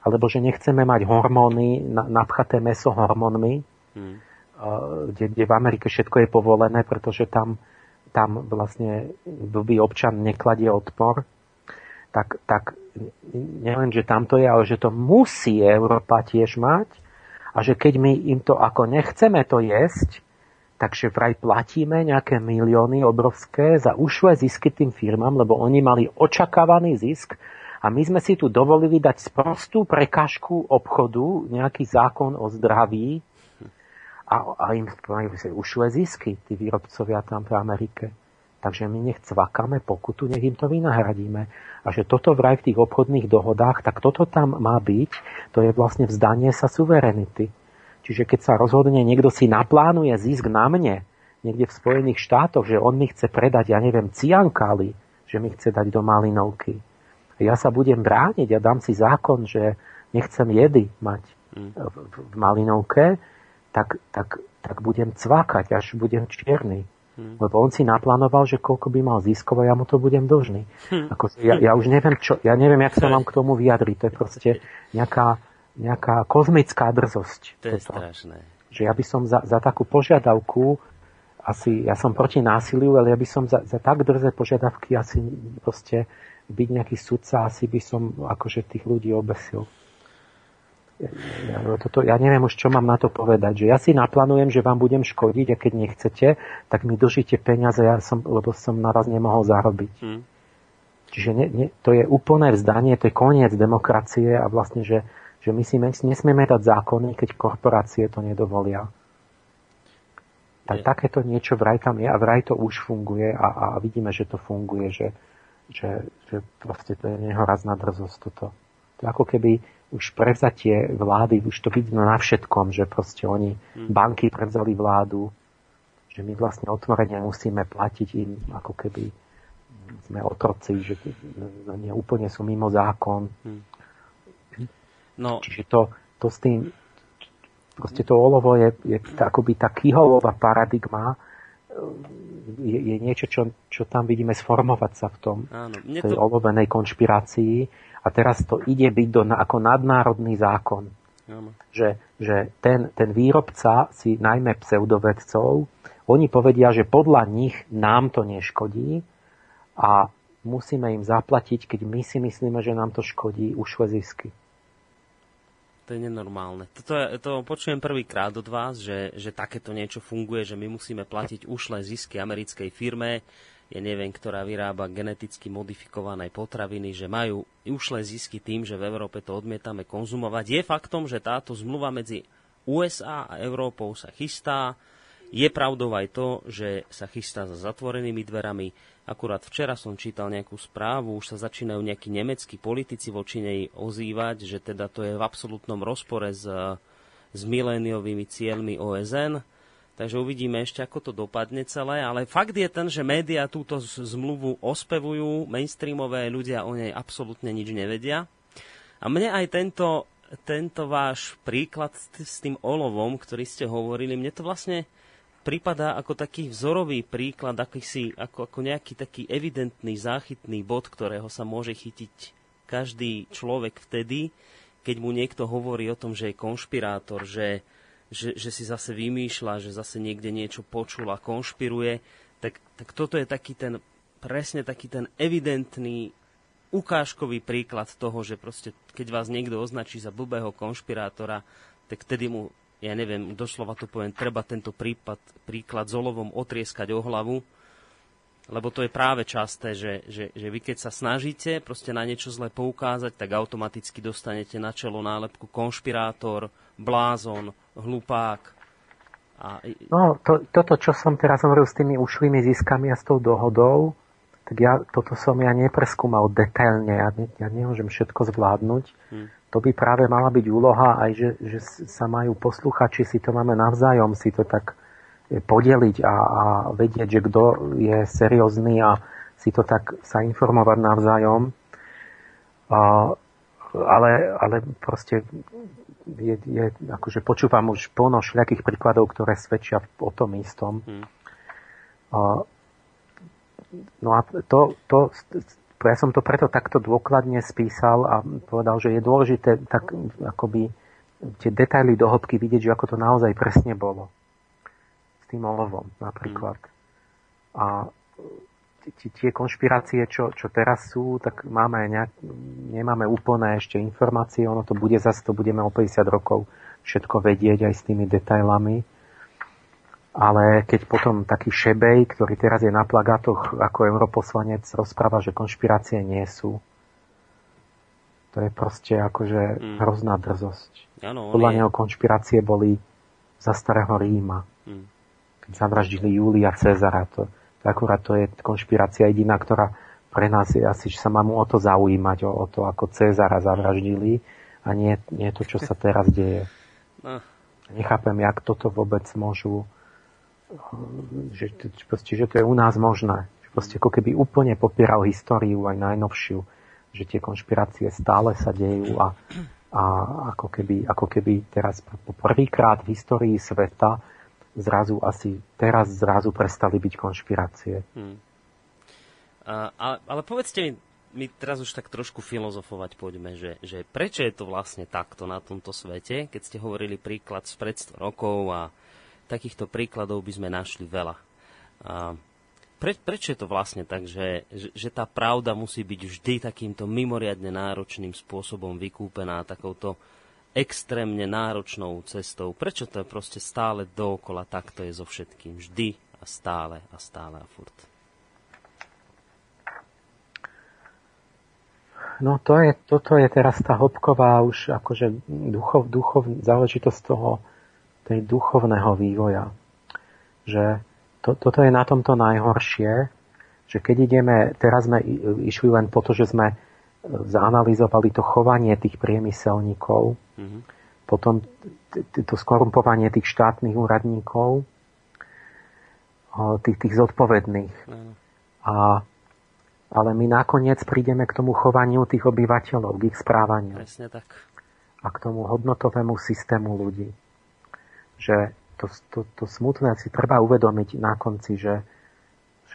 alebo že nechceme mať hormóny, napchaté meso hormónmi, hmm. kde, kde v Amerike všetko je povolené, pretože tam, tam vlastne blbý občan nekladie odpor, tak, tak neviem, že tam to je, ale že to musí Európa tiež mať a že keď my im to ako nechceme to jesť, takže vraj platíme nejaké milióny obrovské za ušlé zisky tým firmám, lebo oni mali očakávaný zisk a my sme si tu dovolili dať sprostú prekážku obchodu, nejaký zákon o zdraví a, a im majú ušle zisky, tí výrobcovia tam v Amerike. Takže my nech cvakáme pokutu, nech im to vynahradíme. A že toto vraj v tých obchodných dohodách, tak toto tam má byť, to je vlastne vzdanie sa suverenity. Čiže keď sa rozhodne, niekto si naplánuje zisk na mne, niekde v Spojených štátoch, že on mi chce predať, ja neviem, ciankali, že mi chce dať do malinovky, ja sa budem brániť a dám si zákon, že nechcem jedy mať mm. v, v Malinovke, tak, tak, tak budem cvakať, až budem čierny. Hmm. Lebo on si naplánoval, že koľko by mal ziskov a ja mu to budem dlžný. Hmm. Ako, ja, ja už neviem, čo, ja neviem, jak sa mám k tomu vyjadriť. To je proste nejaká, nejaká kozmická drzosť. To je toto. strašné. Že ja by som za, za takú požiadavku asi, ja som proti násiliu, ale ja by som za, za tak drze požiadavky asi proste byť nejaký sudca, asi by som akože tých ľudí obesil. Ja, toto, ja neviem už, čo mám na to povedať. Že ja si naplánujem, že vám budem škodiť a keď nechcete, tak mi dožite peniaze, ja som, lebo som naraz nemohol zarobiť. Hmm. Čiže ne, ne, to je úplné vzdanie, to je koniec demokracie a vlastne, že, že my si nesmieme dať zákony, keď korporácie to nedovolia. Tak je. takéto niečo vraj tam je a vraj to už funguje a, a vidíme, že to funguje, že, že, že proste to je nehorazná drzosť toto. To ako keby už prevzatie vlády, už to vidno na všetkom, že proste oni, hmm. banky prevzali vládu, že my vlastne otvorene musíme platiť im ako keby sme otroci, že nie úplne sú mimo zákon. Hmm. No. Čiže to, to s tým, proste to olovo je, je akoby tá kyholová paradigma, je, je niečo, čo, čo tam vidíme sformovať sa v tom, Áno, tej to... olovenej konšpirácii a teraz to ide byť do, ako nadnárodný zákon. Áno. Že, že ten, ten výrobca si najmä pseudovedcov, oni povedia, že podľa nich nám to neškodí a musíme im zaplatiť, keď my si myslíme, že nám to škodí, ušle zisky. To je nenormálne. Toto to počujem prvýkrát od vás, že, že takéto niečo funguje, že my musíme platiť ušlé zisky americkej firme, ja neviem, ktorá vyrába geneticky modifikované potraviny, že majú ušlé zisky tým, že v Európe to odmietame konzumovať. Je faktom, že táto zmluva medzi USA a Európou sa chystá. Je pravdou aj to, že sa chystá za zatvorenými dverami. Akurát včera som čítal nejakú správu, už sa začínajú nejakí nemeckí politici voči nej ozývať, že teda to je v absolútnom rozpore s, s miléniovými cieľmi OSN. Takže uvidíme ešte, ako to dopadne celé. Ale fakt je ten, že médiá túto zmluvu ospevujú, mainstreamové ľudia o nej absolútne nič nevedia. A mne aj tento, tento váš príklad s tým olovom, ktorý ste hovorili, mne to vlastne prípada ako taký vzorový príklad, akýsi, ako, ako nejaký taký evidentný záchytný bod, ktorého sa môže chytiť každý človek vtedy, keď mu niekto hovorí o tom, že je konšpirátor, že, že, že si zase vymýšľa, že zase niekde niečo počul a konšpiruje, tak, tak toto je taký ten, presne taký ten evidentný ukážkový príklad toho, že proste, keď vás niekto označí za blbého konšpirátora, tak vtedy mu ja neviem, doslova to poviem, treba tento prípad, príklad s olovom otrieskať o hlavu, lebo to je práve časté, že, že, že vy keď sa snažíte proste na niečo zle poukázať, tak automaticky dostanete na čelo nálepku konšpirátor, blázon, hlupák. A... No, to, toto, čo som teraz hovoril s tými ušlými ziskami a s tou dohodou, tak ja, toto som ja nepreskúmal detailne, ja, ne, ja nemôžem všetko zvládnuť. Hmm to by práve mala byť úloha aj, že, že sa majú posluchači, si to máme navzájom, si to tak e, podeliť a, a vedieť, že kto je seriózny a si to tak sa informovať navzájom. A, ale, ale proste je, je, akože počúvam už plno všelijakých príkladov, ktoré svedčia o tom istom. Hmm. A, no a to, to, ja som to preto takto dôkladne spísal a povedal, že je dôležité tak akoby tie detaily do hĺbky vidieť, že ako to naozaj presne bolo. S tým olovom napríklad. Mm. A tie konšpirácie, čo, čo teraz sú, tak máme nejak, nemáme úplné ešte informácie, ono to bude zase, to budeme o 50 rokov všetko vedieť aj s tými detailami ale keď potom taký Šebej, ktorý teraz je na plagátoch ako europoslanec, rozpráva, že konšpirácie nie sú, to je proste akože mm. hrozná drzosť. Ano, Podľa je... neho konšpirácie boli za starého Ríma. Mm. Keď zavraždili Júlia Cezara. To, to akurát to je konšpirácia jediná, ktorá pre nás je asi, že sa máme o to zaujímať, o, o to, ako Cezara zavraždili a nie, nie to, čo sa teraz deje. No. Nechápem, jak toto vôbec môžu že, proste, že to je u nás možné. Že proste ako keby úplne popieral históriu aj najnovšiu, že tie konšpirácie stále sa dejú a, a ako, keby, ako keby teraz po prvýkrát v histórii sveta zrazu asi teraz zrazu prestali byť konšpirácie. Hmm. A, ale, povedzte mi, my teraz už tak trošku filozofovať poďme, že, že prečo je to vlastne takto na tomto svete, keď ste hovorili príklad z pred 100 rokov a takýchto príkladov by sme našli veľa. A pre, prečo je to vlastne tak, že, že, že tá pravda musí byť vždy takýmto mimoriadne náročným spôsobom vykúpená, takouto extrémne náročnou cestou? Prečo to je proste stále dookola, takto je so všetkým? Vždy a stále a stále a furt. no to je, toto je teraz tá hĺbková už akože duchov, duchov, záležitosť toho, tej duchovného vývoja. Že to, toto je na tomto najhoršie, že keď ideme, teraz sme išli len po to, že sme e, zanalizovali to chovanie tých priemyselníkov, mm-hmm. potom to skorumpovanie tých štátnych úradníkov, tých, tých zodpovedných. Mm. A, ale my nakoniec prídeme k tomu chovaniu tých obyvateľov, k ich správaniu. Presne tak. A k tomu hodnotovému systému ľudí. Že to, to, to smutné si treba uvedomiť na konci, že,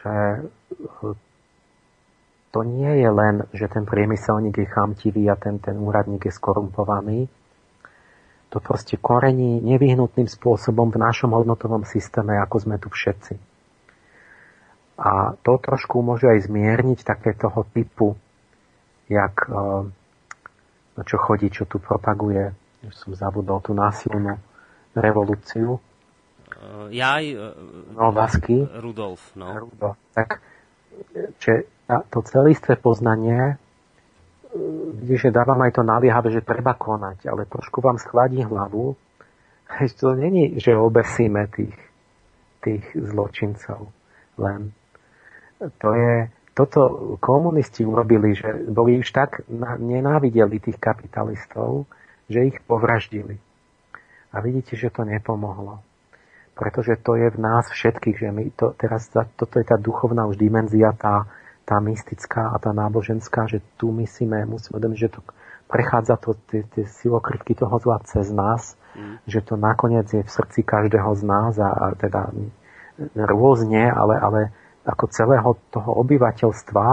že to nie je len, že ten priemyselník je chamtivý a ten, ten úradník je skorumpovaný. To proste korení nevyhnutným spôsobom v našom hodnotovom systéme, ako sme tu všetci. A to trošku môže aj zmierniť také typu, jak eh, na čo chodí, čo tu propaguje, už som zabudol tú násilnú revolúciu. Uh, ja aj... Uh, no, Vasky. Rudolf, no. Rudolf. Tak, že to celistvé poznanie vidíš, že dávam aj to naliehavé, že treba konať, ale trošku vám schladí hlavu, že to není, že obesíme tých, tých zločincov len. To je, toto komunisti urobili, že boli už tak nenávideli tých kapitalistov, že ich povraždili. A vidíte, že to nepomohlo. Pretože to je v nás všetkých, že my to, teraz toto je tá duchovná už dimenzia, tá, tá mystická a tá náboženská, že tu myslíme, musíme uvedomiť, že to prechádza to, tie, tie silokrytky toho zla cez nás, mm. že to nakoniec je v srdci každého z nás a, a teda rôzne, ale, ale ako celého toho obyvateľstva,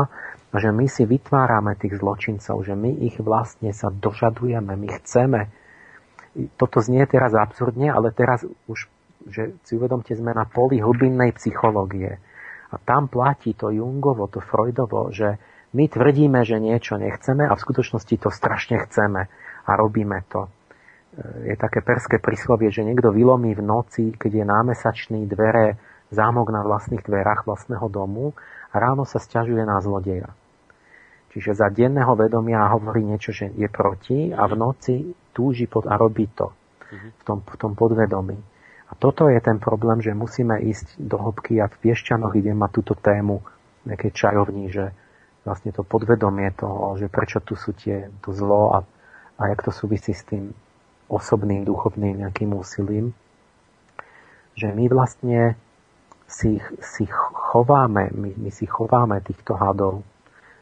že my si vytvárame tých zločincov, že my ich vlastne sa dožadujeme, my chceme. Toto znie teraz absurdne, ale teraz už, že si uvedomte, sme na poli hlbinnej psychológie. A tam platí to Jungovo, to Freudovo, že my tvrdíme, že niečo nechceme a v skutočnosti to strašne chceme a robíme to. Je také perské príslovie, že niekto vylomí v noci, keď je námesačný dvere, zámok na vlastných dverách vlastného domu a ráno sa stiažuje na zlodeja. Čiže za denného vedomia hovorí niečo, že je proti a v noci túži pod a robí to v tom, v tom podvedomí. A toto je ten problém, že musíme ísť do hĺbky a v Piešťanoch idem mať túto tému nejakej čajovní, že vlastne to podvedomie toho, že prečo tu sú tie, to zlo a, a jak to súvisí s tým osobným, duchovným nejakým úsilím. Že my vlastne si, si chováme, my, my si chováme týchto hadov.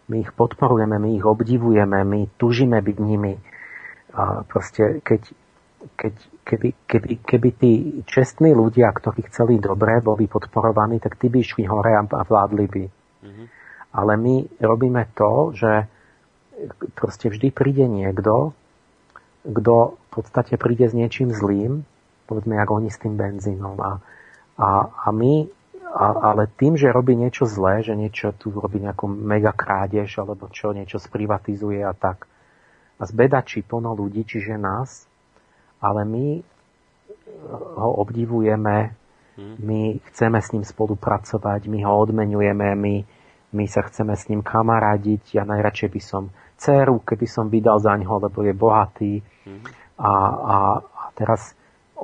My ich podporujeme, my ich obdivujeme, my tužíme byť nimi. A proste, keď, keď, keby, keby, keby tí čestní ľudia, ktorí chceli dobre, boli podporovaní, tak tí by išli hore a vládli by. Mm-hmm. Ale my robíme to, že proste vždy príde niekto, kto v podstate príde s niečím zlým, povedzme, ako oni s tým benzínom. A, a, a my, ale tým, že robí niečo zlé, že niečo tu robí nejakú mega krádež, alebo čo, niečo sprivatizuje a tak, a zbedačí plno ľudí, čiže nás, ale my ho obdivujeme, hmm. my chceme s ním spolupracovať, my ho odmenujeme, my, my sa chceme s ním kamarádiť. Ja najradšej by som dceru, keby som vydal za ňo, lebo je bohatý. Hmm. A, a, a teraz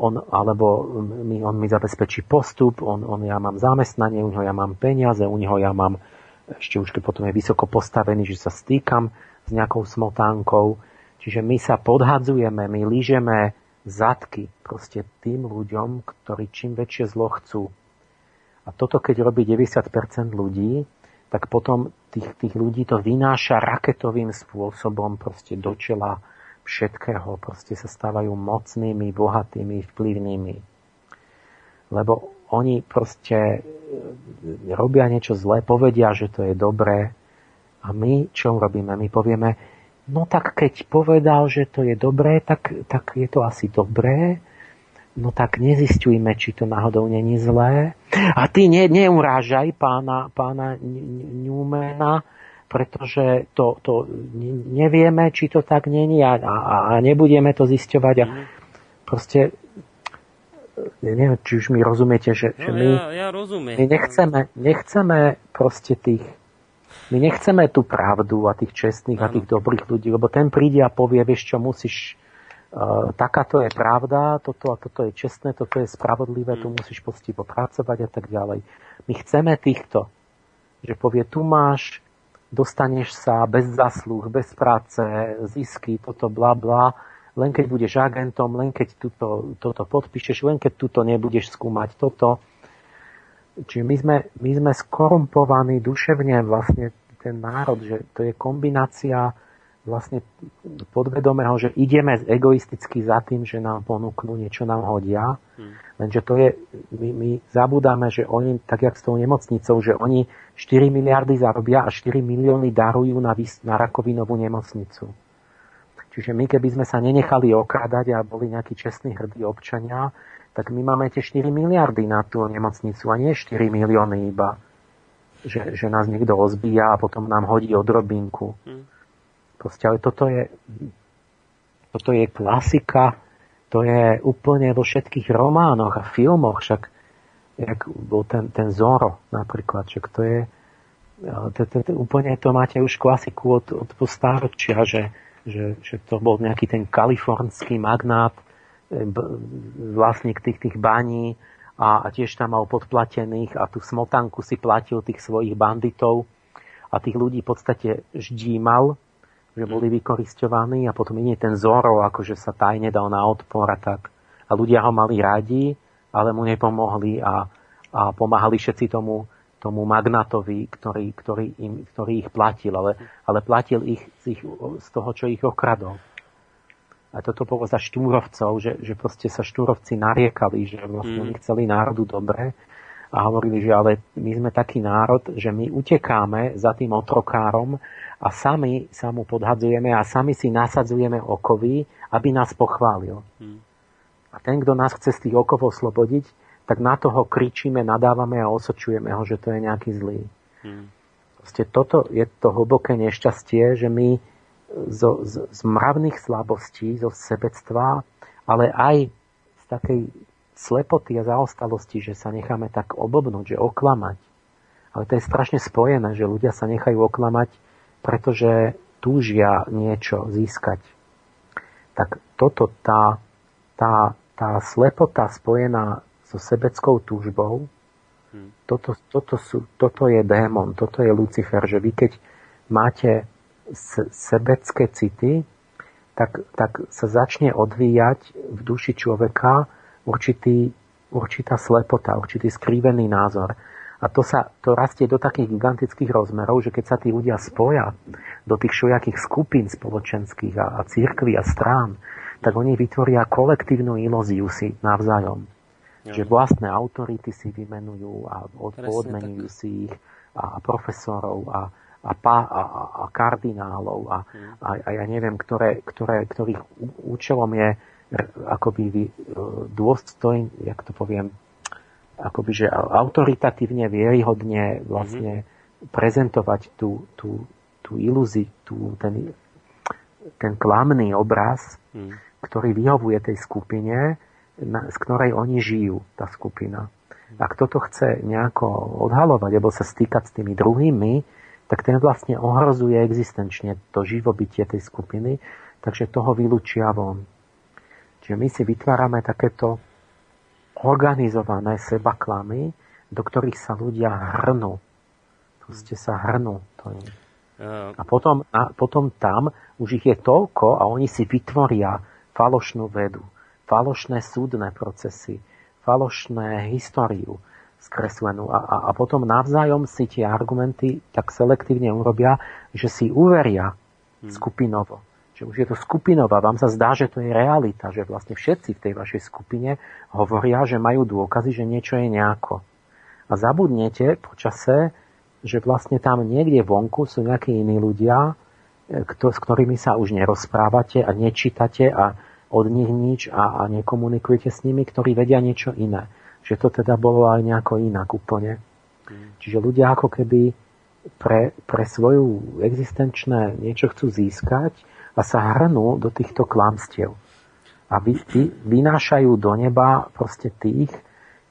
on, alebo mi, on mi zabezpečí postup, on, on, ja mám zamestnanie, u neho ja mám peniaze, u neho ja mám, ešte už keď potom je vysoko postavený, že sa stýkam s nejakou smotánkou. Čiže my sa podhadzujeme, my lížeme zadky proste tým ľuďom, ktorí čím väčšie zlo chcú. A toto, keď robí 90% ľudí, tak potom tých, tých ľudí to vynáša raketovým spôsobom proste do čela všetkého. Proste sa stávajú mocnými, bohatými, vplyvnými. Lebo oni proste e, robia niečo zlé, povedia, že to je dobré a my čo robíme? My povieme, No tak keď povedal, že to je dobré, tak, tak je to asi dobré. No tak nezistujme, či to náhodou není zlé. A ty ne, neurážaj pána, pána Newmana, pretože to, to nevieme, či to tak není a, a, a nebudeme to zisťovať. A proste neviem, či už mi rozumiete, že, no, že my, ja, ja rozumiem. my nechceme, nechceme proste tých My nechceme tú pravdu a tých čestných ano. a tých dobrých ľudí, lebo ten príde a povie, vieš čo, musíš, uh, takáto je pravda, toto a toto je čestné, toto je spravodlivé, hmm. tu musíš postivo pracovať a tak ďalej. My chceme týchto, že povie, tu máš, dostaneš sa bez zaslúh, bez práce, zisky, toto bla bla, len keď budeš agentom, len keď tuto, toto podpíšeš, len keď tuto nebudeš skúmať toto. Čiže my sme, my sme skorumpovaní duševne vlastne ten národ, že to je kombinácia vlastne podvedomého, že ideme egoisticky za tým, že nám ponúknú, niečo nám hodia. Hmm. Lenže to je, my, my zabudáme, že oni, tak jak s tou nemocnicou, že oni 4 miliardy zarobia a 4 milióny darujú na, na rakovinovú nemocnicu. Čiže my, keby sme sa nenechali okrádať a boli nejakí čestní hrdí občania, tak my máme tie 4 miliardy na tú nemocnicu a nie 4 milióny iba že, že nás niekto ozbíja a potom nám hodí odrobinku. Hmm. Proste, ale toto je, toto je klasika, to je úplne vo všetkých románoch a filmoch, však jak bol ten, ten Zoro napríklad, však to je to, to, to, úplne to máte už klasiku od, od postáročia, že, že, že to bol nejaký ten kalifornský magnát, e, vlastník tých, tých baní, a, a tiež tam mal podplatených a tú smotanku si platil tých svojich banditov a tých ľudí v podstate ždímal, že boli mm. vykoristovaní a potom iný ten Zoro, akože sa tajne dal na odpor a tak. A ľudia ho mali radi, ale mu nepomohli a, a pomáhali všetci tomu, tomu magnatovi, ktorý, ktorý, im, ktorý ich platil, ale, ale platil ich z, ich z toho, čo ich okradol. A toto bolo za štúrovcov, že, že proste sa štúrovci nariekali, že vlastne mm. oni chceli národu dobre a hovorili, že ale my sme taký národ, že my utekáme za tým otrokárom a sami sa mu podhadzujeme a sami si nasadzujeme okovy, aby nás pochválil. Mm. A ten, kto nás chce z tých okov oslobodiť, tak na toho kričíme, nadávame a osočujeme ho, že to je nejaký zlý. Mm. Proste toto je to hlboké nešťastie, že my zo, z, z mravných slabostí, zo sebectva, ale aj z takej slepoty a zaostalosti, že sa necháme tak obobnúť, že oklamať. Ale to je strašne spojené, že ľudia sa nechajú oklamať, pretože túžia niečo získať. Tak toto, tá, tá, tá slepota spojená so sebeckou túžbou, hmm. toto, toto, sú, toto je démon, toto je Lucifer, že vy keď máte sebecké city, tak, tak sa začne odvíjať v duši človeka určitý, určitá slepota, určitý skrývený názor. A to sa to rastie do takých gigantických rozmerov, že keď sa tí ľudia spoja do tých všelijakých skupín spoločenských a, a církví a strán, tak oni vytvoria kolektívnu ilóziu si navzájom. Jo. Že vlastné autority si vymenujú a odmenujú si ich a profesorov a, a, pá, a, a kardinálov a, a, a ja neviem, ktoré, ktoré, ktorých účelom je akoby e, dôstojn, jak to poviem, akoby, že autoritatívne, vieryhodne vlastne mm-hmm. prezentovať tú, tú, tú ilúziu, tú, ten, ten klamný obraz, mm. ktorý vyhovuje tej skupine, na, z ktorej oni žijú, tá skupina. A kto to chce nejako odhalovať, alebo sa stýkať s tými druhými, tak ten vlastne ohrozuje existenčne to živobytie tej skupiny, takže toho vylúčia von. Čiže my si vytvárame takéto organizované seba klamy, do ktorých sa ľudia hrnú. Proste sa hrnú. To je. A potom, a potom tam už ich je toľko a oni si vytvoria falošnú vedu, falošné súdne procesy, falošné históriu, skreslenú. A, a, a potom navzájom si tie argumenty tak selektívne urobia, že si uveria hmm. skupinovo. Že už je to skupinová. Vám sa zdá, že to je realita, že vlastne všetci v tej vašej skupine hovoria, že majú dôkazy, že niečo je nejako. A zabudnete počase, že vlastne tam niekde vonku sú nejakí iní ľudia, e, s ktorými sa už nerozprávate a nečítate a od nich nič a, a nekomunikujete s nimi, ktorí vedia niečo iné že to teda bolo aj nejako inak úplne. Mm. Čiže ľudia ako keby pre, pre svoju existenčné niečo chcú získať a sa hrnú do týchto klamstiev. A vy, vy, vynášajú do neba proste tých,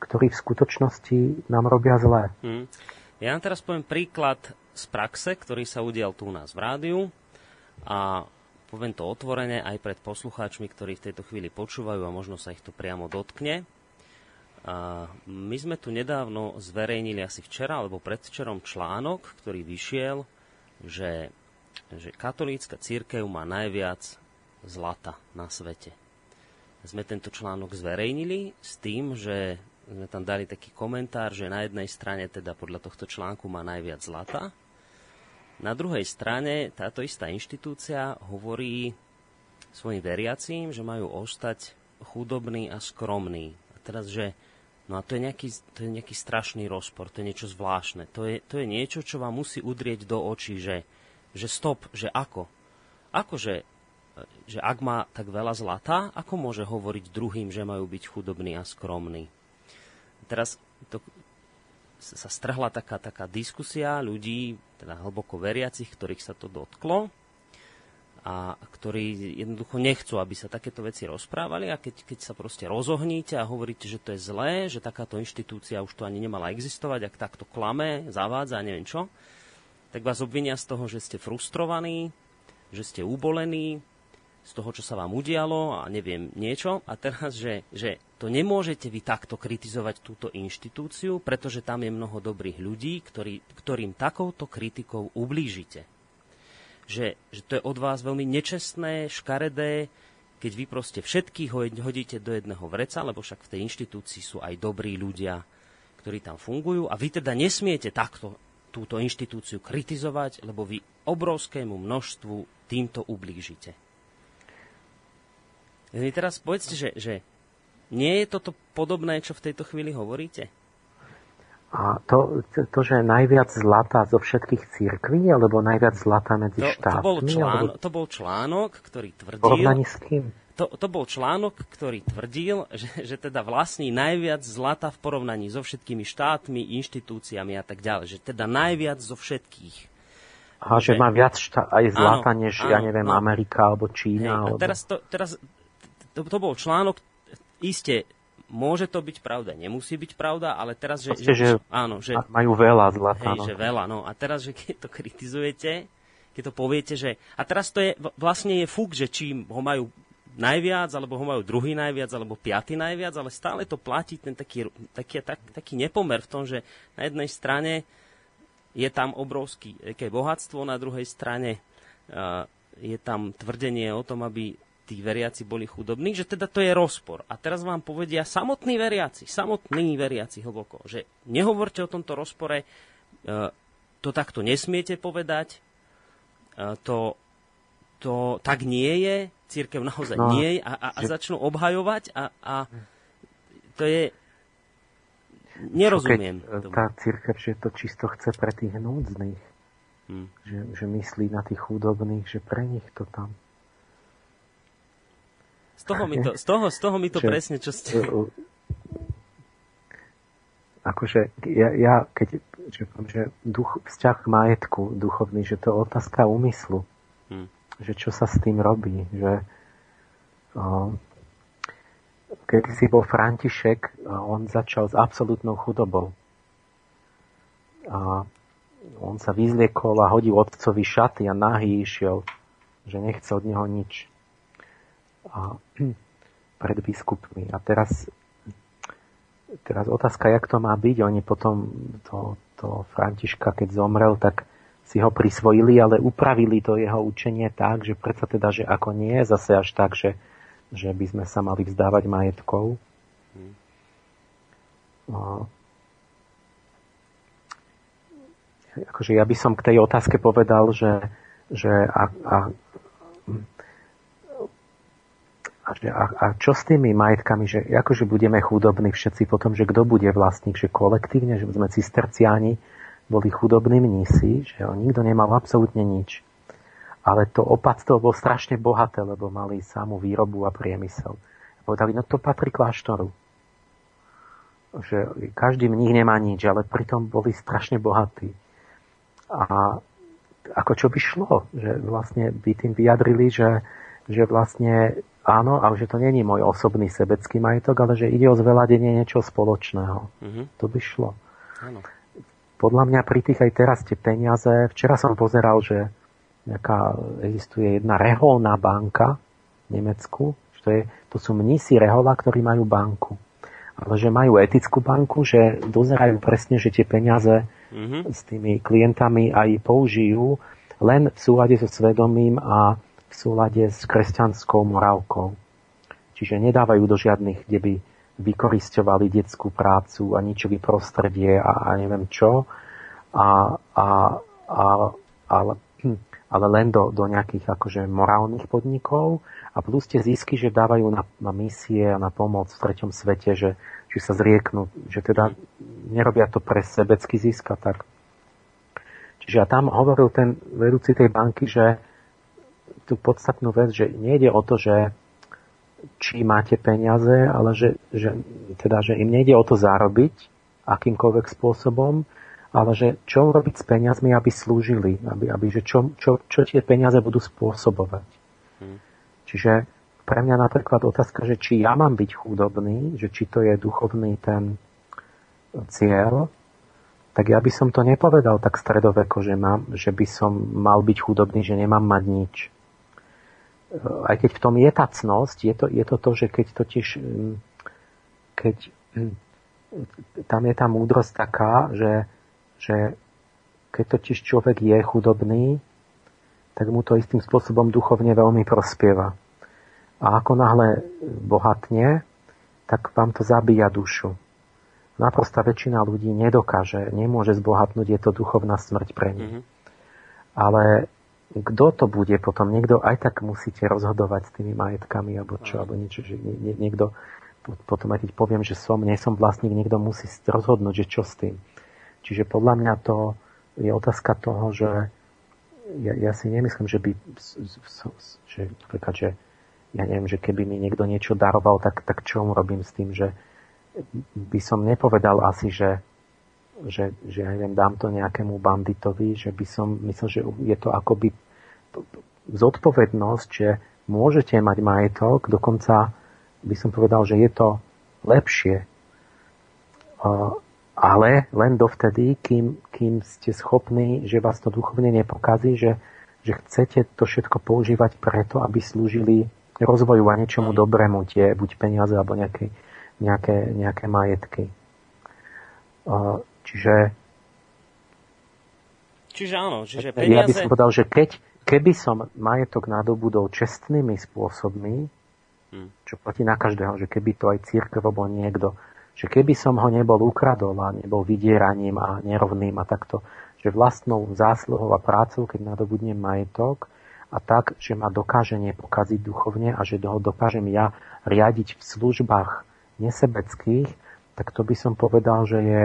ktorí v skutočnosti nám robia zlé. Mm. Ja vám teraz poviem príklad z praxe, ktorý sa udial tu u nás v rádiu a poviem to otvorene aj pred poslucháčmi, ktorí v tejto chvíli počúvajú a možno sa ich to priamo dotkne. A my sme tu nedávno zverejnili asi včera alebo predvčerom článok, ktorý vyšiel, že, že katolícka církev má najviac zlata na svete. Sme tento článok zverejnili s tým, že sme tam dali taký komentár, že na jednej strane teda podľa tohto článku má najviac zlata, na druhej strane táto istá inštitúcia hovorí svojim veriacím, že majú ostať chudobní a skromní. A teraz, že No a to je, nejaký, to je nejaký strašný rozpor, to je niečo zvláštne. To je, to je niečo, čo vám musí udrieť do očí, že, že stop, že ako? Ako, že, že ak má tak veľa zlata, ako môže hovoriť druhým, že majú byť chudobní a skromní? Teraz to, sa strhla taká, taká diskusia ľudí, teda hlboko veriacich, ktorých sa to dotklo a ktorí jednoducho nechcú, aby sa takéto veci rozprávali a keď, keď sa proste rozohníte a hovoríte, že to je zlé, že takáto inštitúcia už tu ani nemala existovať, ak takto klame, zavádza a neviem čo, tak vás obvinia z toho, že ste frustrovaní, že ste ubolení, z toho, čo sa vám udialo a neviem niečo. A teraz, že, že to nemôžete vy takto kritizovať túto inštitúciu, pretože tam je mnoho dobrých ľudí, ktorý, ktorým takouto kritikou ublížite že, že to je od vás veľmi nečestné, škaredé, keď vy proste všetkých hodíte do jedného vreca, lebo však v tej inštitúcii sú aj dobrí ľudia, ktorí tam fungujú a vy teda nesmiete takto túto inštitúciu kritizovať, lebo vy obrovskému množstvu týmto ublížite. Vy teraz povedzte, že, že nie je toto podobné, čo v tejto chvíli hovoríte? A to, to, že najviac zlata zo všetkých církví, alebo najviac zlata medzi to, štátmi? To bol, článok, alebo... to bol článok, ktorý tvrdil... Porovnaní s kým? To, to bol článok, ktorý tvrdil, že, že teda vlastní najviac zlata v porovnaní so všetkými štátmi, inštitúciami a tak ďalej. Že teda najviac zo všetkých. A že, že má viac štá- aj zlata, áno, než, áno, ja neviem, áno. Amerika alebo Čína. Hej, alebo... A teraz, to, teraz to, to bol článok, iste Môže to byť pravda, nemusí byť pravda, ale teraz, že... Proste, že, že áno, že majú veľa zlata. Hej, no. že veľa, no. A teraz, že keď to kritizujete, keď to poviete, že... A teraz to je, vlastne je fuk, že či ho majú najviac, alebo ho majú druhý najviac, alebo piaty najviac, ale stále to platí ten taký, taký, tak, taký nepomer v tom, že na jednej strane je tam obrovské bohatstvo, na druhej strane uh, je tam tvrdenie o tom, aby tí veriaci boli chudobní, že teda to je rozpor. A teraz vám povedia samotní veriaci, samotní veriaci hlboko, že nehovorte o tomto rozpore, e, to takto nesmiete povedať, e, to, to tak nie je, církev naozaj no, nie je a, a, a začnú obhajovať a, a to je... Nerozumiem. Keď tá církev, že to čisto chce pre tých núdznych, hmm. že, že myslí na tých chudobných, že pre nich to tam z toho mi to, z toho, z toho mi to že, presne, čo ste... Akože ja, ja keď že, že duch, vzťah k majetku duchovný, že to je otázka úmyslu. Hmm. Že čo sa s tým robí. Že, o, si bol František, on začal s absolútnou chudobou. A on sa vyzliekol a hodil otcovi šaty a nahý išiel, že nechce od neho nič a pred biskupmi. A teraz, teraz otázka, jak to má byť. Oni potom to, to Františka, keď zomrel, tak si ho prisvojili, ale upravili to jeho učenie tak, že predsa teda, že ako nie je zase až tak, že, že by sme sa mali vzdávať majetkov. Hmm. akože ja by som k tej otázke povedal, že, že a, a, a, a čo s tými majetkami, že akože budeme chudobní všetci potom, že kto bude vlastník, že kolektívne, že sme cisterciáni, boli chudobní mnísi, že on nikto nemal absolútne nič. Ale to opatstvo bolo strašne bohaté, lebo mali samú výrobu a priemysel. A povedali, no to patrí kláštoru. Že každý mních nemá nič, ale pritom boli strašne bohatí. A ako čo by šlo? Že vlastne by tým vyjadrili, že, že vlastne Áno, ale že to není môj osobný sebecký majetok, ale že ide o zveladenie niečo spoločného. Mm-hmm. To by šlo. Áno. Podľa mňa pri tých aj teraz tie peniaze, včera som pozeral, že nejaká, existuje jedna reholná banka v Nemecku, to, je, to sú mnísi rehola, ktorí majú banku. Ale že majú etickú banku, že dozerajú presne, že tie peniaze mm-hmm. s tými klientami aj použijú len v súlade so svedomím a v súlade s kresťanskou morálkou. Čiže nedávajú do žiadnych, kde by vykoristovali detskú prácu a ničový prostredie a, a neviem čo. A, a, a, ale, hm, ale len do, do nejakých akože morálnych podnikov a plus tie zisky, že dávajú na, na misie a na pomoc v treťom svete, že, že sa zrieknú, že teda nerobia to pre sebecký zisk a tak. Čiže a tam hovoril ten vedúci tej banky, že tú podstatnú vec, že nejde o to, že či máte peniaze, ale že, že, teda, že im nejde o to zarobiť akýmkoľvek spôsobom, ale že čo urobiť s peniazmi, aby slúžili, aby, aby že čo, čo, čo tie peniaze budú spôsobovať. Hmm. Čiže pre mňa napríklad otázka, že či ja mám byť chudobný, že či to je duchovný ten cieľ, tak ja by som to nepovedal tak stredoveko, že, mám, že by som mal byť chudobný, že nemám mať nič aj keď v tom je tá cnosť, je to, je to to, že keď totiž keď tam je tá múdrosť taká, že, že keď totiž človek je chudobný, tak mu to istým spôsobom duchovne veľmi prospieva. A ako náhle bohatne, tak vám to zabíja dušu. Naprosta väčšina ľudí nedokáže, nemôže zbohatnúť, je to duchovná smrť pre nich. Mm-hmm. Ale kto to bude potom? Niekto aj tak musíte rozhodovať s tými majetkami alebo čo, alebo niečo, že nie, niekto potom aj keď poviem, že som, nie som vlastník, niekto musí rozhodnúť, že čo s tým. Čiže podľa mňa to je otázka toho, že ja, ja si nemyslím, že by že, že ja neviem, že keby mi niekto niečo daroval, tak, tak čo robím s tým, že by som nepovedal asi, že že, že ja neviem, dám to nejakému banditovi, že by som myslel, že je to akoby zodpovednosť, že môžete mať majetok, dokonca by som povedal, že je to lepšie. Ale len dovtedy, kým, kým ste schopní, že vás to duchovne nepokazí, že, že chcete to všetko používať preto, aby slúžili rozvoju a niečomu dobrému, tie buď peniaze alebo nejaké, nejaké, nejaké majetky. Čiže Čiže áno, čiže peniaze... Ja by som povedal, že keď, keby som majetok nadobudol čestnými spôsobmi, hmm. čo platí na každého, že keby to aj církev bol niekto, že keby som ho nebol ukradol a nebol vydieraním a nerovným a takto, že vlastnou zásluhou a prácou, keď nadobudnem majetok, a tak, že ma dokáže nepokaziť duchovne a že ho dokážem ja riadiť v službách nesebeckých, tak to by som povedal, že je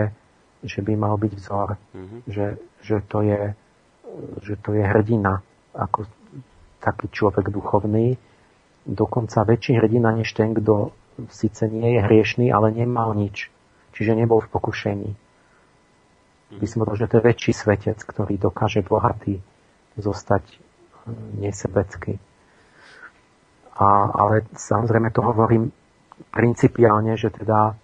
že by mal byť vzor, mm-hmm. že, že, to je, že to je hrdina, ako taký človek duchovný, dokonca väčší hrdina než ten, kto síce nie je hriešný, ale nemal nič. Čiže nebol v pokušení. By som že to je väčší svetec, ktorý dokáže bohatý zostať e, nesebecký. A, ale samozrejme to hovorím principiálne, že teda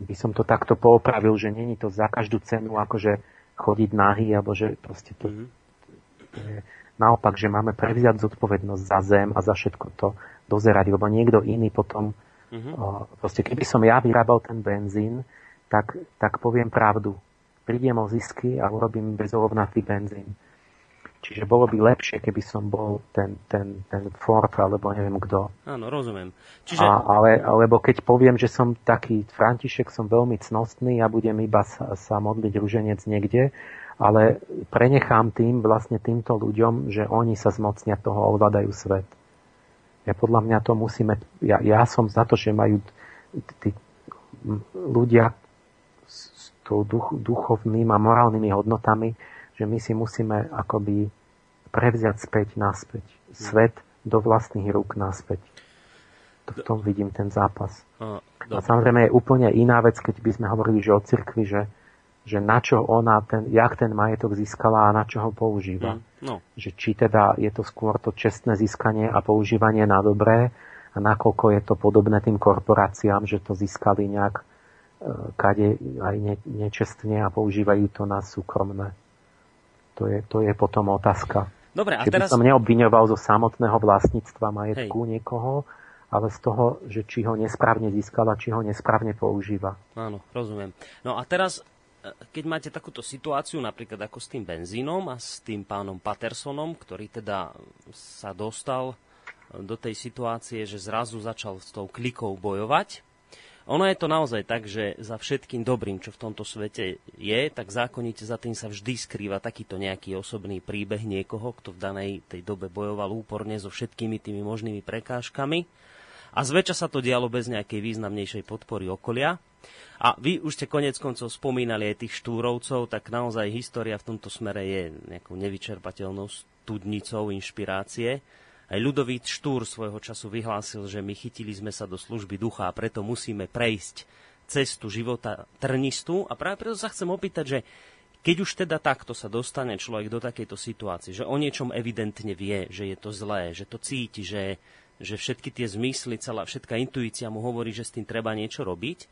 by som to takto poopravil, že není to za každú cenu akože chodiť nahý, alebo že proste to, mm-hmm. naopak, že máme prevziať zodpovednosť za zem a za všetko to dozerať, lebo niekto iný potom mm-hmm. o, proste keby som ja vyrábal ten benzín, tak, tak poviem pravdu. Prídem o zisky a urobím bezolovnatý benzín. Čiže bolo by lepšie, keby som bol ten, ten, ten Ford, alebo neviem kto. Áno, rozumiem. Čiže... A, ale, alebo keď poviem, že som taký František, som veľmi cnostný a budem iba sa, sa modliť ruženec niekde, ale prenechám tým, vlastne týmto ľuďom, že oni sa zmocnia toho, ovládajú svet. Ja podľa mňa to musíme, ja, ja som za to, že majú tí ľudia s, s tou duch, duchovným a morálnymi hodnotami, že my si musíme akoby prevziať späť naspäť. Svet do vlastných rúk naspäť. To v tom vidím ten zápas. A, a samozrejme je úplne iná vec, keď by sme hovorili že o cirkvi, že, že na čo ona, ten, jak ten majetok získala a na čo ho používa. Mm, no. Že či teda je to skôr to čestné získanie a používanie na dobré a nakoľko je to podobné tým korporáciám, že to získali nejak kade aj ne, nečestne a používajú to na súkromné. To je, to je potom otázka. Dobre, a Keby teraz... som neobviňoval zo samotného vlastníctva majetku Hej. niekoho, ale z toho, že či ho nesprávne získala, či ho nesprávne používa. Áno, rozumiem. No a teraz, e, keď máte takúto situáciu, napríklad ako s tým benzínom a s tým pánom Pattersonom, ktorý teda sa dostal do tej situácie, že zrazu začal s tou klikou bojovať, ono je to naozaj tak, že za všetkým dobrým, čo v tomto svete je, tak zákonite za tým sa vždy skrýva takýto nejaký osobný príbeh niekoho, kto v danej tej dobe bojoval úporne so všetkými tými možnými prekážkami. A zväčša sa to dialo bez nejakej významnejšej podpory okolia. A vy už ste konec koncov spomínali aj tých štúrovcov, tak naozaj história v tomto smere je nejakou nevyčerpateľnou studnicou inšpirácie. Aj Ľudovít Štúr svojho času vyhlásil, že my chytili sme sa do služby ducha a preto musíme prejsť cestu života trnistu. A práve preto sa chcem opýtať, že keď už teda takto sa dostane človek do takejto situácie, že o niečom evidentne vie, že je to zlé, že to cíti, že, že všetky tie zmysly, celá všetká intuícia mu hovorí, že s tým treba niečo robiť,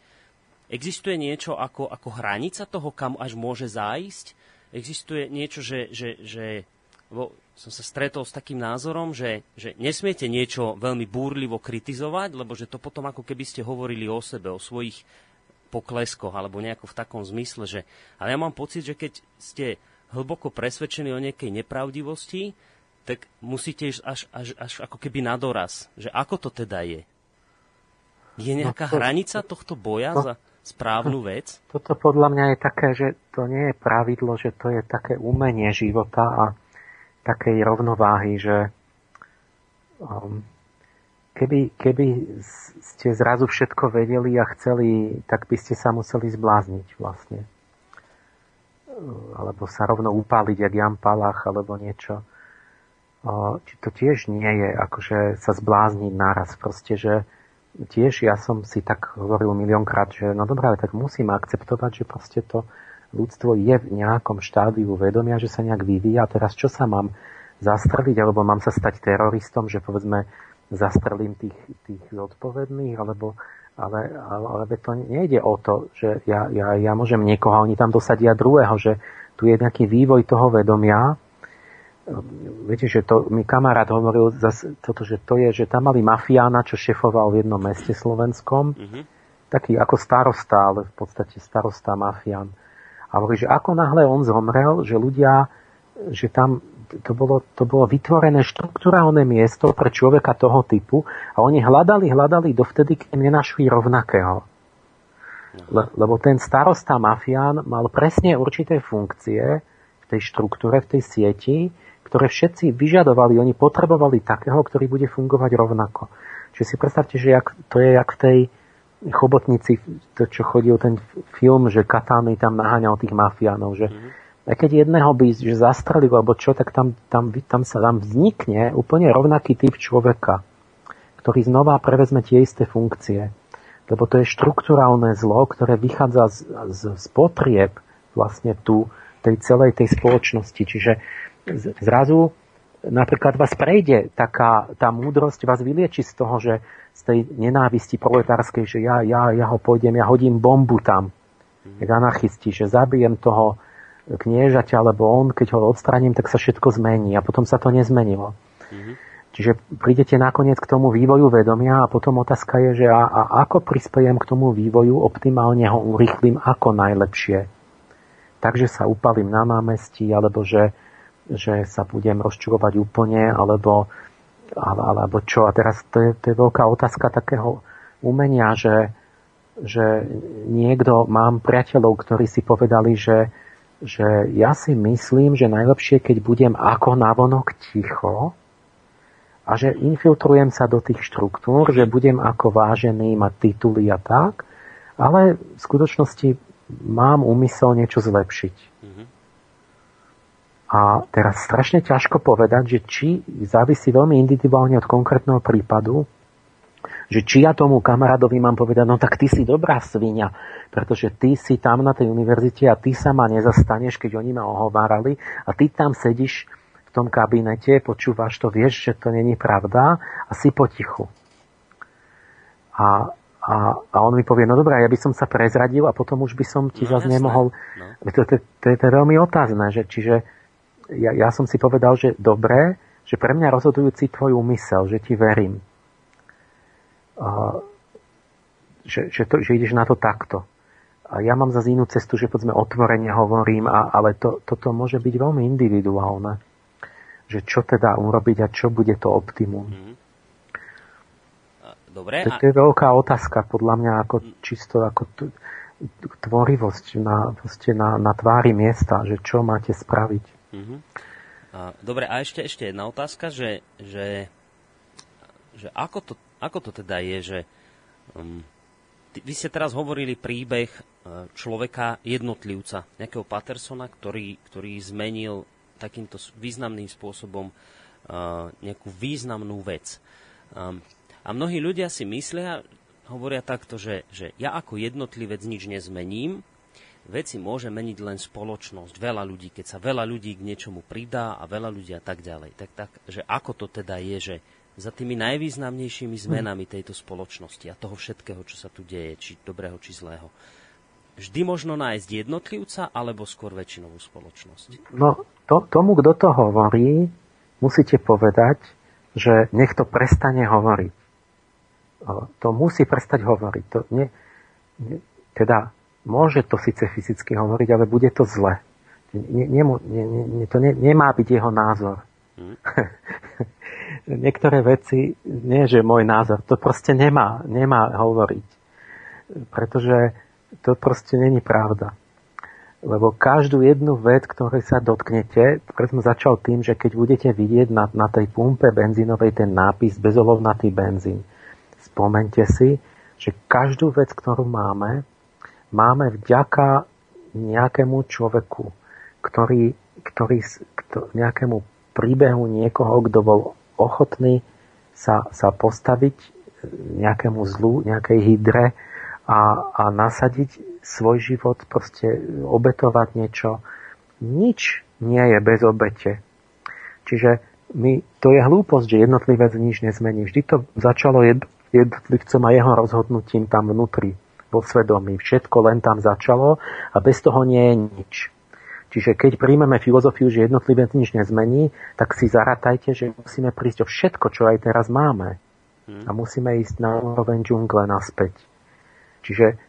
existuje niečo ako, ako hranica toho, kam až môže zájsť? Existuje niečo, že, že, že lebo som sa stretol s takým názorom, že, že nesmiete niečo veľmi búrlivo kritizovať, lebo že to potom ako keby ste hovorili o sebe, o svojich pokleskoch, alebo nejako v takom zmysle, že... Ale ja mám pocit, že keď ste hlboko presvedčení o nejakej nepravdivosti, tak musíte ísť až, až, až ako keby na doraz. Že ako to teda je? Je no nejaká no to, hranica tohto boja to, za správnu vec? Toto podľa mňa je také, že to nie je pravidlo, že to je také umenie života a takej rovnováhy, že um, keby, keby ste zrazu všetko vedeli a chceli, tak by ste sa museli zblázniť vlastne. Alebo sa rovno upáliť, jak Jan Palach, alebo niečo. Či to tiež nie je, akože sa zblázniť naraz. Proste, že tiež ja som si tak hovoril miliónkrát, že no dobré, tak musím akceptovať, že proste to ľudstvo je v nejakom štádiu vedomia, že sa nejak vyvíja. A teraz čo sa mám zastreliť, alebo mám sa stať teroristom, že povedzme zastrelím tých, tých zodpovedných, alebo ale, ale, ale to nejde o to, že ja, ja, ja môžem niekoho, a oni tam dosadia druhého, že tu je nejaký vývoj toho vedomia. Viete, že to mi kamarát hovoril zase toto, že to je, že tam mali mafiána, čo šefoval v jednom meste slovenskom, mm-hmm. taký ako starosta, ale v podstate starosta mafián. A hovorí, že ako náhle on zomrel, že ľudia, že tam to bolo, to bolo vytvorené štruktúrálne miesto pre človeka toho typu a oni hľadali, hľadali dovtedy, keď nenašli rovnakého. Le, lebo ten starosta mafián mal presne určité funkcie v tej štruktúre, v tej sieti, ktoré všetci vyžadovali, oni potrebovali takého, ktorý bude fungovať rovnako. Čiže si predstavte, že jak, to je jak v tej chobotnici, to čo chodil ten film, že Katány tam naháňal tých mafiánov, že mm-hmm. keď jedného by že zastrelil alebo čo, tak tam, tam, tam sa tam vznikne úplne rovnaký typ človeka, ktorý znova prevezme tie isté funkcie. Lebo to je štruktúrálne zlo, ktoré vychádza z, z, z potrieb vlastne tu tej celej tej spoločnosti. Čiže zrazu napríklad vás prejde taká, tá múdrosť vás vylieči z toho, že z tej nenávisti proletárskej, že ja, ja, ja ho pôjdem, ja hodím bombu tam, mm. jak anarchisti, že zabijem toho kniežaťa, lebo on, keď ho odstraním, tak sa všetko zmení a potom sa to nezmenilo. Mm-hmm. Čiže prídete nakoniec k tomu vývoju vedomia a potom otázka je, že a, a ako prispejem k tomu vývoju, optimálne ho urychlím ako najlepšie. Takže sa upalím na námestí, alebo že že sa budem rozčulovať úplne, alebo, alebo čo. A teraz to je, to je veľká otázka takého umenia, že, že niekto, mám priateľov, ktorí si povedali, že, že ja si myslím, že najlepšie, keď budem ako navonok ticho a že infiltrujem sa do tých štruktúr, že budem ako vážený, mať tituly a tak, ale v skutočnosti mám úmysel niečo zlepšiť. Mm-hmm. A teraz strašne ťažko povedať, že či závisí veľmi individuálne od konkrétneho prípadu, že či ja tomu kamarádovi mám povedať, no tak ty si dobrá svinia, pretože ty si tam na tej univerzite a ty sa ma nezastaneš, keď oni ma ohovárali a ty tam sedíš v tom kabinete, počúvaš to, vieš, že to není pravda a si potichu. A, a A, on mi povie, no dobré, ja by som sa prezradil a potom už by som ti no, zase nemohol... No. To, to, to, to je veľmi otázne, že čiže ja, ja som si povedal, že dobré, že pre mňa rozhodujúci tvoj úmysel, že ti verím. Uh, že, že, to, že ideš na to takto. A ja mám za inú cestu, že povedzme otvorene hovorím, a, ale to, toto môže byť veľmi individuálne. Že čo teda urobiť a čo bude to optimum. Mm. Dobre. To, to je veľká otázka podľa mňa ako čisto ako t- tvorivosť na, na, na tvári miesta, že čo máte spraviť. Mm-hmm. Dobre, a ešte, ešte jedna otázka, že, že, že ako, to, ako to teda je, že um, ty, vy ste teraz hovorili príbeh uh, človeka, jednotlivca, nejakého Patersona, ktorý, ktorý zmenil takýmto významným spôsobom uh, nejakú významnú vec. Um, a mnohí ľudia si myslia, hovoria takto, že, že ja ako jednotlivec nič nezmením, veci môže meniť len spoločnosť, veľa ľudí, keď sa veľa ľudí k niečomu pridá a veľa ľudí a tak ďalej. Tak, tak, že ako to teda je, že za tými najvýznamnejšími zmenami tejto spoločnosti a toho všetkého, čo sa tu deje, či dobrého, či zlého, vždy možno nájsť jednotlivca alebo skôr väčšinovú spoločnosť? No, to, tomu, kto to hovorí, musíte povedať, že nech to prestane hovoriť to musí prestať hovoriť. To ne, teda môže to síce fyzicky hovoriť, ale bude to zle. Ne, ne, ne, ne, to ne, nemá byť jeho názor. Hmm. Niektoré veci, nie že môj názor, to proste nemá, nemá hovoriť. Pretože to proste není pravda. Lebo každú jednu vec, ktorej sa dotknete, preto som začal tým, že keď budete vidieť na, na tej pumpe benzínovej ten nápis bezolovnatý benzín, spomente si, že každú vec, ktorú máme, máme vďaka nejakému človeku, ktorý, ktorý kto, nejakému príbehu niekoho, kto bol ochotný sa, sa postaviť nejakému zlu, nejakej hydre a, a nasadiť svoj život, proste obetovať niečo. Nič nie je bez obete. Čiže my, to je hlúposť, že jednotlivec nič nezmení. Vždy to začalo jed, jednotlivcom a jeho rozhodnutím tam vnútri, vo svedomí. Všetko len tam začalo a bez toho nie je nič. Čiže keď príjmeme filozofiu, že jednotlivec nič nezmení, tak si zaratajte, že musíme prísť o všetko, čo aj teraz máme. A musíme ísť na úroveň džungle naspäť. Čiže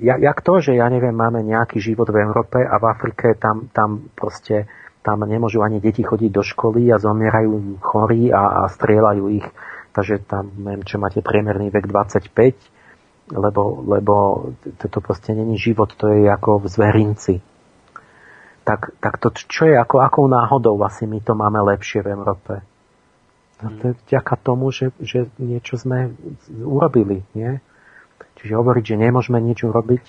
jak to, že ja neviem, máme nejaký život v Európe a v Afrike tam, tam proste tam nemôžu ani deti chodiť do školy a zomierajú chorí a, a strieľajú ich takže tam, neviem, čo máte priemerný vek 25, lebo, lebo toto proste není život, to je ako v zverinci. Tak, tak to čo je, ako, akou náhodou asi my to máme lepšie v Európe? No to je vďaka tomu, že, že niečo sme urobili, nie? Čiže hovoriť, že nemôžeme nič urobiť,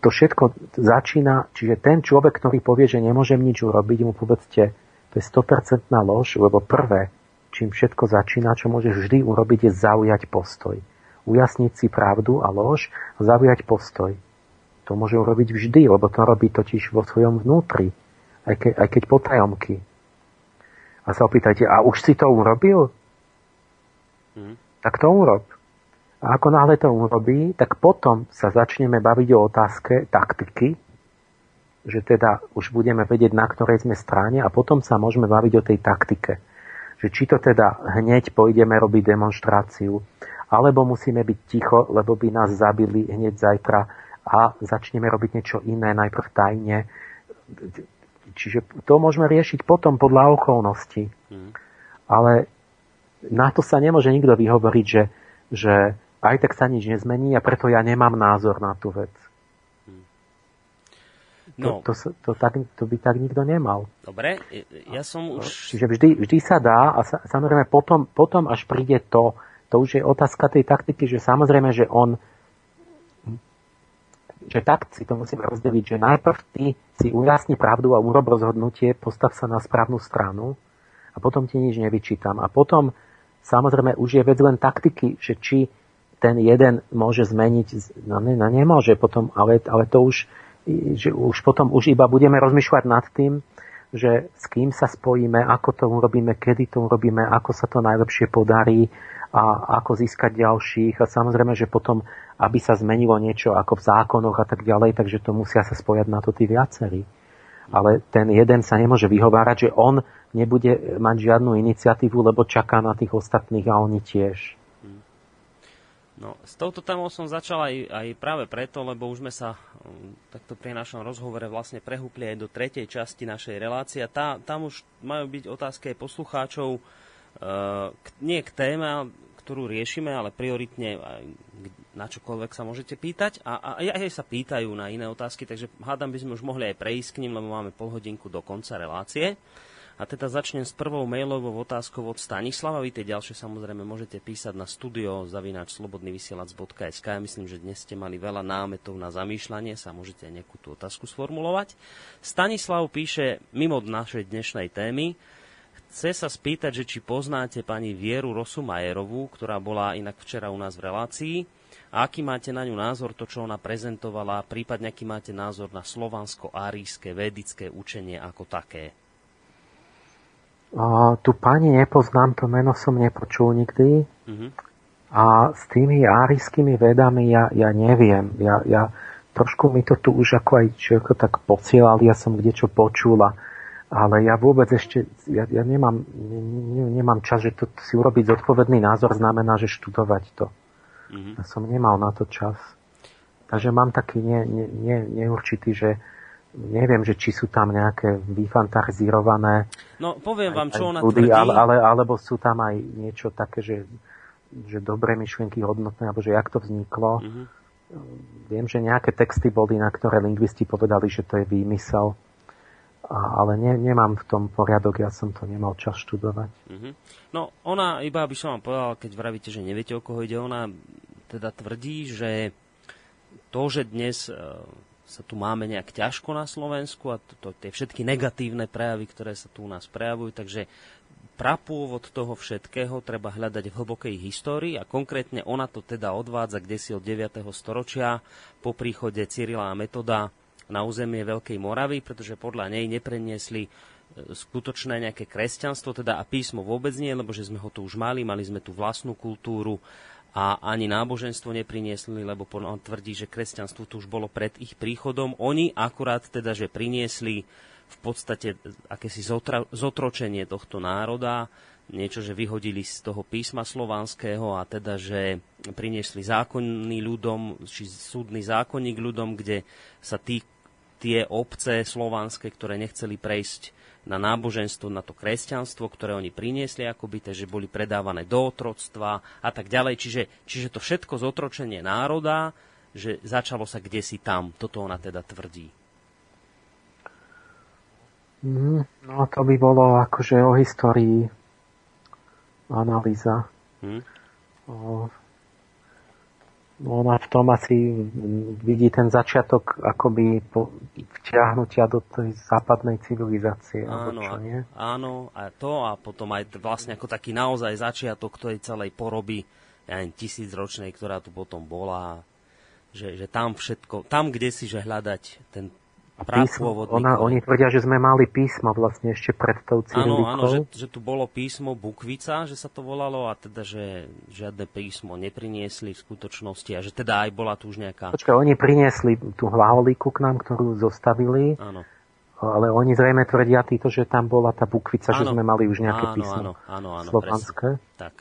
to všetko začína, čiže ten človek, ktorý povie, že nemôžem nič urobiť, mu povedzte, to je 100% lož, lebo prvé, čím všetko začína, čo môžeš vždy urobiť, je zaujať postoj. Ujasniť si pravdu a lož a zaujať postoj. To môže urobiť vždy, lebo to robí totiž vo svojom vnútri, aj, ke, aj keď potajomky. A sa opýtajte, a už si to urobil? Hmm. Tak to urob. A ako náhle to urobí, tak potom sa začneme baviť o otázke taktiky, že teda už budeme vedieť, na ktorej sme strane a potom sa môžeme baviť o tej taktike že či to teda hneď pôjdeme robiť demonstráciu, alebo musíme byť ticho, lebo by nás zabili hneď zajtra a začneme robiť niečo iné, najprv tajne. Čiže to môžeme riešiť potom podľa okolností. Mm. Ale na to sa nemôže nikto vyhovoriť, že, že aj tak sa nič nezmení a preto ja nemám názor na tú vec. No. To, to, to, tak, to by tak nikto nemal. Dobre, ja som už... Čiže vždy, vždy sa dá a sa, samozrejme potom, potom až príde to, to už je otázka tej taktiky, že samozrejme, že on že tak si to musíme rozdeliť, že najprv ty si ujasni pravdu a urob rozhodnutie, postav sa na správnu stranu a potom ti nič nevyčítam. A potom samozrejme už je vec len taktiky, že či ten jeden môže zmeniť, no, ne, no nemôže potom, ale, ale to už že už potom už iba budeme rozmýšľať nad tým, že s kým sa spojíme, ako to urobíme, kedy to urobíme, ako sa to najlepšie podarí a ako získať ďalších. A samozrejme, že potom, aby sa zmenilo niečo ako v zákonoch a tak ďalej, takže to musia sa spojať na to tí viacerí. Ale ten jeden sa nemôže vyhovárať, že on nebude mať žiadnu iniciatívu, lebo čaká na tých ostatných a oni tiež. No, s touto témou som začal aj, aj práve preto, lebo už sme sa um, takto pri našom rozhovore vlastne prehúpli aj do tretej časti našej relácie. Tá, tam už majú byť otázky aj poslucháčov, k, nie k téme, ktorú riešime, ale prioritne na čokoľvek sa môžete pýtať. A, a aj sa pýtajú na iné otázky, takže hádam by sme už mohli aj prejsť k ním, lebo máme pol hodinku do konca relácie. A teda začnem s prvou mailovou otázkou od Stanislava. Vy tie ďalšie samozrejme môžete písať na studio zavináč slobodnyvysielac.sk. Ja myslím, že dnes ste mali veľa námetov na zamýšľanie, sa môžete aj nejakú tú otázku sformulovať. Stanislav píše mimo našej dnešnej témy, Chce sa spýtať, že či poznáte pani Vieru Rosu Majerovú, ktorá bola inak včera u nás v relácii. A aký máte na ňu názor, to, čo ona prezentovala, prípadne aký máte názor na slovansko-árijské vedické učenie ako také? A, tu pani nepoznám, to meno som nepočul nikdy. Uh-huh. A s tými árijskými vedami ja, ja neviem. Ja, ja, trošku mi to tu už ako aj človeko tak posielali, ja som kde čo počula ale ja vôbec ešte, ja, ja nemám, ne, nemám čas, že to si urobiť zodpovedný názor znamená, že študovať to. Mm-hmm. Ja som nemal na to čas. Takže mám taký ne, ne, ne, neurčitý, že neviem, že či sú tam nejaké vyfantarizírované No, poviem aj, vám, čo ona tvrdí. Ale, ale, alebo sú tam aj niečo také, že, že dobré myšlienky hodnotné, alebo že jak to vzniklo. Mm-hmm. Viem, že nejaké texty boli, na ktoré lingvisti povedali, že to je výmysel a, ale ne, nemám v tom poriadok, ja som to nemal čas študovať. Mm-hmm. No ona, iba by som vám povedal, keď vravíte, že neviete, o koho ide, ona teda tvrdí, že to, že dnes e, sa tu máme nejak ťažko na Slovensku a to, to, tie všetky negatívne prejavy, ktoré sa tu u nás prejavujú, takže prapôvod toho všetkého treba hľadať v hlbokej histórii a konkrétne ona to teda odvádza kde si od 9. storočia po príchode Cyrila a Metoda na územie Veľkej Moravy, pretože podľa nej nepreniesli e, skutočné nejaké kresťanstvo, teda a písmo vôbec nie, lebo že sme ho tu už mali, mali sme tu vlastnú kultúru a ani náboženstvo nepriniesli, lebo on tvrdí, že kresťanstvo tu už bolo pred ich príchodom. Oni akurát teda, že priniesli v podstate akési zotra, zotročenie tohto národa, niečo, že vyhodili z toho písma slovanského a teda, že priniesli zákonný ľudom, či súdny zákonník ľudom, kde sa tí, tie obce slovanské, ktoré nechceli prejsť na náboženstvo, na to kresťanstvo, ktoré oni priniesli akoby, takže boli predávané do otroctva a tak ďalej. Čiže, čiže to všetko zotročenie národa, že začalo sa kde si tam. Toto ona teda tvrdí. Mm, no to by bolo akože o histórii analýza. Hmm. O, ona v tom asi vidí ten začiatok akoby vťahnutia do tej západnej civilizácie. Áno, čo, nie? áno, a to a potom aj vlastne ako taký naozaj začiatok tej celej poroby ja neviem, tisícročnej, ktorá tu potom bola. Že, že tam všetko, tam kde si, že hľadať ten písmo, ona, oni tvrdia, že sme mali písmo vlastne ešte pred tou cyrilikou. Áno, áno, že, že tu bolo písmo Bukvica, že sa to volalo a teda, že žiadne písmo nepriniesli v skutočnosti a že teda aj bola tu už nejaká... Počkaj, oni priniesli tú hlavolíku k nám, ktorú zostavili. Áno. Ale oni zrejme tvrdia týto, že tam bola tá bukvica, áno, že sme mali už nejaké áno, písmo áno, áno, áno, slovanské. Tak.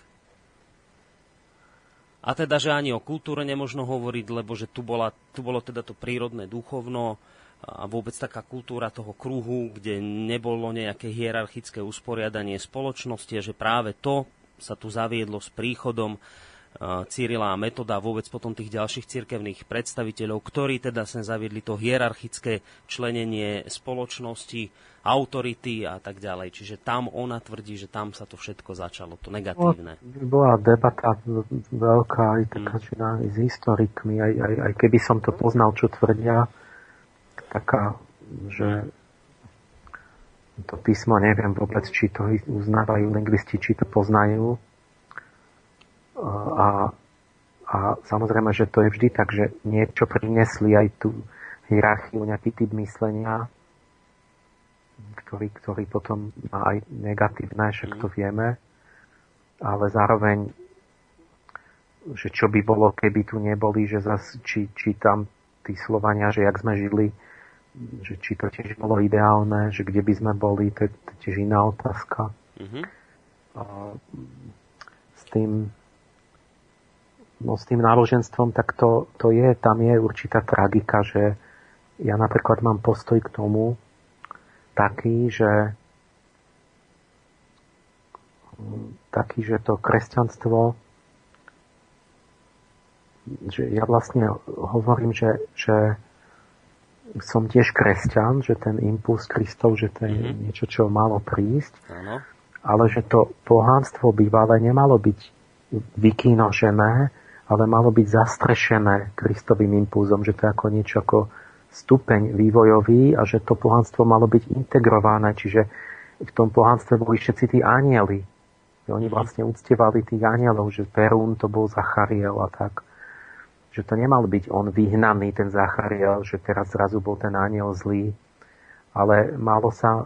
A teda, že ani o kultúre nemožno hovoriť, lebo že tu, bola, tu bolo teda to prírodné duchovno, a vôbec taká kultúra toho kruhu, kde nebolo nejaké hierarchické usporiadanie spoločnosti a že práve to sa tu zaviedlo s príchodom Cyrila a Metoda a vôbec potom tých ďalších cirkevných predstaviteľov, ktorí teda sem zaviedli to hierarchické členenie spoločnosti, autority a tak ďalej. Čiže tam ona tvrdí, že tam sa to všetko začalo, to negatívne. Bola debata veľká aj taká, hmm. s historikmi, aj, aj, aj keby som to poznal, čo tvrdia, taká, že to písmo neviem vôbec, či to uznávajú lingvisti, či to poznajú. A, a samozrejme, že to je vždy tak, že niečo prinesli aj tú hierarchiu, nejaký typ myslenia, ktorý, ktorý potom má aj negatívne, však to vieme, ale zároveň, že čo by bolo, keby tu neboli, že zas, či, či tam tí Slovania, že jak sme žili, že či to tiež bolo ideálne, že kde by sme boli, to je, tiež iná otázka. Mm-hmm. A s tým no s tým náboženstvom, tak to, to je, tam je určitá tragika, že ja napríklad mám postoj k tomu taký, že taký, že to kresťanstvo že ja vlastne hovorím, že, že som tiež kresťan, že ten impuls Kristov, že to je mm-hmm. niečo, čo malo prísť, ano. ale že to pohánstvo bývalé nemalo byť vykinožené, ale malo byť zastrešené Kristovým impulzom, že to je ako niečo ako stupeň vývojový a že to pohánstvo malo byť integrované, čiže v tom pohánstve boli všetci tí anieli. Oni mhm. vlastne uctievali tých anielov, že Perún to bol Zachariel a tak že to nemal byť on vyhnaný, ten Zachariel, že teraz zrazu bol ten aniel zlý, ale malo sa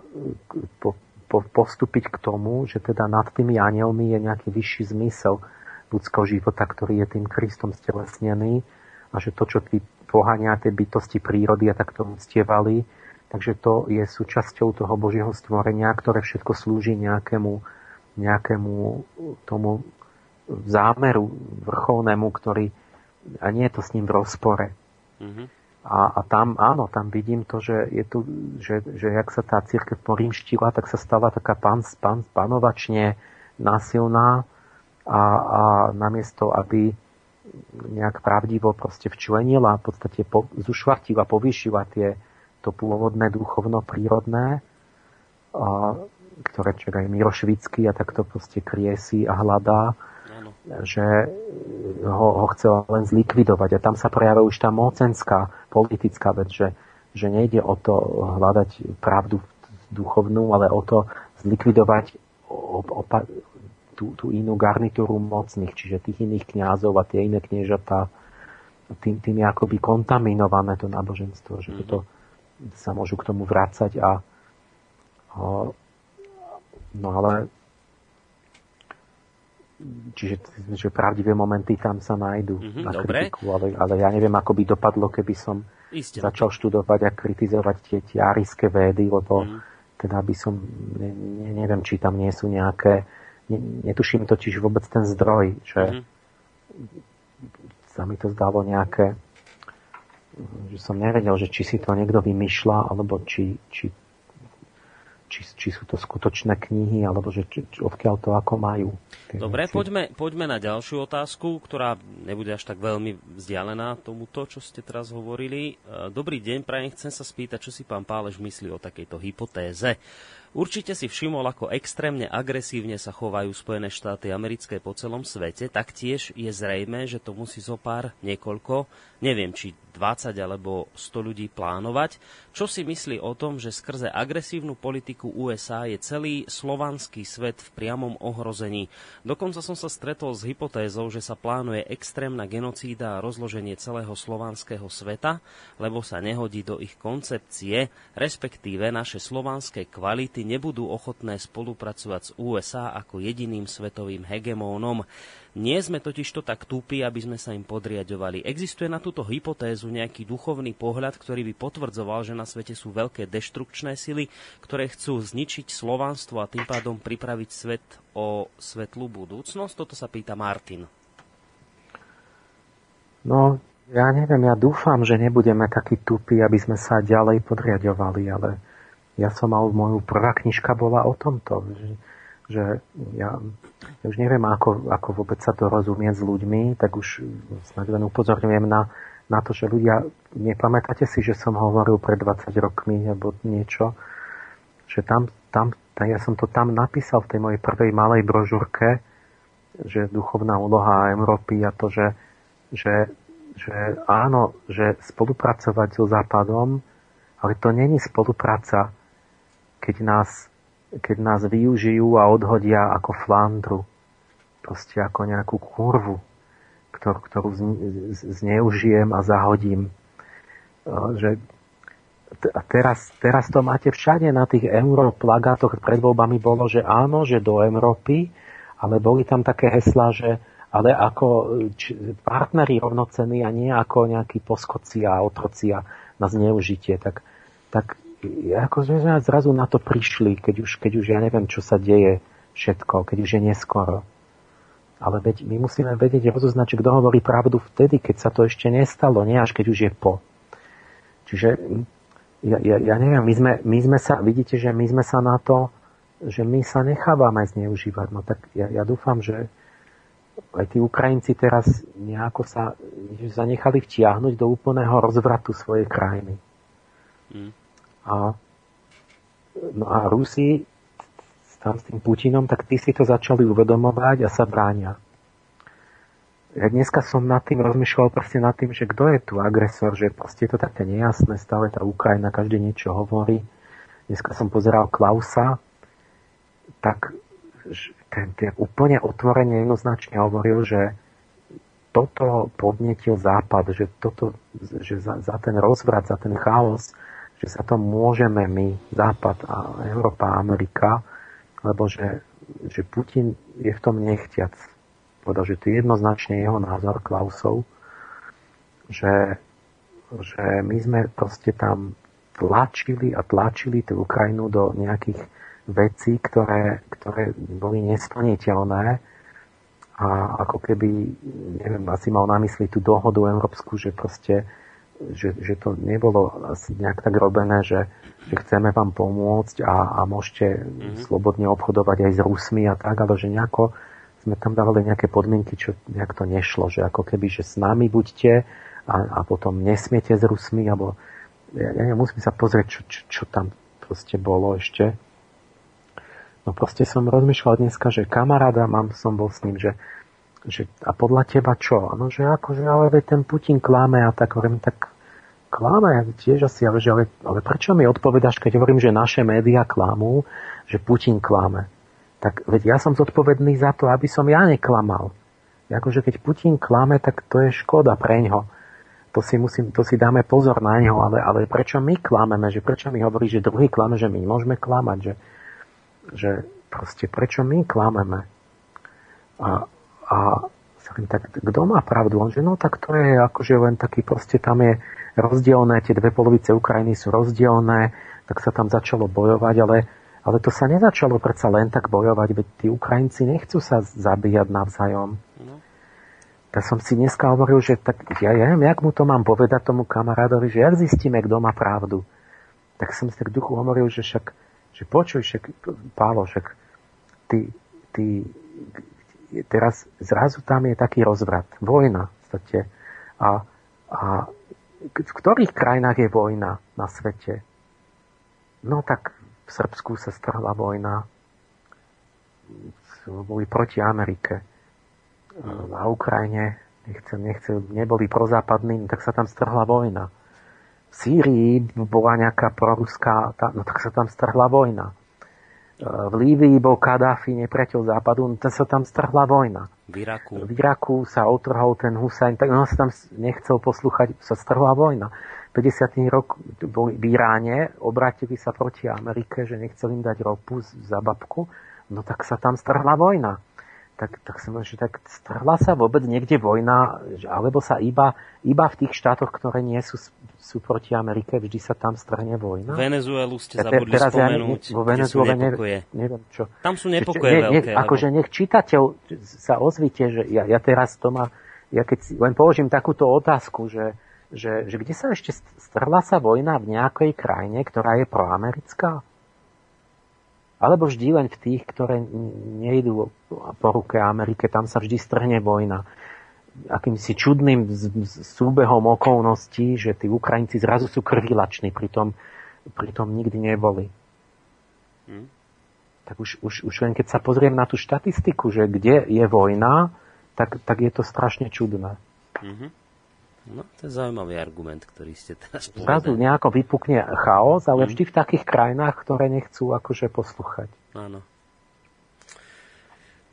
po, po, postúpiť k tomu, že teda nad tými anielmi je nejaký vyšší zmysel ľudského života, ktorý je tým Kristom stelesnený a že to, čo tí pohania tie bytosti prírody a takto uctievali, takže to je súčasťou toho Božieho stvorenia, ktoré všetko slúži nejakému, nejakému tomu zámeru vrcholnému, ktorý, a nie je to s ním v rozpore. Mm-hmm. A, a tam, áno, tam vidím to, že je tu, že, že jak sa tá církev porímštila, tak sa stala taká pan, pan, panovačne násilná a, a namiesto, aby nejak pravdivo proste včlenila, v podstate po, zušvartila, povýšila tie, to pôvodné duchovno prírodné, a, ktoré čo aj Mirošvický a takto proste kriesí a hľadá, že ho, ho chcela len zlikvidovať. A tam sa prejavuje už tá mocenská politická vec, že, že nejde o to hľadať pravdu duchovnú, ale o to zlikvidovať opa- tú, tú inú garnitúru mocných, čiže tých iných kňazov a tie iné kniežatá. Tým, tým je akoby kontaminované to náboženstvo, že mm-hmm. toto sa môžu k tomu vrácať a, a no ale Čiže že pravdivé momenty tam sa nájdú mm-hmm, na dobre. kritiku, ale, ale ja neviem, ako by dopadlo, keby som Isté. začal študovať a kritizovať tie tiariské védy, lebo mm. teda by som, ne, ne, neviem, či tam nie sú nejaké, ne, netuším totiž vôbec ten zdroj, že mm. sa mi to zdalo nejaké, že som nevedel, že či si to niekto vymýšľa, alebo či, či či, či sú to skutočné knihy, alebo že či, či, odkiaľ to ako majú. Dobre, poďme, poďme na ďalšiu otázku, ktorá nebude až tak veľmi vzdialená tomuto, čo ste teraz hovorili. E, dobrý deň, prajem, chcem sa spýtať, čo si pán Pálež myslí o takejto hypotéze. Určite si všimol, ako extrémne agresívne sa chovajú Spojené štáty americké po celom svete. Taktiež je zrejme, že to musí zo pár niekoľko, neviem či 20 alebo 100 ľudí plánovať. Čo si myslí o tom, že skrze agresívnu politiku USA je celý slovanský svet v priamom ohrození? Dokonca som sa stretol s hypotézou, že sa plánuje extrémna genocída a rozloženie celého slovanského sveta, lebo sa nehodí do ich koncepcie, respektíve naše slovanské kvality nebudú ochotné spolupracovať s USA ako jediným svetovým hegemónom. Nie sme totiž to tak túpi, aby sme sa im podriadovali. Existuje na túto hypotézu nejaký duchovný pohľad, ktorý by potvrdzoval, že na svete sú veľké deštrukčné sily, ktoré chcú zničiť slovanstvo a tým pádom pripraviť svet o svetlú budúcnosť? Toto sa pýta Martin. No, ja neviem, ja dúfam, že nebudeme takí tupí, aby sme sa ďalej podriadovali, ale ja som mal, moju prvá knižka bola o tomto, že, že ja, ja už neviem, ako, ako vôbec sa to rozumieť s ľuďmi, tak už snad len upozorňujem na, na to, že ľudia, nepamätáte si, že som hovoril pred 20 rokmi alebo niečo, že tam, tam ja som to tam napísal v tej mojej prvej malej brožúrke, že duchovná úloha Európy a to, že, že, že áno, že spolupracovať so Západom, ale to není spolupráca keď nás, keď nás využijú a odhodia ako flandru, proste ako nejakú kurvu, ktorú, ktorú zneužijem a zahodím. Že a teraz, teraz to máte všade na tých europlagátoch pred voľbami bolo, že áno, že do Európy, ale boli tam také heslá, že ale ako partneri rovnocení a nie ako nejakí poskoci a otroci a na zneužitie. Tak, tak ako sme zrazu na to prišli, keď už, keď už ja neviem, čo sa deje všetko, keď už je neskoro. Ale veď my musíme vedieť rozoznať, kto hovorí pravdu vtedy, keď sa to ešte nestalo, nie až keď už je po. Čiže ja, ja, ja neviem, my sme, my sme sa, vidíte, že my sme sa na to, že my sa nechávame zneužívať. No tak ja, ja dúfam, že aj tí Ukrajinci teraz nejako sa zanechali vtiahnuť do úplného rozvratu svojej krajiny. Mm. A, no a Rusi tam s tým Putinom, tak tí si to začali uvedomovať a sa bráňa. Ja dneska som nad tým rozmýšľal proste nad tým, že kto je tu agresor, že proste je to také nejasné, stále tá Ukrajina, každý niečo hovorí. Dneska som pozeral Klausa, tak ten, ten úplne otvorene jednoznačne hovoril, že toto podnetil Západ, že, toto, že za, za ten rozvrat, za ten chaos, že sa to môžeme my, Západ a Európa a Amerika, lebo že, že Putin je v tom nechtiac. Povedal, že to je jednoznačne jeho názor Klausov, že, že my sme proste tam tlačili a tlačili tú Ukrajinu do nejakých vecí, ktoré, ktoré boli nesplniteľné a ako keby, neviem, asi mal na mysli tú dohodu európsku, že proste že, že to nebolo asi nejak tak robené, že, že chceme vám pomôcť a, a môžete mm-hmm. slobodne obchodovať aj s Rusmi a tak, ale že nejako sme tam dávali nejaké podmienky, čo nejak to nešlo, že ako keby, že s nami buďte a, a potom nesmiete s Rusmi, alebo ja, ja musím sa pozrieť, čo, čo, čo tam proste bolo ešte. No proste som rozmýšľal dneska, že kamaráda mám, som bol s ním, že že a podľa teba čo? No, že akože, ale ten Putin klame a tak hovorím, tak klame tiež asi, ale, že, ale, ale prečo mi odpovedáš, keď hovorím, že naše médiá klamú, že Putin klame? Tak veď ja som zodpovedný za to, aby som ja neklamal. Akože keď Putin klame, tak to je škoda pre ňo. To si, musím, to si dáme pozor na ňo, ale, ale prečo my klameme? Že prečo mi hovorí, že druhý klame, že my môžeme klamať? Že, že proste prečo my klameme? A, a tak kto má pravdu? On že no tak to je akože len taký proste tam je rozdielne, tie dve polovice Ukrajiny sú rozdielne, tak sa tam začalo bojovať, ale, ale to sa nezačalo predsa len tak bojovať, veď tí Ukrajinci nechcú sa zabíjať navzájom. No. Tak som si dneska hovoril, že tak ja, ja neviem, jak mu to mám povedať tomu kamarádovi, že jak zistíme, kto má pravdu. Tak som si tak duchu hovoril, že však, že počuj, však, Pálo, však ty, ty teraz zrazu tam je taký rozvrat. Vojna v podstate. A, a v ktorých krajinách je vojna na svete? No tak v Srbsku sa strhla vojna. Boli proti Amerike. Na Ukrajine nechcem, nechcem, neboli prozápadní, tak sa tam strhla vojna. V Sýrii bola nejaká proruská, no tak sa tam strhla vojna v Líbii bol Kadáfi, nepriateľ západu, no sa tam strhla vojna. V Iraku. V Iraku sa otrhol ten Husajn, tak on sa tam nechcel poslúchať, sa strhla vojna. 50. rok boli v Iráne, obrátili sa proti Amerike, že nechceli im dať ropu za babku, no tak sa tam strhla vojna tak, tak som že tak strhla sa vôbec niekde vojna, alebo sa iba, iba v tých štátoch, ktoré nie sú, sú proti Amerike, vždy sa tam strhne vojna. Venezuelu ste zabudli teraz spomenúť, ja, vo Venezuele neviem, neviem čo. Tam sú nepokoje ne, veľké. Ne, akože nech čitateľ sa ozvite, že ja, ja teraz to má, ja keď len položím takúto otázku, že, že, že kde sa ešte strhla sa vojna v nejakej krajine, ktorá je proamerická? Alebo vždy len v tých, ktoré nejdú po ruke Amerike, tam sa vždy strhne vojna. Akýmsi čudným súbehom okolností, že tí Ukrajinci zrazu sú krvilační, pritom, pritom nikdy neboli. Hmm. Tak už, už, už len keď sa pozriem na tú štatistiku, že kde je vojna, tak, tak je to strašne čudné. Mm-hmm. No, to je zaujímavý argument, ktorý ste teraz povedali. Zrazu nejako vypukne chaos, ale mm. vždy v takých krajinách, ktoré nechcú akože poslúchať. Áno.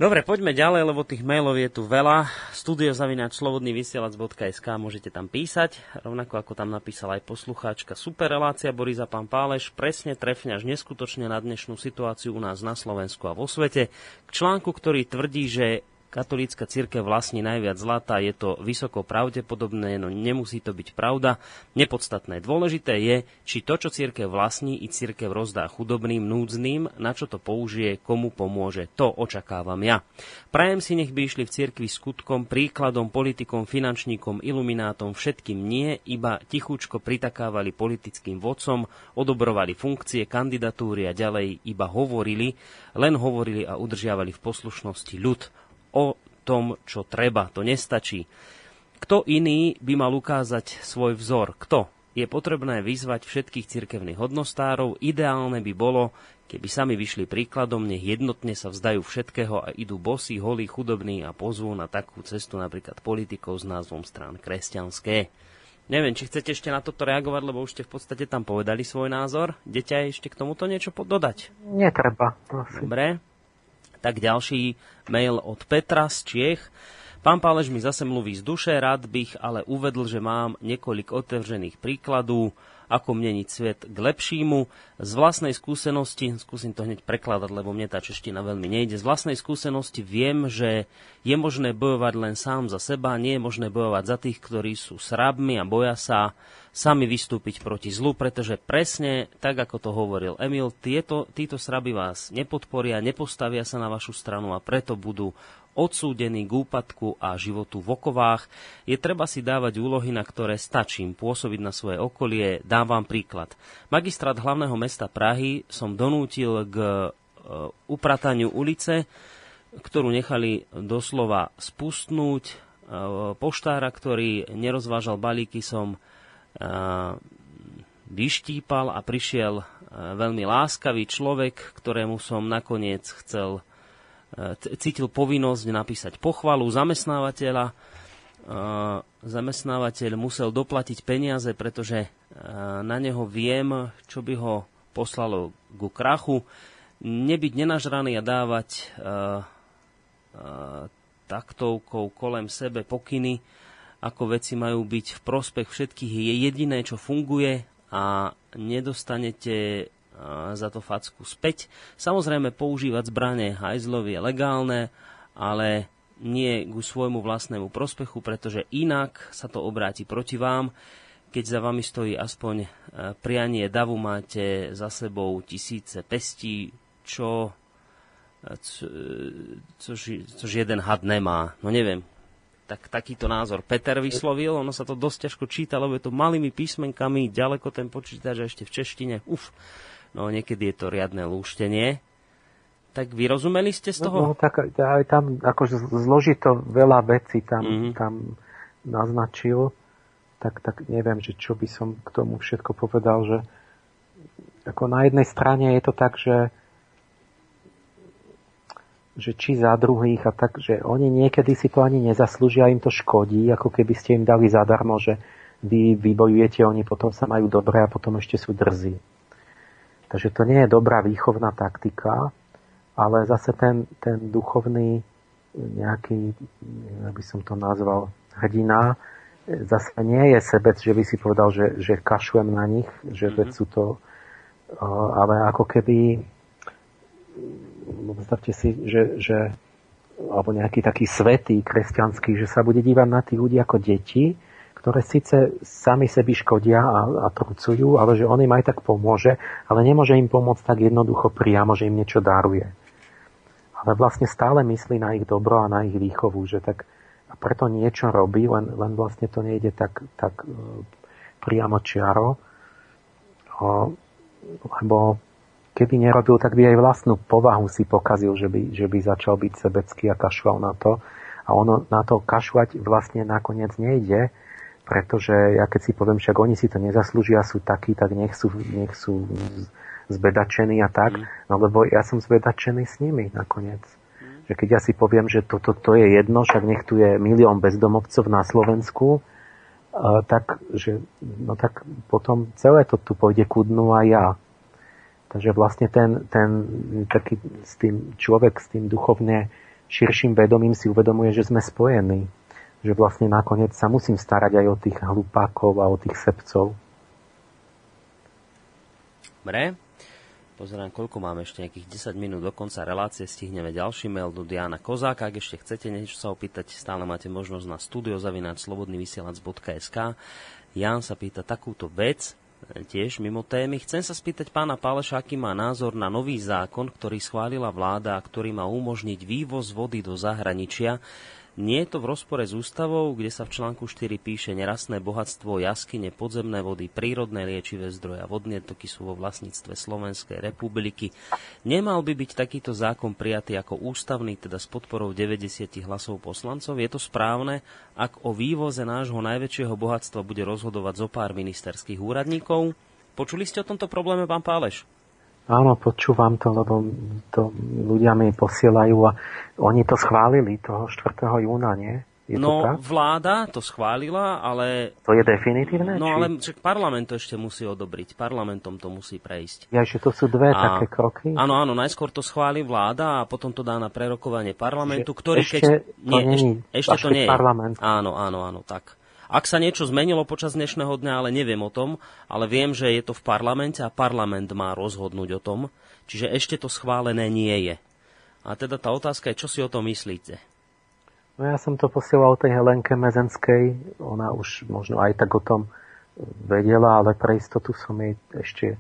Dobre, poďme ďalej, lebo tých mailov je tu veľa. studiozavinačslobodnyvysielac.sk môžete tam písať, rovnako ako tam napísala aj poslucháčka. Super relácia Borisa Pán Páleš, presne trefne až neskutočne na dnešnú situáciu u nás na Slovensku a vo svete. K článku, ktorý tvrdí, že katolícka církev vlastní najviac zlata, je to vysoko pravdepodobné, no nemusí to byť pravda. Nepodstatné. Dôležité je, či to, čo církev vlastní, i církev rozdá chudobným, núdznym, na čo to použije, komu pomôže. To očakávam ja. Prajem si, nech by išli v cirkvi skutkom, príkladom, politikom, finančníkom, iluminátom, všetkým nie, iba tichúčko pritakávali politickým vodcom, odobrovali funkcie, kandidatúry a ďalej iba hovorili, len hovorili a udržiavali v poslušnosti ľud o tom, čo treba. To nestačí. Kto iný by mal ukázať svoj vzor? Kto? Je potrebné vyzvať všetkých cirkevných hodnostárov. Ideálne by bolo, keby sami vyšli príkladom, nech jednotne sa vzdajú všetkého a idú bosí, holí, chudobní a pozvú na takú cestu napríklad politikov s názvom strán kresťanské. Neviem, či chcete ešte na toto reagovať, lebo už ste v podstate tam povedali svoj názor. Idete ešte k tomuto niečo dodať? Netreba. Dobre. Tak ďalší mail od Petra z Čiech. Pán Pálež mi zase mluví z duše, rád bych ale uvedl, že mám niekoľko otevřených príkladů, ako meniť svet k lepšímu. Z vlastnej skúsenosti, skúsim to hneď prekladať, lebo mne tá čeština veľmi nejde, z vlastnej skúsenosti viem, že je možné bojovať len sám za seba, nie je možné bojovať za tých, ktorí sú srabmi a boja sa sami vystúpiť proti zlu, pretože presne tak, ako to hovoril Emil, tieto, títo sraby vás nepodporia, nepostavia sa na vašu stranu a preto budú odsúdení k úpadku a životu v okovách. Je treba si dávať úlohy, na ktoré stačím pôsobiť na svoje okolie. Dám vám príklad. Magistrát hlavného mesta Prahy som donútil k e, uprataniu ulice, ktorú nechali doslova spustnúť. E, poštára, ktorý nerozvážal balíky, som vyštípal a prišiel veľmi láskavý človek, ktorému som nakoniec chcel, cítil povinnosť napísať pochvalu zamestnávateľa. Zamestnávateľ musel doplatiť peniaze, pretože na neho viem, čo by ho poslalo ku krachu. Nebyť nenažraný a dávať taktovkou kolem sebe pokyny, ako veci majú byť v prospech všetkých, je jediné, čo funguje a nedostanete za to facku späť. Samozrejme, používať zbranie hajzlov je legálne, ale nie ku svojmu vlastnému prospechu, pretože inak sa to obráti proti vám. Keď za vami stojí aspoň prianie davu, máte za sebou tisíce pestí, čo, co, což, což jeden had nemá. No neviem, tak takýto názor Peter vyslovil. Ono sa to dosť ťažko číta, lebo je to malými písmenkami, ďaleko ten počítač ešte v češtine. Uf, no niekedy je to riadne lúštenie. Tak vyrozumeli ste z toho? No, no tak aj tam akože zložito veľa vecí tam, mm-hmm. tam naznačil. Tak, tak neviem, že čo by som k tomu všetko povedal, že ako na jednej strane je to tak, že že či za druhých a tak, že oni niekedy si to ani nezaslúžia, im to škodí, ako keby ste im dali zadarmo, že vy vybojujete, oni potom sa majú dobre a potom ešte sú drzí. Takže to nie je dobrá výchovná taktika, ale zase ten, ten duchovný nejaký, by som to nazval, hrdina, zase nie je sebec, že by si povedal, že, že kašujem na nich, že mm-hmm. sú to, ale ako keby predstavte si, že, že alebo nejaký taký svetý kresťanský, že sa bude dívať na tých ľudí ako deti, ktoré síce sami sebi škodia a, a trucujú, ale že on im aj tak pomôže, ale nemôže im pomôcť tak jednoducho priamo, že im niečo daruje. Ale vlastne stále myslí na ich dobro a na ich výchovu, že tak a preto niečo robí, len, len vlastne to nejde tak, tak e, priamo čiaro, o, lebo keby nerobil, tak by aj vlastnú povahu si pokazil, že by, že by začal byť sebecký a kašľal na to. A ono na to kašľať vlastne nakoniec nejde, pretože ja keď si poviem, však oni si to nezaslúžia, sú takí, tak nech sú, nech sú zbedačení a tak, mm. no lebo ja som zbedačený s nimi nakoniec. Mm. Že keď ja si poviem, že toto to, to je jedno, však nech tu je milión bezdomovcov na Slovensku, uh, tak, že, no tak potom celé to tu pôjde ku dnu a ja. Takže vlastne ten, ten taký s tým človek s tým duchovne širším vedomím si uvedomuje, že sme spojení. Že vlastne nakoniec sa musím starať aj o tých hlupákov a o tých sebcov. Dobre. Pozerám, koľko máme ešte nejakých 10 minút do konca relácie. Stihneme ďalší mail do Diana Kozáka. Ak ešte chcete niečo sa opýtať, stále máte možnosť na studiozavináčslobodnyvysielac.sk Jan sa pýta takúto vec, e, tiež mimo témy. Chcem sa spýtať pána Páleša, aký má názor na nový zákon, ktorý schválila vláda a ktorý má umožniť vývoz vody do zahraničia nie je to v rozpore s ústavou, kde sa v článku 4 píše nerastné bohatstvo, jaskyne, podzemné vody, prírodné liečivé zdroje a vodné toky sú vo vlastníctve Slovenskej republiky. Nemal by byť takýto zákon prijatý ako ústavný, teda s podporou 90 hlasov poslancov. Je to správne, ak o vývoze nášho najväčšieho bohatstva bude rozhodovať zo pár ministerských úradníkov? Počuli ste o tomto probléme, pán Páleš? Áno, počúvam to, lebo to ľudia mi posielajú a oni to schválili toho 4. júna, nie? Je no, to tak? vláda to schválila, ale... To je definitívne? No, či... ale však parlament to ešte musí odobriť. Parlamentom to musí prejsť. Ja, že to sú dve a... také kroky? Áno, áno, najskôr to schváli vláda a potom to dá na prerokovanie parlamentu, ktorý ešte keď... To nie, nie, ešte, ešte to nie je. Parlament. Áno, áno, áno, tak. Ak sa niečo zmenilo počas dnešného dňa, ale neviem o tom, ale viem, že je to v parlamente a parlament má rozhodnúť o tom, čiže ešte to schválené nie je. A teda tá otázka je, čo si o tom myslíte? No ja som to posielal tej Helenke Mezenskej, ona už možno aj tak o tom vedela, ale pre istotu som jej ešte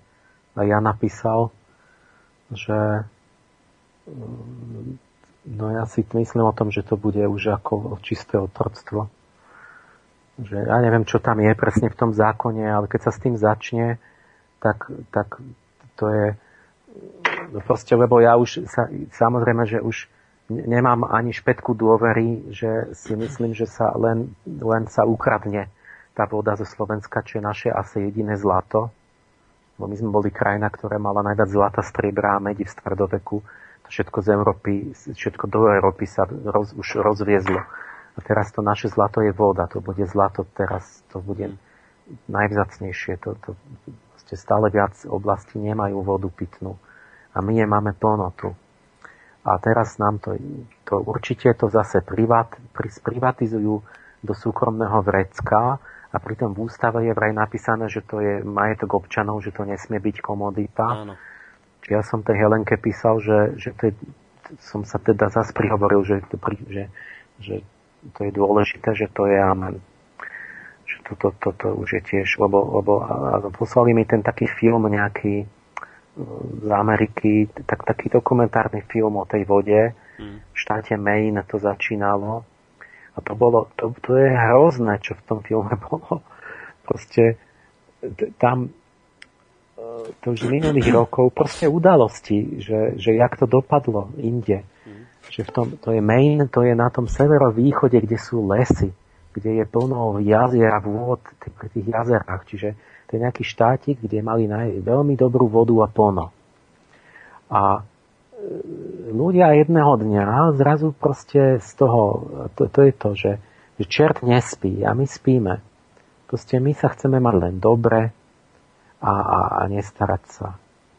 aj ja napísal, že mm, no ja si myslím o tom, že to bude už ako čisté otroctvo že ja neviem, čo tam je presne v tom zákone, ale keď sa s tým začne, tak, tak to je no proste, lebo ja už sa, samozrejme, že už nemám ani špetku dôvery, že si myslím, že sa len, len sa ukradne tá voda zo Slovenska, čo je naše asi jediné zlato. Bo my sme boli krajina, ktorá mala najviac zlata, striebra a medi v stredoveku. To všetko z Európy, všetko do Európy sa roz, už rozviezlo. A teraz to naše zlato je voda, to bude zlato teraz, to bude najvzácnejšie. To, to, to stále viac oblastí nemajú vodu pitnú. A my je máme plno tu. A teraz nám to, to určite to zase privat, sprivatizujú do súkromného vrecka a pritom v ústave je vraj napísané, že to je majetok občanov, že to nesmie byť komodita. Áno. Ja som tej Helenke písal, že, že to je, som sa teda zase prihovoril, že, že, že to je dôležité, že to je amen. Že toto to, to, to už je tiež, lebo, lebo a, a poslali mi ten taký film nejaký e, z Ameriky, tak, taký dokumentárny film o tej vode. Mm. V štáte Maine to začínalo. A to bolo, to, to je hrozné, čo v tom filme bolo. Proste tam e, to už z minulých rokov proste udalosti, že, že jak to dopadlo inde že v tom, to je Maine, to je na tom severovýchode, kde sú lesy, kde je plno jazier a vôd pri tých jazerách. Čiže to je nejaký štátik, kde mali naj, veľmi dobrú vodu a plno. A e, ľudia jedného dňa zrazu proste z toho, to, to je to, že, že čert nespí a my spíme. Proste my sa chceme mať len dobre a, a, a nestarať sa.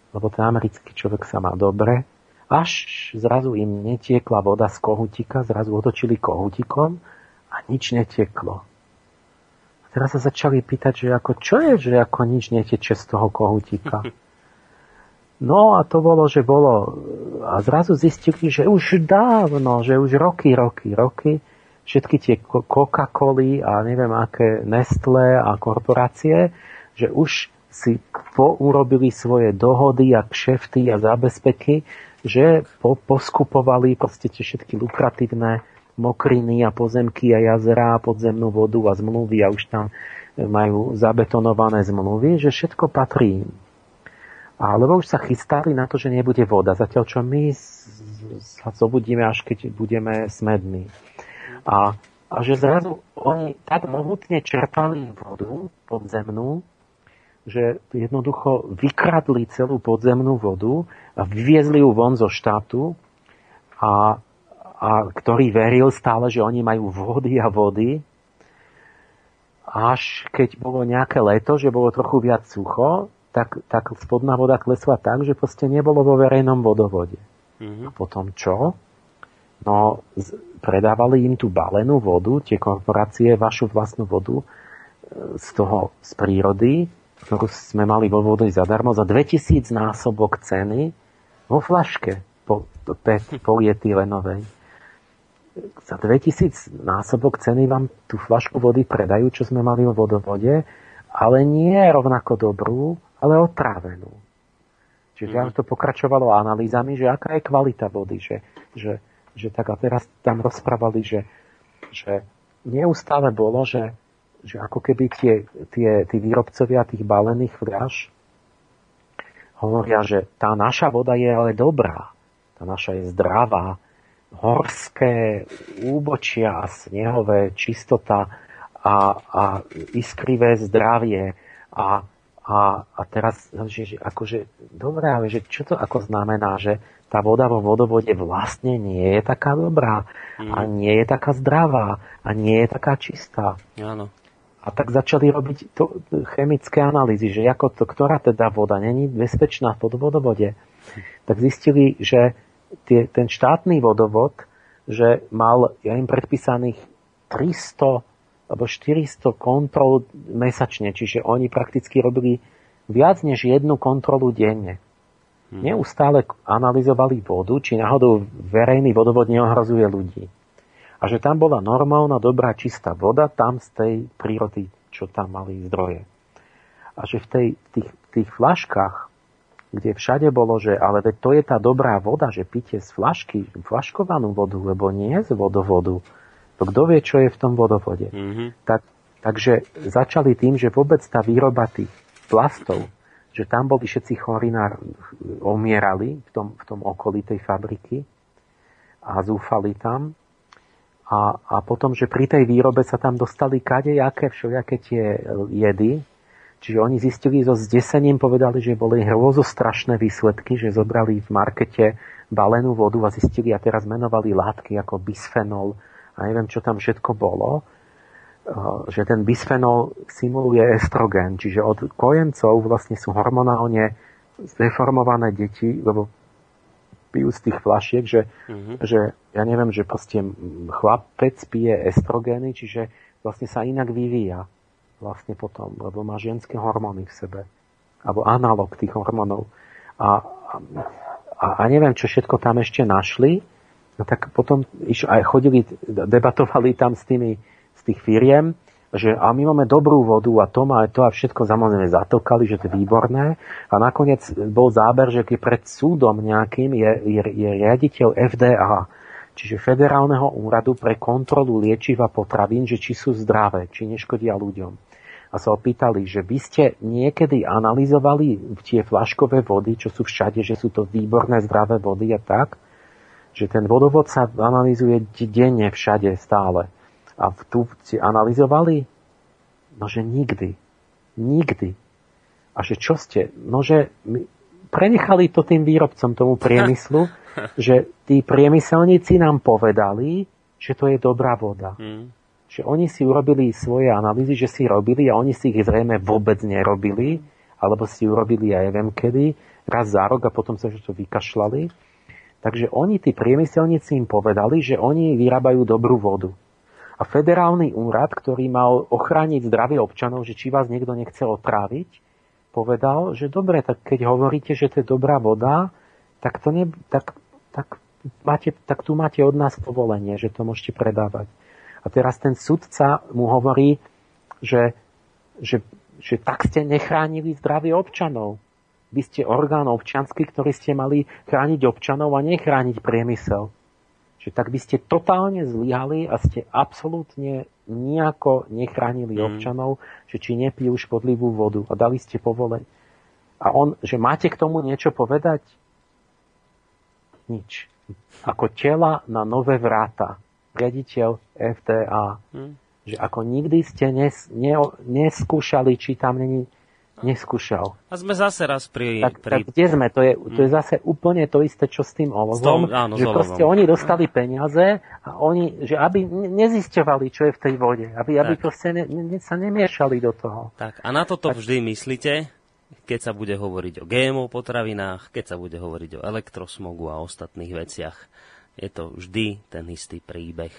Lebo ten americký človek sa má dobre až zrazu im netiekla voda z kohutika, zrazu otočili kohutikom a nič neteklo. A teraz sa začali pýtať, že ako, čo je, že ako nič neteče z toho kohutika. No a to bolo, že bolo, a zrazu zistili, že už dávno, že už roky, roky, roky, všetky tie Coca-Coly a neviem aké Nestle a korporácie, že už si pourobili svoje dohody a kšefty a zabezpeky, že po, poskupovali proste tie všetky lukratívne mokriny a pozemky a jazera a podzemnú vodu a zmluvy a už tam majú zabetonované zmluvy, že všetko patrí im. Alebo už sa chystali na to, že nebude voda, zatiaľ čo my sa zobudíme, až keď budeme smední. A, a že zrazu oni tak mohutne čerpali vodu podzemnú, že jednoducho vykradli celú podzemnú vodu vyviezli ju von zo štátu a, a ktorý veril stále, že oni majú vody a vody. Až keď bolo nejaké leto, že bolo trochu viac sucho, tak, tak spodná voda klesla tak, že proste nebolo vo verejnom vodovode. Mm-hmm. A potom čo? No, z, predávali im tú balenú vodu, tie korporácie, vašu vlastnú vodu e, z toho, z prírody, ktorú sme mali vo vode zadarmo, za 2000 násobok ceny vo flaške po, PET polietýlenovej. Za 2000 násobok ceny vám tú flašku vody predajú, čo sme mali vo vodovode, ale nie rovnako dobrú, ale otrávenú. Čiže mm. to pokračovalo analýzami, že aká je kvalita vody, že, že že tak a teraz tam rozprávali, že, že neustále bolo, že, že ako keby tie, tie, tí výrobcovia tých balených fľaš hovoria, že tá naša voda je ale dobrá, tá naša je zdravá, horské úbočia a snehové, čistota a, a iskrivé zdravie a, a, a teraz, že, že akože, dobré, ale že čo to ako znamená, že tá voda vo vodovode vlastne nie je taká dobrá mm. a nie je taká zdravá a nie je taká čistá. Áno. A tak začali robiť to, chemické analýzy, že ako to, ktorá teda voda není bezpečná v vodovode. Tak zistili, že tie, ten štátny vodovod, že mal, ja im predpísaných 300 alebo 400 kontrol mesačne, čiže oni prakticky robili viac než jednu kontrolu denne. Mhm. neustále analyzovali vodu, či náhodou verejný vodovod neohrozuje ľudí. A že tam bola normálna, dobrá, čistá voda, tam z tej prírody, čo tam mali zdroje. A že v tej, tých, tých flaškách, kde všade bolo, že ale to je tá dobrá voda, že píte z flašky, flaškovanú vodu, lebo nie z vodovodu. To kto vie, čo je v tom vodovode. Mm-hmm. Tak, takže začali tým, že vôbec tá výroba tých plastov, že tam boli všetci chorí na, omierali v tom, v tom okolí tej fabriky a zúfali tam. A, a potom, že pri tej výrobe sa tam dostali kadejaké všelijaké tie jedy, Čiže oni zistili so zdesením, povedali, že boli strašné výsledky, že zobrali v markete balenú vodu a zistili a teraz menovali látky ako bisfenol. A neviem, čo tam všetko bolo. Eh, že ten bisfenol simuluje estrogen, čiže od kojencov vlastne sú hormonálne zdeformované deti, lebo pijú z tých flašiek, že, mm-hmm. že ja neviem, že proste chlapec pije estrogény, čiže vlastne sa inak vyvíja vlastne potom, lebo má ženské hormóny v sebe. Alebo analog tých hormónov. A, a, a neviem, čo všetko tam ešte našli. No tak potom iš, aj chodili, debatovali tam s tými tých firiem, že a my máme dobrú vodu a to má to a všetko samozrejme zatokali, že to je výborné. A nakoniec bol záber, že keď pred súdom nejakým je, je, je riaditeľ FDA, čiže Federálneho úradu pre kontrolu liečiva potravín, že či sú zdravé, či neškodia ľuďom. A sa opýtali, že by ste niekedy analyzovali tie flaškové vody, čo sú všade, že sú to výborné zdravé vody a tak, že ten vodovod sa analýzuje denne všade stále. A tu si analyzovali? No, že nikdy. Nikdy. A že čo ste? No, že prenechali to tým výrobcom, tomu priemyslu, že tí priemyselníci nám povedali, že to je dobrá voda. Mm. Že oni si urobili svoje analýzy, že si robili a oni si ich zrejme vôbec nerobili, alebo si urobili, ja neviem kedy, raz za rok a potom sa to vykašľali. Takže oni, tí priemyselníci im povedali, že oni vyrábajú dobrú vodu. Federálny úrad, ktorý mal ochrániť zdravie občanov, že či vás niekto nechce otráviť, povedal, že dobre, tak keď hovoríte, že to je dobrá voda, tak, to ne, tak, tak, máte, tak tu máte od nás povolenie, že to môžete predávať. A teraz ten sudca mu hovorí, že, že, že tak ste nechránili zdravie občanov. Vy ste orgán občanský, ktorý ste mali chrániť občanov a nechrániť priemysel že tak by ste totálne zlyhali a ste absolútne nejako nechránili mm. občanov, že či nepijú škodlivú vodu a dali ste povoleň. A on, že máte k tomu niečo povedať? Nič. Ako tela na nové vráta. Riaditeľ FDA. Mm. Že ako nikdy ste nes, ne, neskúšali, či tam není neskúšal. A sme zase raz pri... Tak, pri... tak kde sme? To je, to je hm. zase úplne to isté, čo s tým olovom. S tom, áno, že proste oni dostali peniaze a oni, že aby nezisťovali, čo je v tej vode. Aby, aby proste ne, ne, sa nemiešali do toho. Tak a na toto tak... vždy myslíte, keď sa bude hovoriť o GMO potravinách, keď sa bude hovoriť o elektrosmogu a ostatných veciach. je to vždy ten istý príbeh.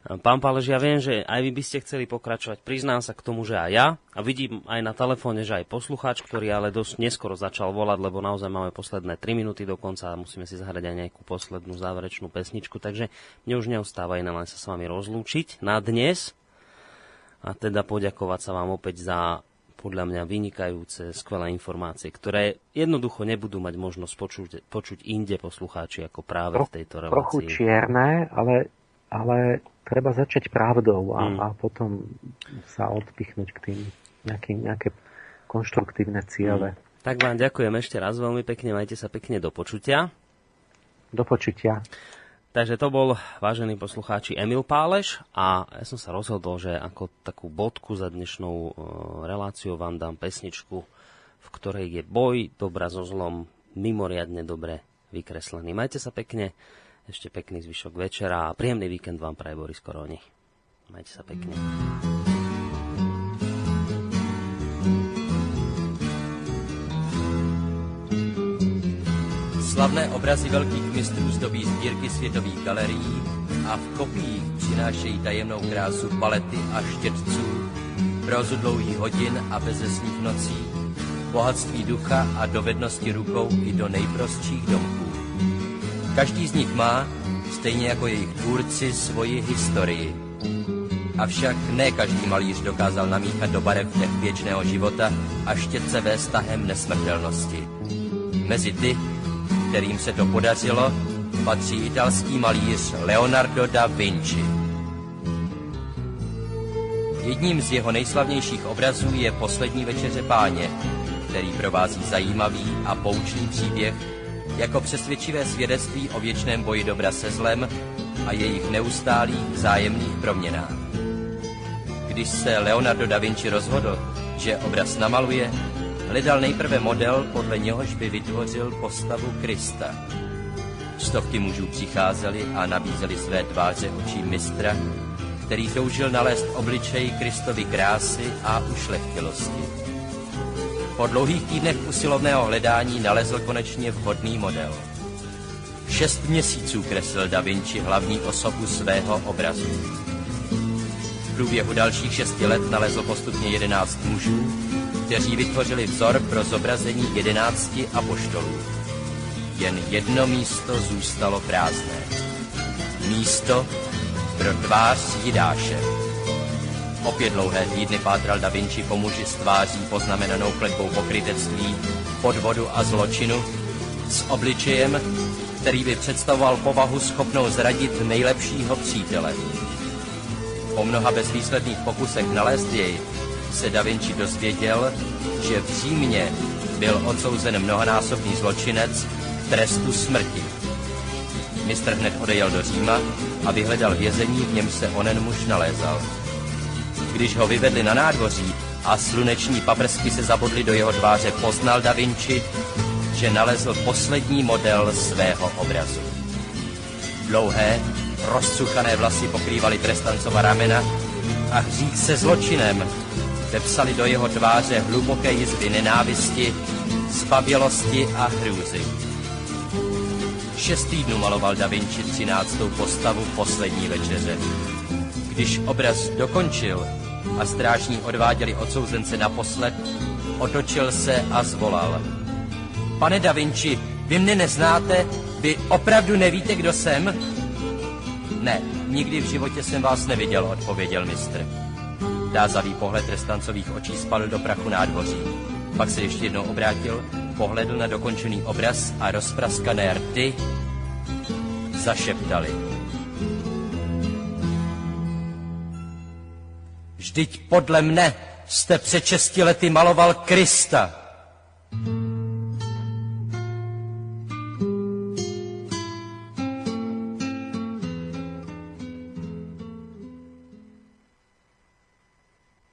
Pán Pálež, ja viem, že aj vy by ste chceli pokračovať. Priznám sa k tomu, že aj ja. A vidím aj na telefóne, že aj poslucháč, ktorý ale dosť neskoro začal volať, lebo naozaj máme posledné 3 minúty dokonca a musíme si zahrať aj nejakú poslednú záverečnú pesničku. Takže mne už neustáva iné len sa s vami rozlúčiť na dnes. A teda poďakovať sa vám opäť za podľa mňa vynikajúce, skvelé informácie, ktoré jednoducho nebudú mať možnosť počuť, počuť inde poslucháči ako práve v tejto relácii. Trochu čierne, ale, ale treba začať pravdou a, mm. a potom sa odpichnúť k tým nejaký, nejaké konštruktívne ciele. Mm. Tak vám ďakujem ešte raz veľmi pekne, majte sa pekne do počutia. Do počutia. Takže to bol, vážení poslucháči, Emil Páleš a ja som sa rozhodol, že ako takú bodku za dnešnou uh, reláciou vám dám pesničku, v ktorej je boj dobra so zlom mimoriadne dobre vykreslený. Majte sa pekne, ešte pekný zvyšok večera a príjemný víkend vám praje Boris Koroni. Majte sa pekne. Slavné obrazy velkých mistrů zdobí sbírky světových galerií a v kopiích přinášejí tajemnou krásu palety a štětců, prozu dlouhých hodin a bezesných nocí, bohatství ducha a dovednosti rukou i do nejprostších domků. Každý z nich má, stejně jako jejich tvůrci, svoji historii. Avšak ne každý malíř dokázal namíchat do barev těch věčného života a štětce ve stahem nesmrtelnosti. Mezi ty, kterým se to podařilo, patří italský malíř Leonardo da Vinci. Jedním z jeho nejslavnějších obrazů je Poslední večeře páně, který provází zajímavý a poučný příběh jako přesvědčivé svědectví o věčném boji dobra se zlem a jejich neustálých vzájemných proměnách. Když se Leonardo da Vinci rozhodl, že obraz namaluje, hledal nejprve model, podle něhož by vytvořil postavu Krista. Stovky mužů přicházeli a nabízeli své tváře očí mistra, který toužil nalézt obličej Kristovy krásy a ušlechtilosti. Po dlouhých týdnech usilovného hledání nalezl konečně vhodný model. Šest měsíců kreslil Da Vinci hlavní osobu svého obrazu. V průběhu dalších šesti let nalezl postupně jedenáct mužů, kteří vytvořili vzor pro zobrazení jedenácti apoštolů. Jen jedno místo zůstalo prázdné. Místo pro tvář Jidáše. Opět dlouhé týdny pátral Da Vinci po muži s tváří poznamenanou kletbou pokrytectví, podvodu a zločinu, s obličejem, který by představoval povahu schopnou zradit nejlepšího přítele. Po mnoha bezvýsledných pokusech nalézt jej se Da Vinci dozvěděl, že v Římě byl odsouzen mnohonásobný zločinec k trestu smrti. Mistr hned odejel do Říma a vyhledal vězení, v něm se onen muž nalézal. Když ho vyvedli na nádvoří a sluneční paprsky se zabodly do jeho tváře, poznal Da Vinci, že nalezl poslední model svého obrazu. Dlouhé, rozcuchané vlasy pokrývaly trestancova ramena a hřích se zločinem vepsali do jeho tváře hluboké jizvy nenávisti, spabělosti a hrůzy. Šest týdnů maloval Da Vinci třináctou postavu poslední večeře. Když obraz dokončil a strážní odváděli odsouzence naposled, otočil se a zvolal. Pane Da Vinci, vy mne neznáte? Vy opravdu nevíte, kdo jsem? Ne, nikdy v životě jsem vás neviděl, odpověděl mistr. Dázavý pohled trestancových očí spadl do prachu nádvoří. Pak se ještě jednou obrátil, pohledl na dokončený obraz a rozpraskané rty zašeptali. Vždyť podle mne jste před šesti lety maloval Krista.